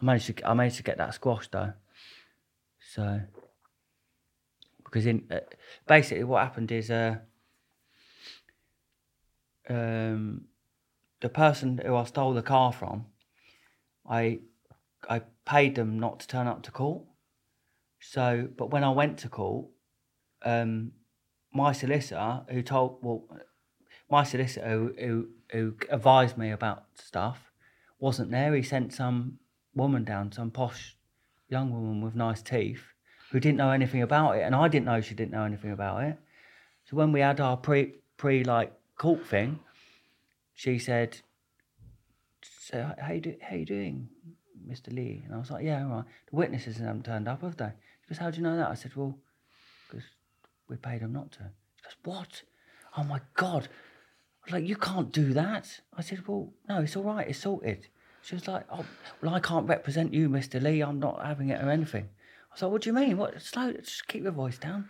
I managed to, I managed to get that squashed though. So, because in uh, basically what happened is, uh, um, the person who I stole the car from, I I paid them not to turn up to court. So, but when I went to court, um, my solicitor who told well, my solicitor who, who who advised me about stuff wasn't there. He sent some woman down, some posh young woman with nice teeth, who didn't know anything about it, and I didn't know she didn't know anything about it. So when we had our pre pre like court thing, she said, "So how you do, how you doing, Mr. Lee? And I was like, yeah, all right. The witnesses haven't turned up, have they? She goes, how do you know that? I said, well, because we paid them not to. She goes, what? Oh my God. Like, you can't do that. I said, well, no, it's all right. It's sorted. She was like, oh, well, I can't represent you, Mr. Lee. I'm not having it or anything. I was like, what do you mean? What? Slow, just keep your voice down.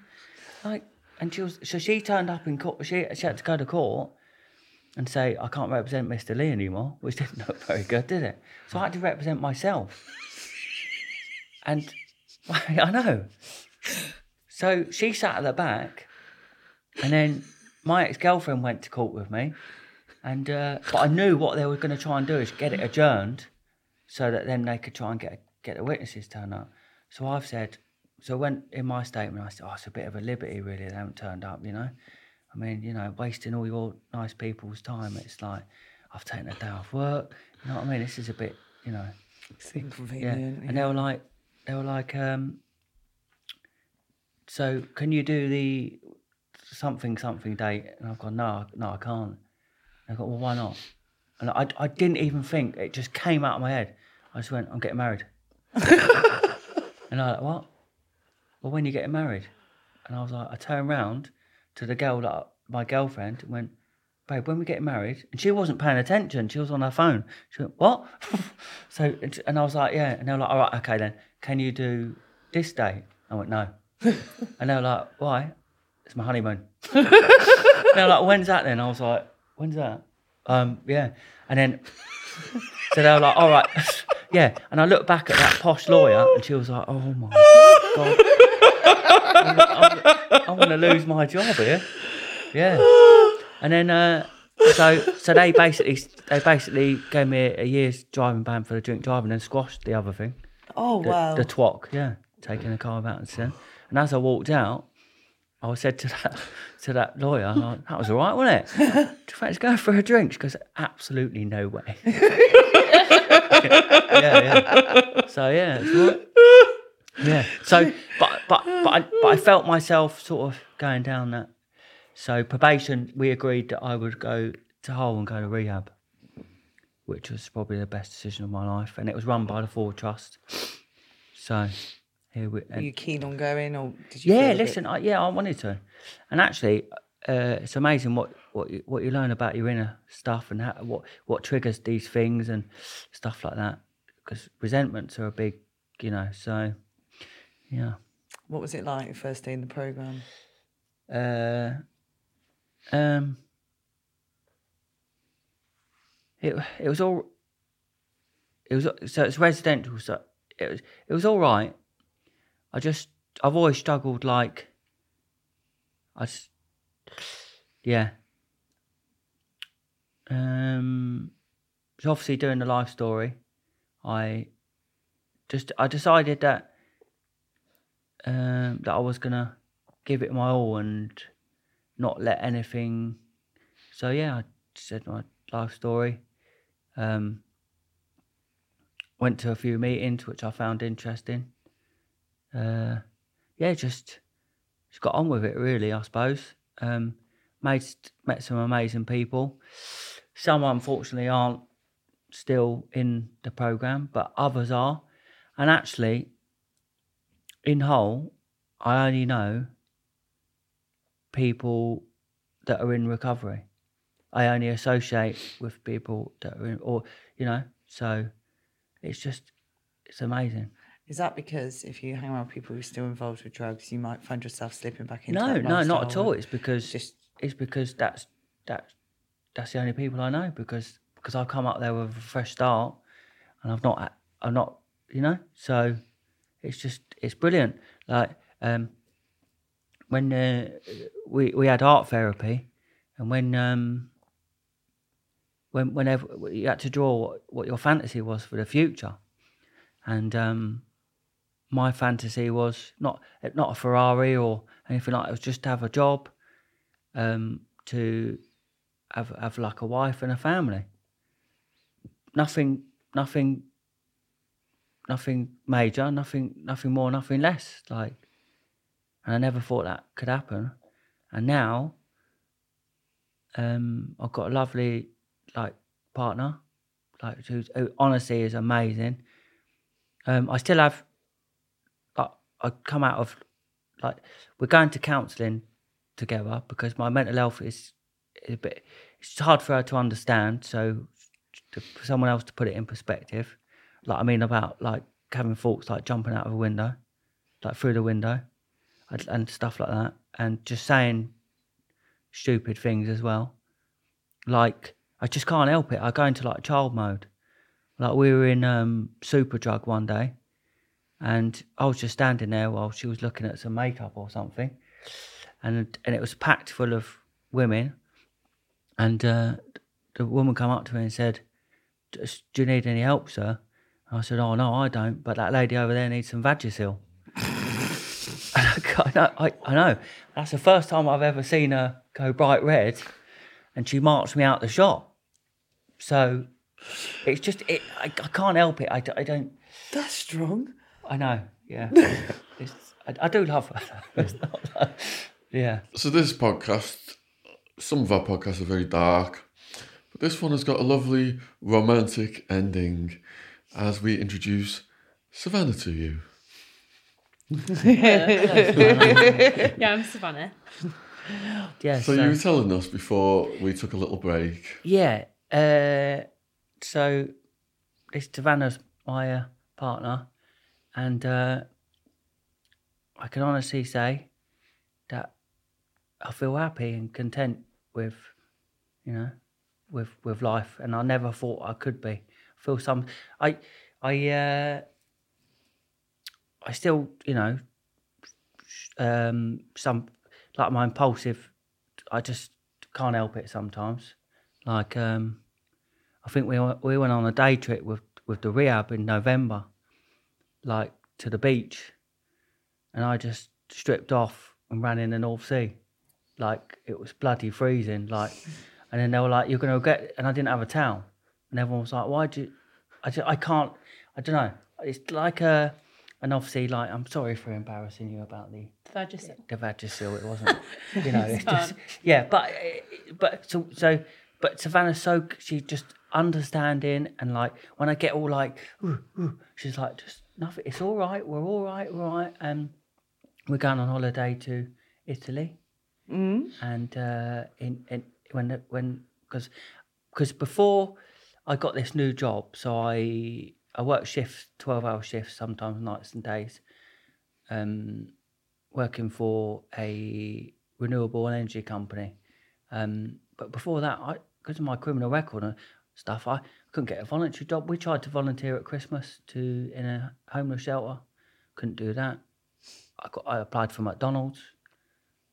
Like, and she was, so she turned up in court. She, she had to go to court and say, I can't represent Mr. Lee anymore, which didn't look very good, did it? So I had to represent myself. and I know. So she sat at the back, and then my ex girlfriend went to court with me. And uh, but I knew what they were going to try and do is get it adjourned, so that then they could try and get get the witnesses turned up. So I've said, so when in my statement I said, oh, it's a bit of a liberty really. They haven't turned up, you know. I mean, you know, wasting all your nice people's time. It's like I've taken a day off work. You know what I mean? This is a bit, you know. It's Yeah. inconvenient. And they were like, they were like, um, so can you do the something something date? And I've gone, no, no, I can't. I got, well, why not? And I, I didn't even think. It just came out of my head. I just went, I'm getting married. and I was like, what? Well, when you getting married? And I was like, I turned round to the girl that my girlfriend and went, babe, when we getting married, and she wasn't paying attention. She was on her phone. She went, what? so, and- and I was like, yeah. And they were like, all right, okay then. Can you do this day? I went, no. and they were like, why? It's my honeymoon. they were like, when's that then? I was like, when's that? Um, yeah. And then, so they were like, all right. yeah. And I looked back at that posh lawyer and she was like, oh my God. I'm, I'm, I'm going to lose my job here. Yeah. And then, uh, so so they basically they basically gave me a, year's driving ban for the drink driving and squashed the other thing, oh the, wow. the TWOC, yeah, taking the car out and sin. And as I walked out, I said to that to that lawyer, "That was all right, wasn't it? You fancy going for a drink?" She goes, "Absolutely no way." yeah, yeah. So yeah. Yeah. So, but but but I, but I felt myself sort of going down that. So probation, we agreed that I would go to Hull and go to rehab, which was probably the best decision of my life, and it was run by the Ford Trust. So here we. Were And, you keen on going, or did you? yeah, a bit- listen, I, yeah, I wanted to, and actually, uh, it's amazing what what you, what you learn about your inner stuff and how, what what triggers these things and stuff like that. Because resentments are a big, you know. So, yeah. What was it like your first day in the program? Uh, um, it it was all. It was so it's residential. So it was it was all right. I just I've always struggled like. I just, yeah. Um, so obviously doing the life story, I just I decided that um, that I was gonna give it my all and not let anything. So yeah, I said my life story. Um, went to a few meetings which I found interesting. Uh, yeah, just just got on with it really, I suppose. Um, made met some amazing people. Some unfortunately aren't still in the program, but others are. And actually, in Hull, I only know people that are in recovery. I only associate with people that are in, or you know, so it's just it's amazing. Is that because if you hang around people who are still involved with drugs, you might find yourself slipping back into No, no, not at all. It's because Just it's because that's that that's the only people I know because because I've come up there with a fresh start and I've not I'm not you know? So it's just it's brilliant. Like um when uh, we we had art therapy and when um when whenever you had to draw what, what your fantasy was for the future. And um my fantasy was not not a Ferrari or anything like that. It was just to have a job, um, to have have like a wife and a family. Nothing, nothing, nothing major. Nothing, nothing more. Nothing less. Like, and I never thought that could happen. And now, um, I've got a lovely like partner, like who honestly is amazing. Um, I still have. I come out of like we're going to counselling together because my mental health is, is a bit. It's hard for her to understand. So, to, for someone else to put it in perspective, like I mean about like having thoughts like jumping out of a window, like through the window, and, and stuff like that, and just saying stupid things as well. Like I just can't help it. I go into like child mode. Like we were in um, Superdrug one day, and I was just standing there while she was looking at some makeup or something, and and it was packed full of women, and uh, the woman come up to me and said, "Do you need any help, sir?" I said, "Oh no, I don't, but that lady over there needs some Vagisil." and I, know, I, I know that's the first time I've ever seen her go bright red, and she marched me out the shop. So it's just it. I, I can't help it. I, I don't. That's strong. I know. Yeah. it's, I, I do love her. Not yeah. So this podcast, some of our podcasts are very dark, but this one has got a lovely romantic ending as we introduce Savannah to you. Yeah, I'm Savannah. Yeah. So so- you were telling us before we took a little break. Yeah. Uh, so this Savannah's my uh, partner, and uh, I can honestly say that I feel happy and content with, you know, with with life, and I never thought I could be. I feel some. I I uh, I still, you know, um, some like my impulsive. I just can't help it sometimes. Like um, I think we we went on a day trip with with the rehab in November, like to the beach, and I just stripped off and ran in the North Sea, like it was bloody freezing. Like, and then they were like, "You're gonna get," and I didn't have a towel, and everyone was like, "Why do you?" I just, I can't. I don't know. It's like a, and obviously, like I'm sorry for embarrassing you about the Vagisil. the Vagisil. It wasn't, you know, it's just yeah. But but so so but Savannah's so she's just understanding and like when I get all like, ooh, ooh, she's like just nothing. It's all right. We're all right. We're all right. And we're going on holiday to Italy, Mm. and uh, in in when when because because before I got this new job, so I I work shifts, twelve hour shifts, sometimes nights and days, um, working for a renewable energy company. Um, but before that, I because of my criminal record stuff, I couldn't get a voluntary job. We tried to volunteer at Christmas to in a homeless shelter, couldn't do that. I got I applied for McDonald's,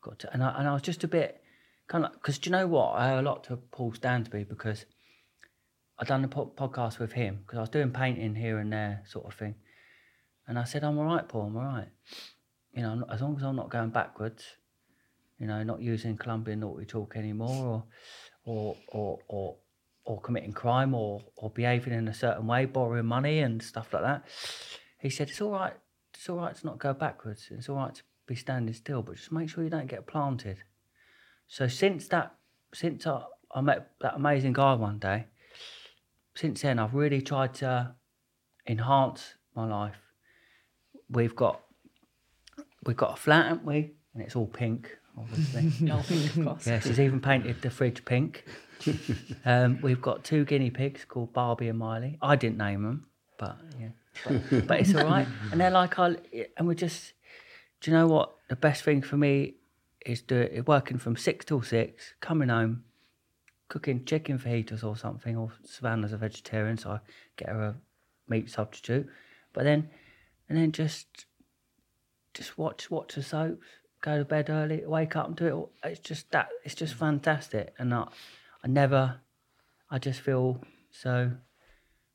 got to, and I and I was just a bit kind of because do you know what I owe a lot to Paul Stansby because I done a po- podcast with him because I was doing painting here and there sort of thing, and I said I'm all right, Paul, I'm all right. You know, as long as I'm not going backwards, you know, not using Colombian naughty talk anymore, or or or or, or committing crime, or or behaving in a certain way, borrowing money and stuff like that. He said it's all right. It's all right to not go backwards. It's all right to be standing still, but just make sure you don't get planted. So since that, since I, I met that amazing guy one day, since then I've really tried to enhance my life. We've got we've got a flat, haven't we? And it's all pink, obviously. No, of course. yeah, she's even painted the fridge pink. um, we've got two guinea pigs called Barbie and Miley. I didn't name them, but yeah, but, but it's all right. And they're like, I, and we're just, do you know what? The best thing for me is do it working from six till six, coming home, cooking chicken fajitas or something. Or Savannah's a vegetarian, so I get her a meat substitute. But then, and then just, just watch watch the soaps, go to bed early, wake up and do it. all. It's just that. It's just fantastic, and I, I never, I just feel so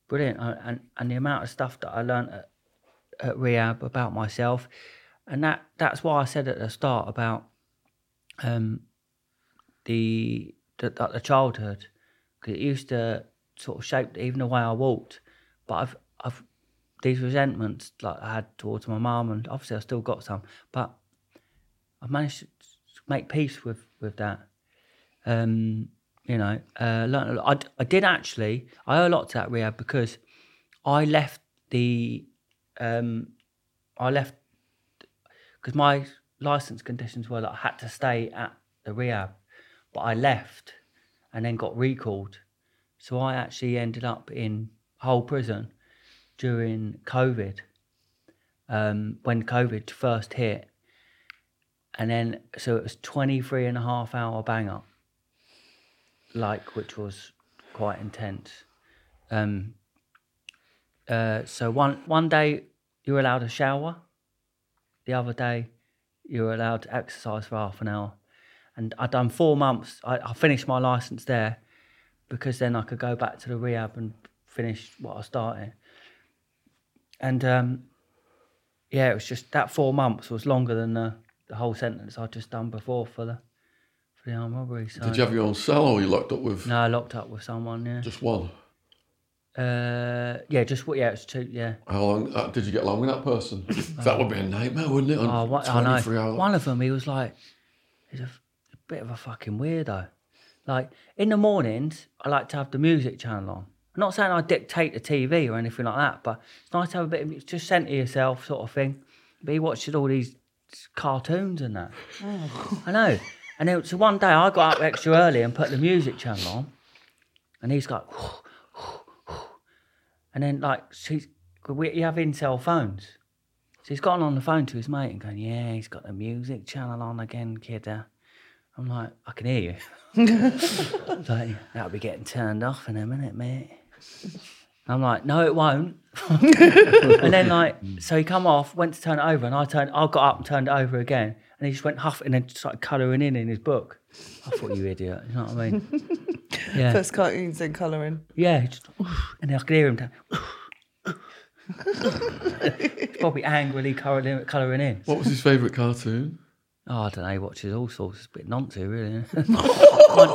brilliant, I- and and the amount of stuff that I learnt at, at rehab about myself, and that that's why I said at the start about um the the, the, childhood. Because it used to sort of shape even the way I walked, but I've I've these resentments like I had towards my mum, and obviously I still got some, but I've managed to make peace with with that. Um, you know, uh, learned. I, I did actually. I owe a lot to that rehab because I left the um, I left because my license conditions were that I had to stay at the rehab, but I left and then got recalled. So I actually ended up in Hull prison during COVID, um, when COVID first hit. And then, so it was 23 and a half hour bang up, like, which was quite intense. Um, uh, so one, one day you were allowed a shower, the other day you were allowed to exercise for half an hour. And I'd done four months. I, I finished my license there because then I could go back to the rehab and finish what I started. And um, yeah, it was just that four months was longer than the, the whole sentence I'd just done before for the the armed robbery. So Did you have your own cell or were you locked up with no, I locked up with someone. Yeah, just one? uh, yeah, just what? Yeah, it's two. Yeah. How long uh, did you get along with that person? that would be a nightmare, wouldn't it? On Oh, what, I 23 know. hours. One of them, he was like, he's a, f- a bit of a fucking weirdo. Like in the mornings, I like to have the music channel on. I'm not saying I dictate the TV or anything like that, but it's nice to have a bit of it's just centre yourself sort of thing. But he watches all these cartoons and that. I know. And then, so one day I got up extra early and put the music channel on, and he's got, and then like she's we you have in-cell phones. So he's gotten on the phone to his mate and going, Yeah, he's got the music channel on again, kid. uh." I'm like, I can hear you. Like, that'll be getting turned off in a minute, mate. I'm like, no, it won't. and then like, so he come off, went to turn it over, and I turned, I got up and turned it over again, and he just went huffing and then started colouring in in his book. I thought you idiot, you know what I mean? Yeah, First cartoons in colouring. yeah, he just, and I could hear him. down, He's probably angrily colouring, colouring in. What was his favourite cartoon? Oh, I don't know. He watches all sorts. It's a bit nonsense, really. mind,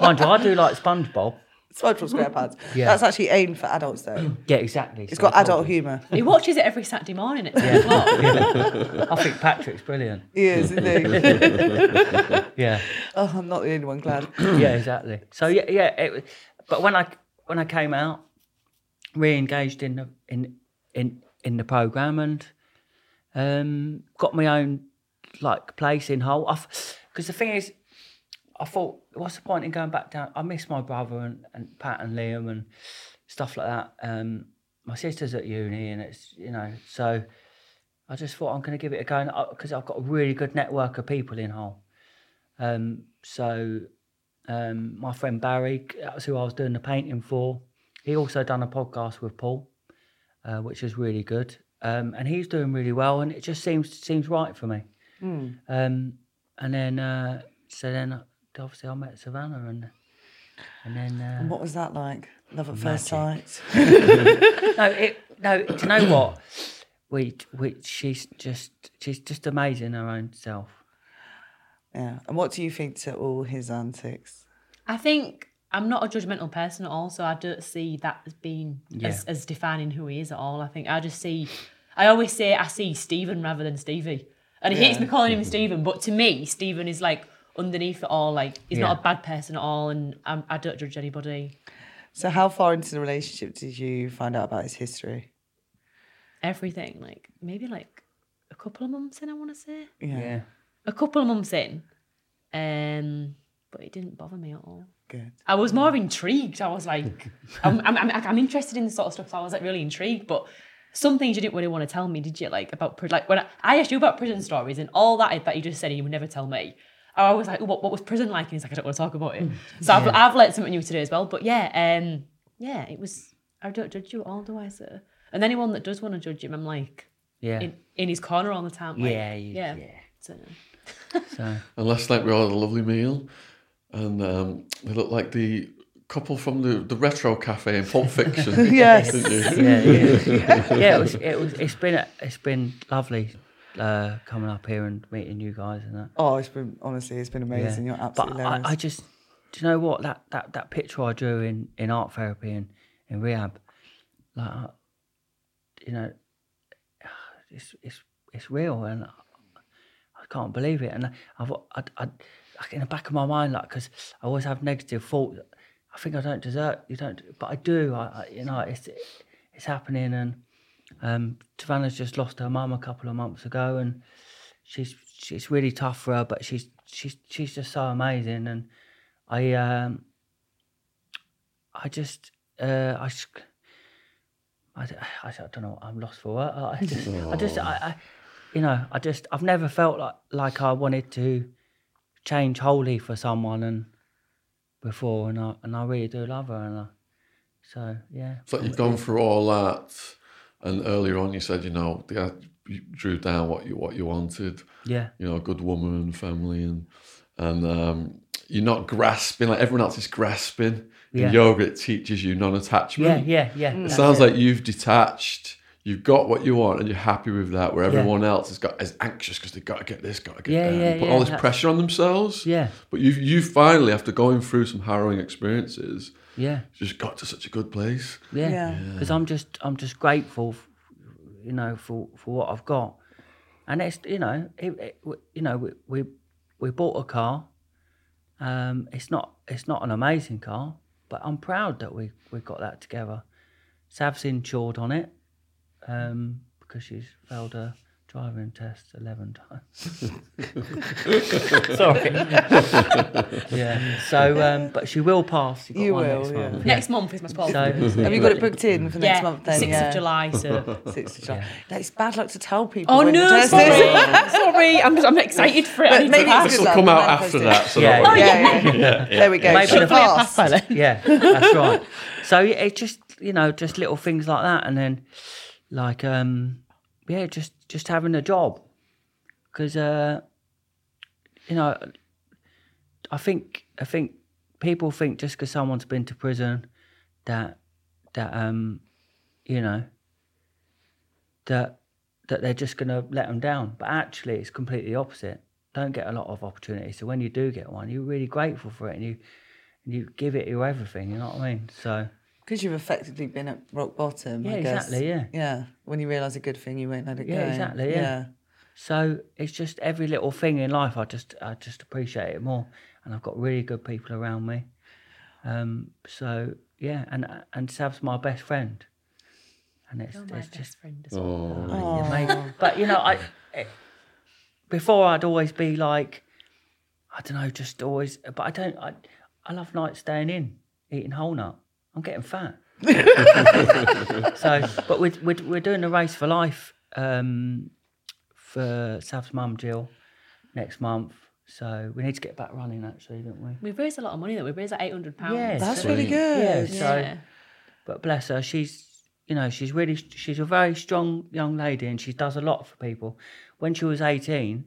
mind you, I do like SpongeBob. SpongeBob SquarePants. Yeah. That's actually aimed for adults though. Yeah, exactly. It's So got adult humour. He watches it every Saturday morning at 10 o'clock. I think Patrick's brilliant. He is, isn't he? Yeah, oh, I'm not the only one glad. yeah, exactly. So yeah, yeah. It, was- but when I when I came out, re-engaged in the in in in the program and um, got my own like place in Hull. Because the thing is, I thought, what's the point in going back down? I miss my brother and, and Pat and Liam and stuff like that. Um, my sister's at uni, and it's you know, so I just thought I'm going to give it a go because I've got a really good network of people in Hull. Um, so um, my friend Barry, that's who I was doing the painting for. He also done a podcast with Paul, uh, which is really good, um, and he's doing really well, and it just seems seems right for me. Um, and then uh, so then obviously I met Savannah, and and then uh, And what was that like? Love at first sight. no, it no. Do you know what? We we she's just she's just amazing her own self. Yeah. And what do you think to all his antics? I think I'm not a judgmental person at all, so I don't see that as being Yeah. as, as defining who he is at all. I think I just see, I always say I see Stephen rather than Stevie, and he hates me calling him Stephen, but to me, Stephen is like underneath it all. Like he's Yeah. not a bad person at all, and I'm, I don't judge anybody. So, how far into the relationship did you find out about his history? Everything like maybe like a couple of months in, I want to say Yeah. Yeah. a couple of months in, um, but it didn't bother me at all. Good. I was more intrigued. I was like, I'm, I'm, I'm, I'm interested in this sort of stuff. So I was like really intrigued. But some things you didn't really want to tell me, did you? Like about pri- like when I, I asked you about prison stories and all that that you just said, and you would never tell me. I was like, what, what was prison like? And he's like, I don't want to talk about it. So I've, I've learned something new today as well. But yeah, um, yeah, it was. I don't judge you at all, do I, sir? And anyone that does want to judge him, I'm like Yeah. in, in his corner all the time. Like, Yeah, you- yeah, yeah. So, So And last night we all had a lovely meal, and um, they looked like the couple from the, the retro cafe in Pulp Fiction. Yes. didn't yeah, yeah, yeah. It was, it was. It's been, it's been lovely uh, coming up here and meeting you guys and that. Oh, it's been honestly, it's been amazing. You're but absolutely I, I just, do you know what that, that, that picture I drew in, in art therapy and in rehab, like, you know, it's it's it's real and I, I can't believe it. And I've I, I, like in the back of my mind, like because I always have negative thoughts. I think I don't deserve you don't, but I do. I, I you know it's it's happening and Um, Savannah's just lost her mum a couple of months ago, and she's she's really tough for her, but she's she's she's just so amazing, and I um, I just uh, I. I, d- I, don't know. I'm lost for words. I just, I just, I, I, you know, I just, I've never felt like like I wanted to change wholly for someone, and before, and I and I really do love her, and I, so yeah. It's like you've gone through all that, and earlier on you said, you know, yeah, you drew down what you what you wanted. Yeah, You know, a good woman, and family, and and um, you're not grasping like everyone else is grasping. In yoga, it teaches you non-attachment. yeah, yeah. Yeah. It that's sounds it. like you've detached. You've got what you want, and you're happy with that. Where Yeah. everyone else has got is anxious because they've got to get this, got to get Yeah, that. yeah, and put yeah, all this pressure on themselves. yeah, But you you finally, after going through some harrowing experiences, yeah, just got to such a good place. yeah. Yeah. Because I'm just, I'm just grateful, f- you know, for for what I've got, and it's, you know, it, it, you know, we, we we bought a car. Um, it's not, it's not an amazing car, but I'm proud that we we got that together. Sav's insured on it, um, because she's failed a driving test eleven times. Sorry. yeah. So, um, but she will pass. She got You one will, next yeah. month. Next month is my spot. So, Have you got it booked in for next yeah, month then? 6th yeah. of July. So. 6th of July. Yeah. No, it's bad luck to tell people. Oh when the no, test sorry, is. sorry. I'm, I'm excited for it. I But need to maybe pass. it's This will good come out manifest after it. that. So Yeah. don't worry. Yeah, yeah. There we go. Maybe Should the pass. pilot. yeah, that's right. So yeah, it's just you know just little things like that, and then like um yeah, just just having a job because uh you know I think I think people think just because someone's been to prison that that um you know that that they're just to let them down, but actually it's completely opposite. Don't get a lot of opportunities, so when you do get one, you're really grateful for it, and you and you give it your everything. You know what I mean? So Because you've effectively been at rock bottom. Yeah, I guess. exactly, yeah. Yeah. When you realise a good thing, you won't let it go. Yeah, go. exactly, yeah. so it's just every little thing in life. I just I just appreciate it more, and I've got really good people around me. Um, so yeah, and and Sav's my best friend, and it's You're my it's best just friend as well. Oh. Yeah. But you know, I it, before I'd always be like, I don't know, just always. But I don't. I I love nights staying in, eating whole nut. I'm getting fat. so, but we're, we're we're doing a race for life um, for Sav's mum Jill next month. So we need to get back running, actually, don't we? We've raised a lot of money though. We've raised like eight hundred pounds. Yeah, That's so- really Yeah, good. so Yeah. but bless her, she's you know she's really she's a very strong young lady and she does a lot for people. When she was eighteen,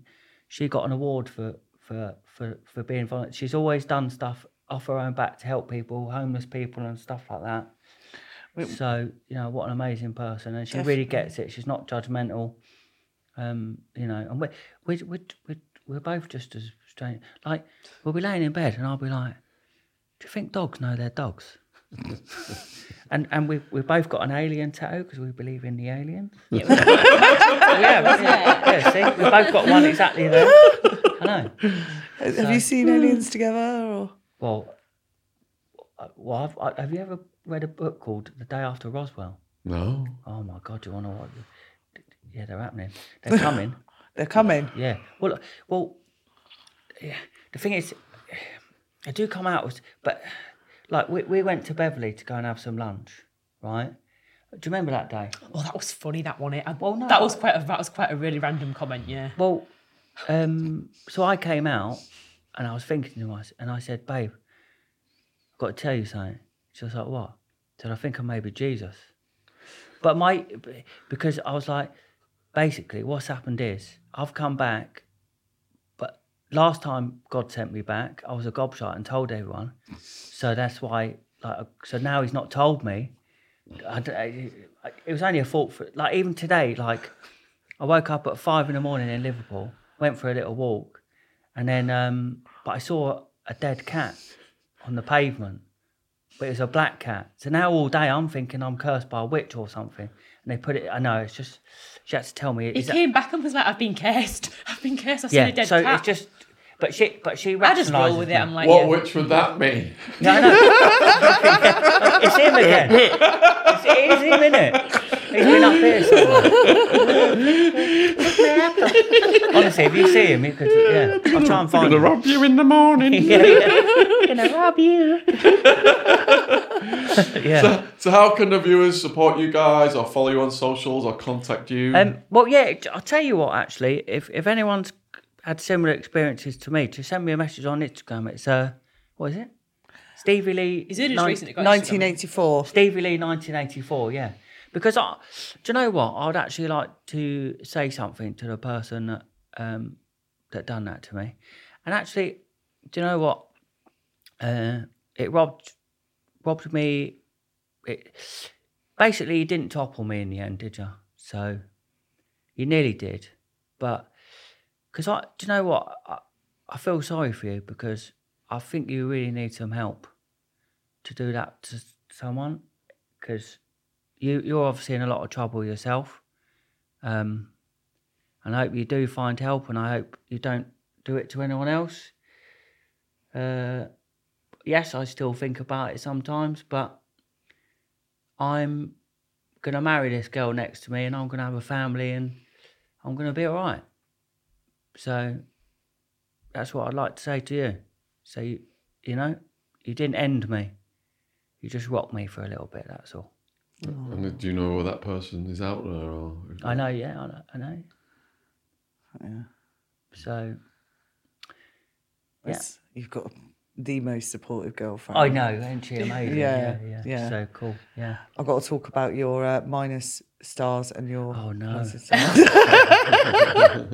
she got an award for for for for being volunteer. She's always done stuff off her own back to help people, homeless people and stuff like that. So you know what an amazing person, and she really gets it. She's not judgmental, um, you know. And we're we're we're, we're, we're both just as strange. Like we'll be laying in bed, and I'll be like, "Do you think dogs know they're dogs?" and and we we both got an alien tattoo because we believe in the aliens. Yeah, we- yeah, yeah, yeah. See, we both got one exactly there. I know. Have you seen aliens together? Or Well, uh, well, I've, I, have you ever read a book called The Day After Roswell? No. Oh my God, do you want to know what? Yeah, they're happening. They're coming. they're coming. yeah. Well, well, yeah. The thing is, they do come out, with- but like we, we went to Beverley to go and have some lunch, right? Do you remember that day? Oh, that was funny. That one. It. Well, no, that was quite a that was quite a really random comment. Yeah. Well, um, so I came out and I was thinking to myself, and I said, "Babe, I've got to tell you something." She was like, "What?" I said, "I think I may be Jesus." But my, because I was like, basically, what's happened is I've come back, but last time God sent me back, I was a gobshite and told everyone. So that's why, like, so now He's not told me. It was only a thought for, like, even today, like, I woke up at five in the morning in Liverpool, went for a little walk, and then, um, but I saw a dead cat on the pavement, but it was a black cat. So now all day I'm thinking I'm cursed by a witch or something. And they put it, I know, it's just, she had to tell me. He is that- came back and was like, "I've been cursed. I've been cursed. I've seen a dead cat. so cat." it's just, but she, but she I just roll with it. I'm like, What yeah. which would that mean? No, no. it's him again. It's, it is him, isn't it? He's been up here somewhere. Honestly, if you see him, you could, yeah. I'll try and find gonna him. rob you in the morning. yeah, yeah. Gonna rob you. yeah. So how can the viewers support you guys or follow you on socials or contact you? Um, well, yeah, I'll tell you what, actually, if, if anyone's had similar experiences to me, just send me a message on Instagram. It's, uh, what is it? Stevie Lee. He's in his nine- recently 1984. Stevie Lee 1984, yeah. Because I, do you know what? I'd actually like to say something to the person that um, that done that to me. And actually, do you know what? Uh, it robbed robbed me. It basically didn't topple me in the end, did you? So you nearly did, but because I, do you know what? I, I feel sorry for you because I think you really need some help to do that to someone because you you're obviously in a lot of trouble yourself. Um, and I hope you do find help, and I hope you don't do it to anyone else. Uh, yes, I still think about it sometimes, but I'm gonna marry this girl next to me, and I'm gonna have a family, and I'm gonna be all right. So that's what I'd like to say to you. So you, you know, you didn't end me. You just rocked me for a little bit. That's all. And do you know where that person is out there? Or I know. Yeah, I know. I know. Yeah. So It's- You've got the most supportive girlfriend. I know, ain't she amazing? Yeah, yeah, yeah. yeah. So cool. Yeah. I've got to talk about your uh, minus stars and your. Oh, no. pluses stars.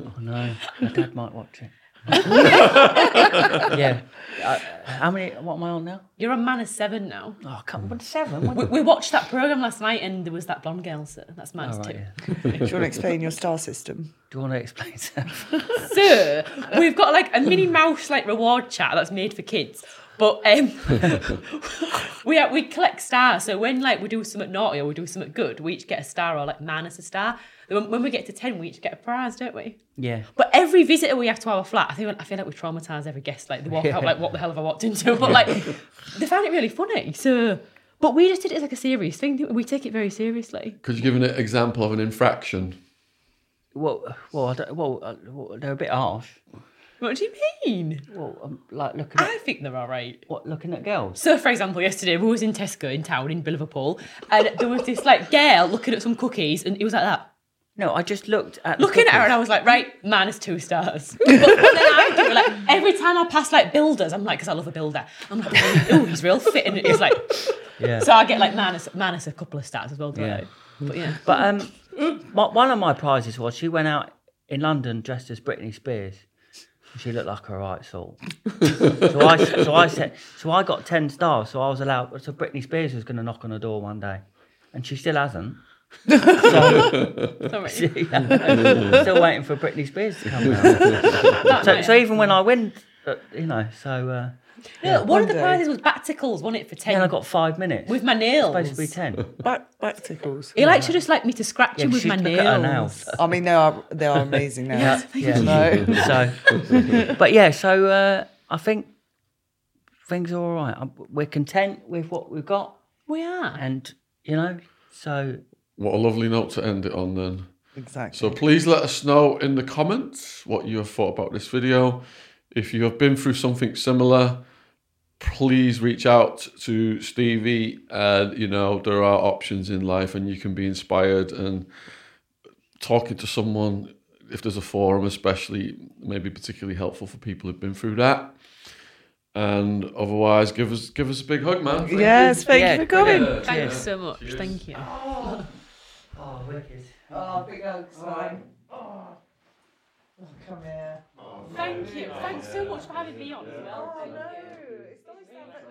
Oh no, my dad might watch it. yeah. Uh, how many? What am I on now? You're on man of seven now. Oh, come on, seven. We, we watched that program last night and there was that blonde girl, so that's man All two. yeah. Do you want to explain your star system? Do you want to explain that? So we've got like a Minnie Mouse like reward chat that's made for kids. But um, we we collect stars. So when like we do something naughty or we do something good, we each get a star or like minus a star. When, when we get to ten, we each get a prize, don't we? Yeah. But every visitor we have to our flat, I think I feel like we traumatise every guest. Like they walk out like, what the hell have I walked into? But like they found it really funny. So, but we just did it as like a serious thing. We We take it very seriously. Could you give an example of an infraction? Well, well, I don't, well, uh, well, they're a bit harsh. What do you mean? Well, um, like looking at I think they're all right. what? Looking at girls. So, for example, yesterday we was in Tesco in town in Liverpool, and there was this like girl looking at some cookies, and it was like that, No, I just looked at looking at her, and. I was like, right, minus two stars. but, then I do like every time I pass like builders, I'm like, because I love a builder, I'm like, oh, he's real fit, and it's like, Yeah. so I get like minus minus a couple of stars as well, Yeah. I? But yeah, But um, my, one of my prizes was she went out in London dressed as Britney Spears. She looked like a right sort. so I, so I said, so I got ten stars. So I was allowed. So Britney Spears was going to knock on the door one day, and she still hasn't. sorry. Still waiting for Britney Spears to come around. So, so even when I win, uh, you know, so uh, Yeah, one of the day. prizes was baticles, wasn't it, for ten? then I got five minutes. with my nails. supposed to be ten. Back, back tickles. He likes to just like me to scratch Yeah, him with my nails. her nails. I mean, they are they are amazing now. Yeah. No. So, but yeah, so uh, I think things are all right. I'm- We're content with what we've got, We are. and you know, so What a lovely note to end it on then. Exactly. So please let us know in the comments what you have thought about this video. If you have been through something similar, please reach out to Stevie. And you know there are options in life, and you can be inspired. And talking to someone, if there's a forum, especially, may be particularly helpful for people who've been through that. And otherwise, give us give us a big hug, man. Thank yes, you. thank Yeah, you for coming. yeah. Thanks so much. Thank you. oh, wicked. Oh, big hugs, man. Oh, come here. Oh, Thank you. Thanks so much for having me on as well. Oh, no. It's nice to have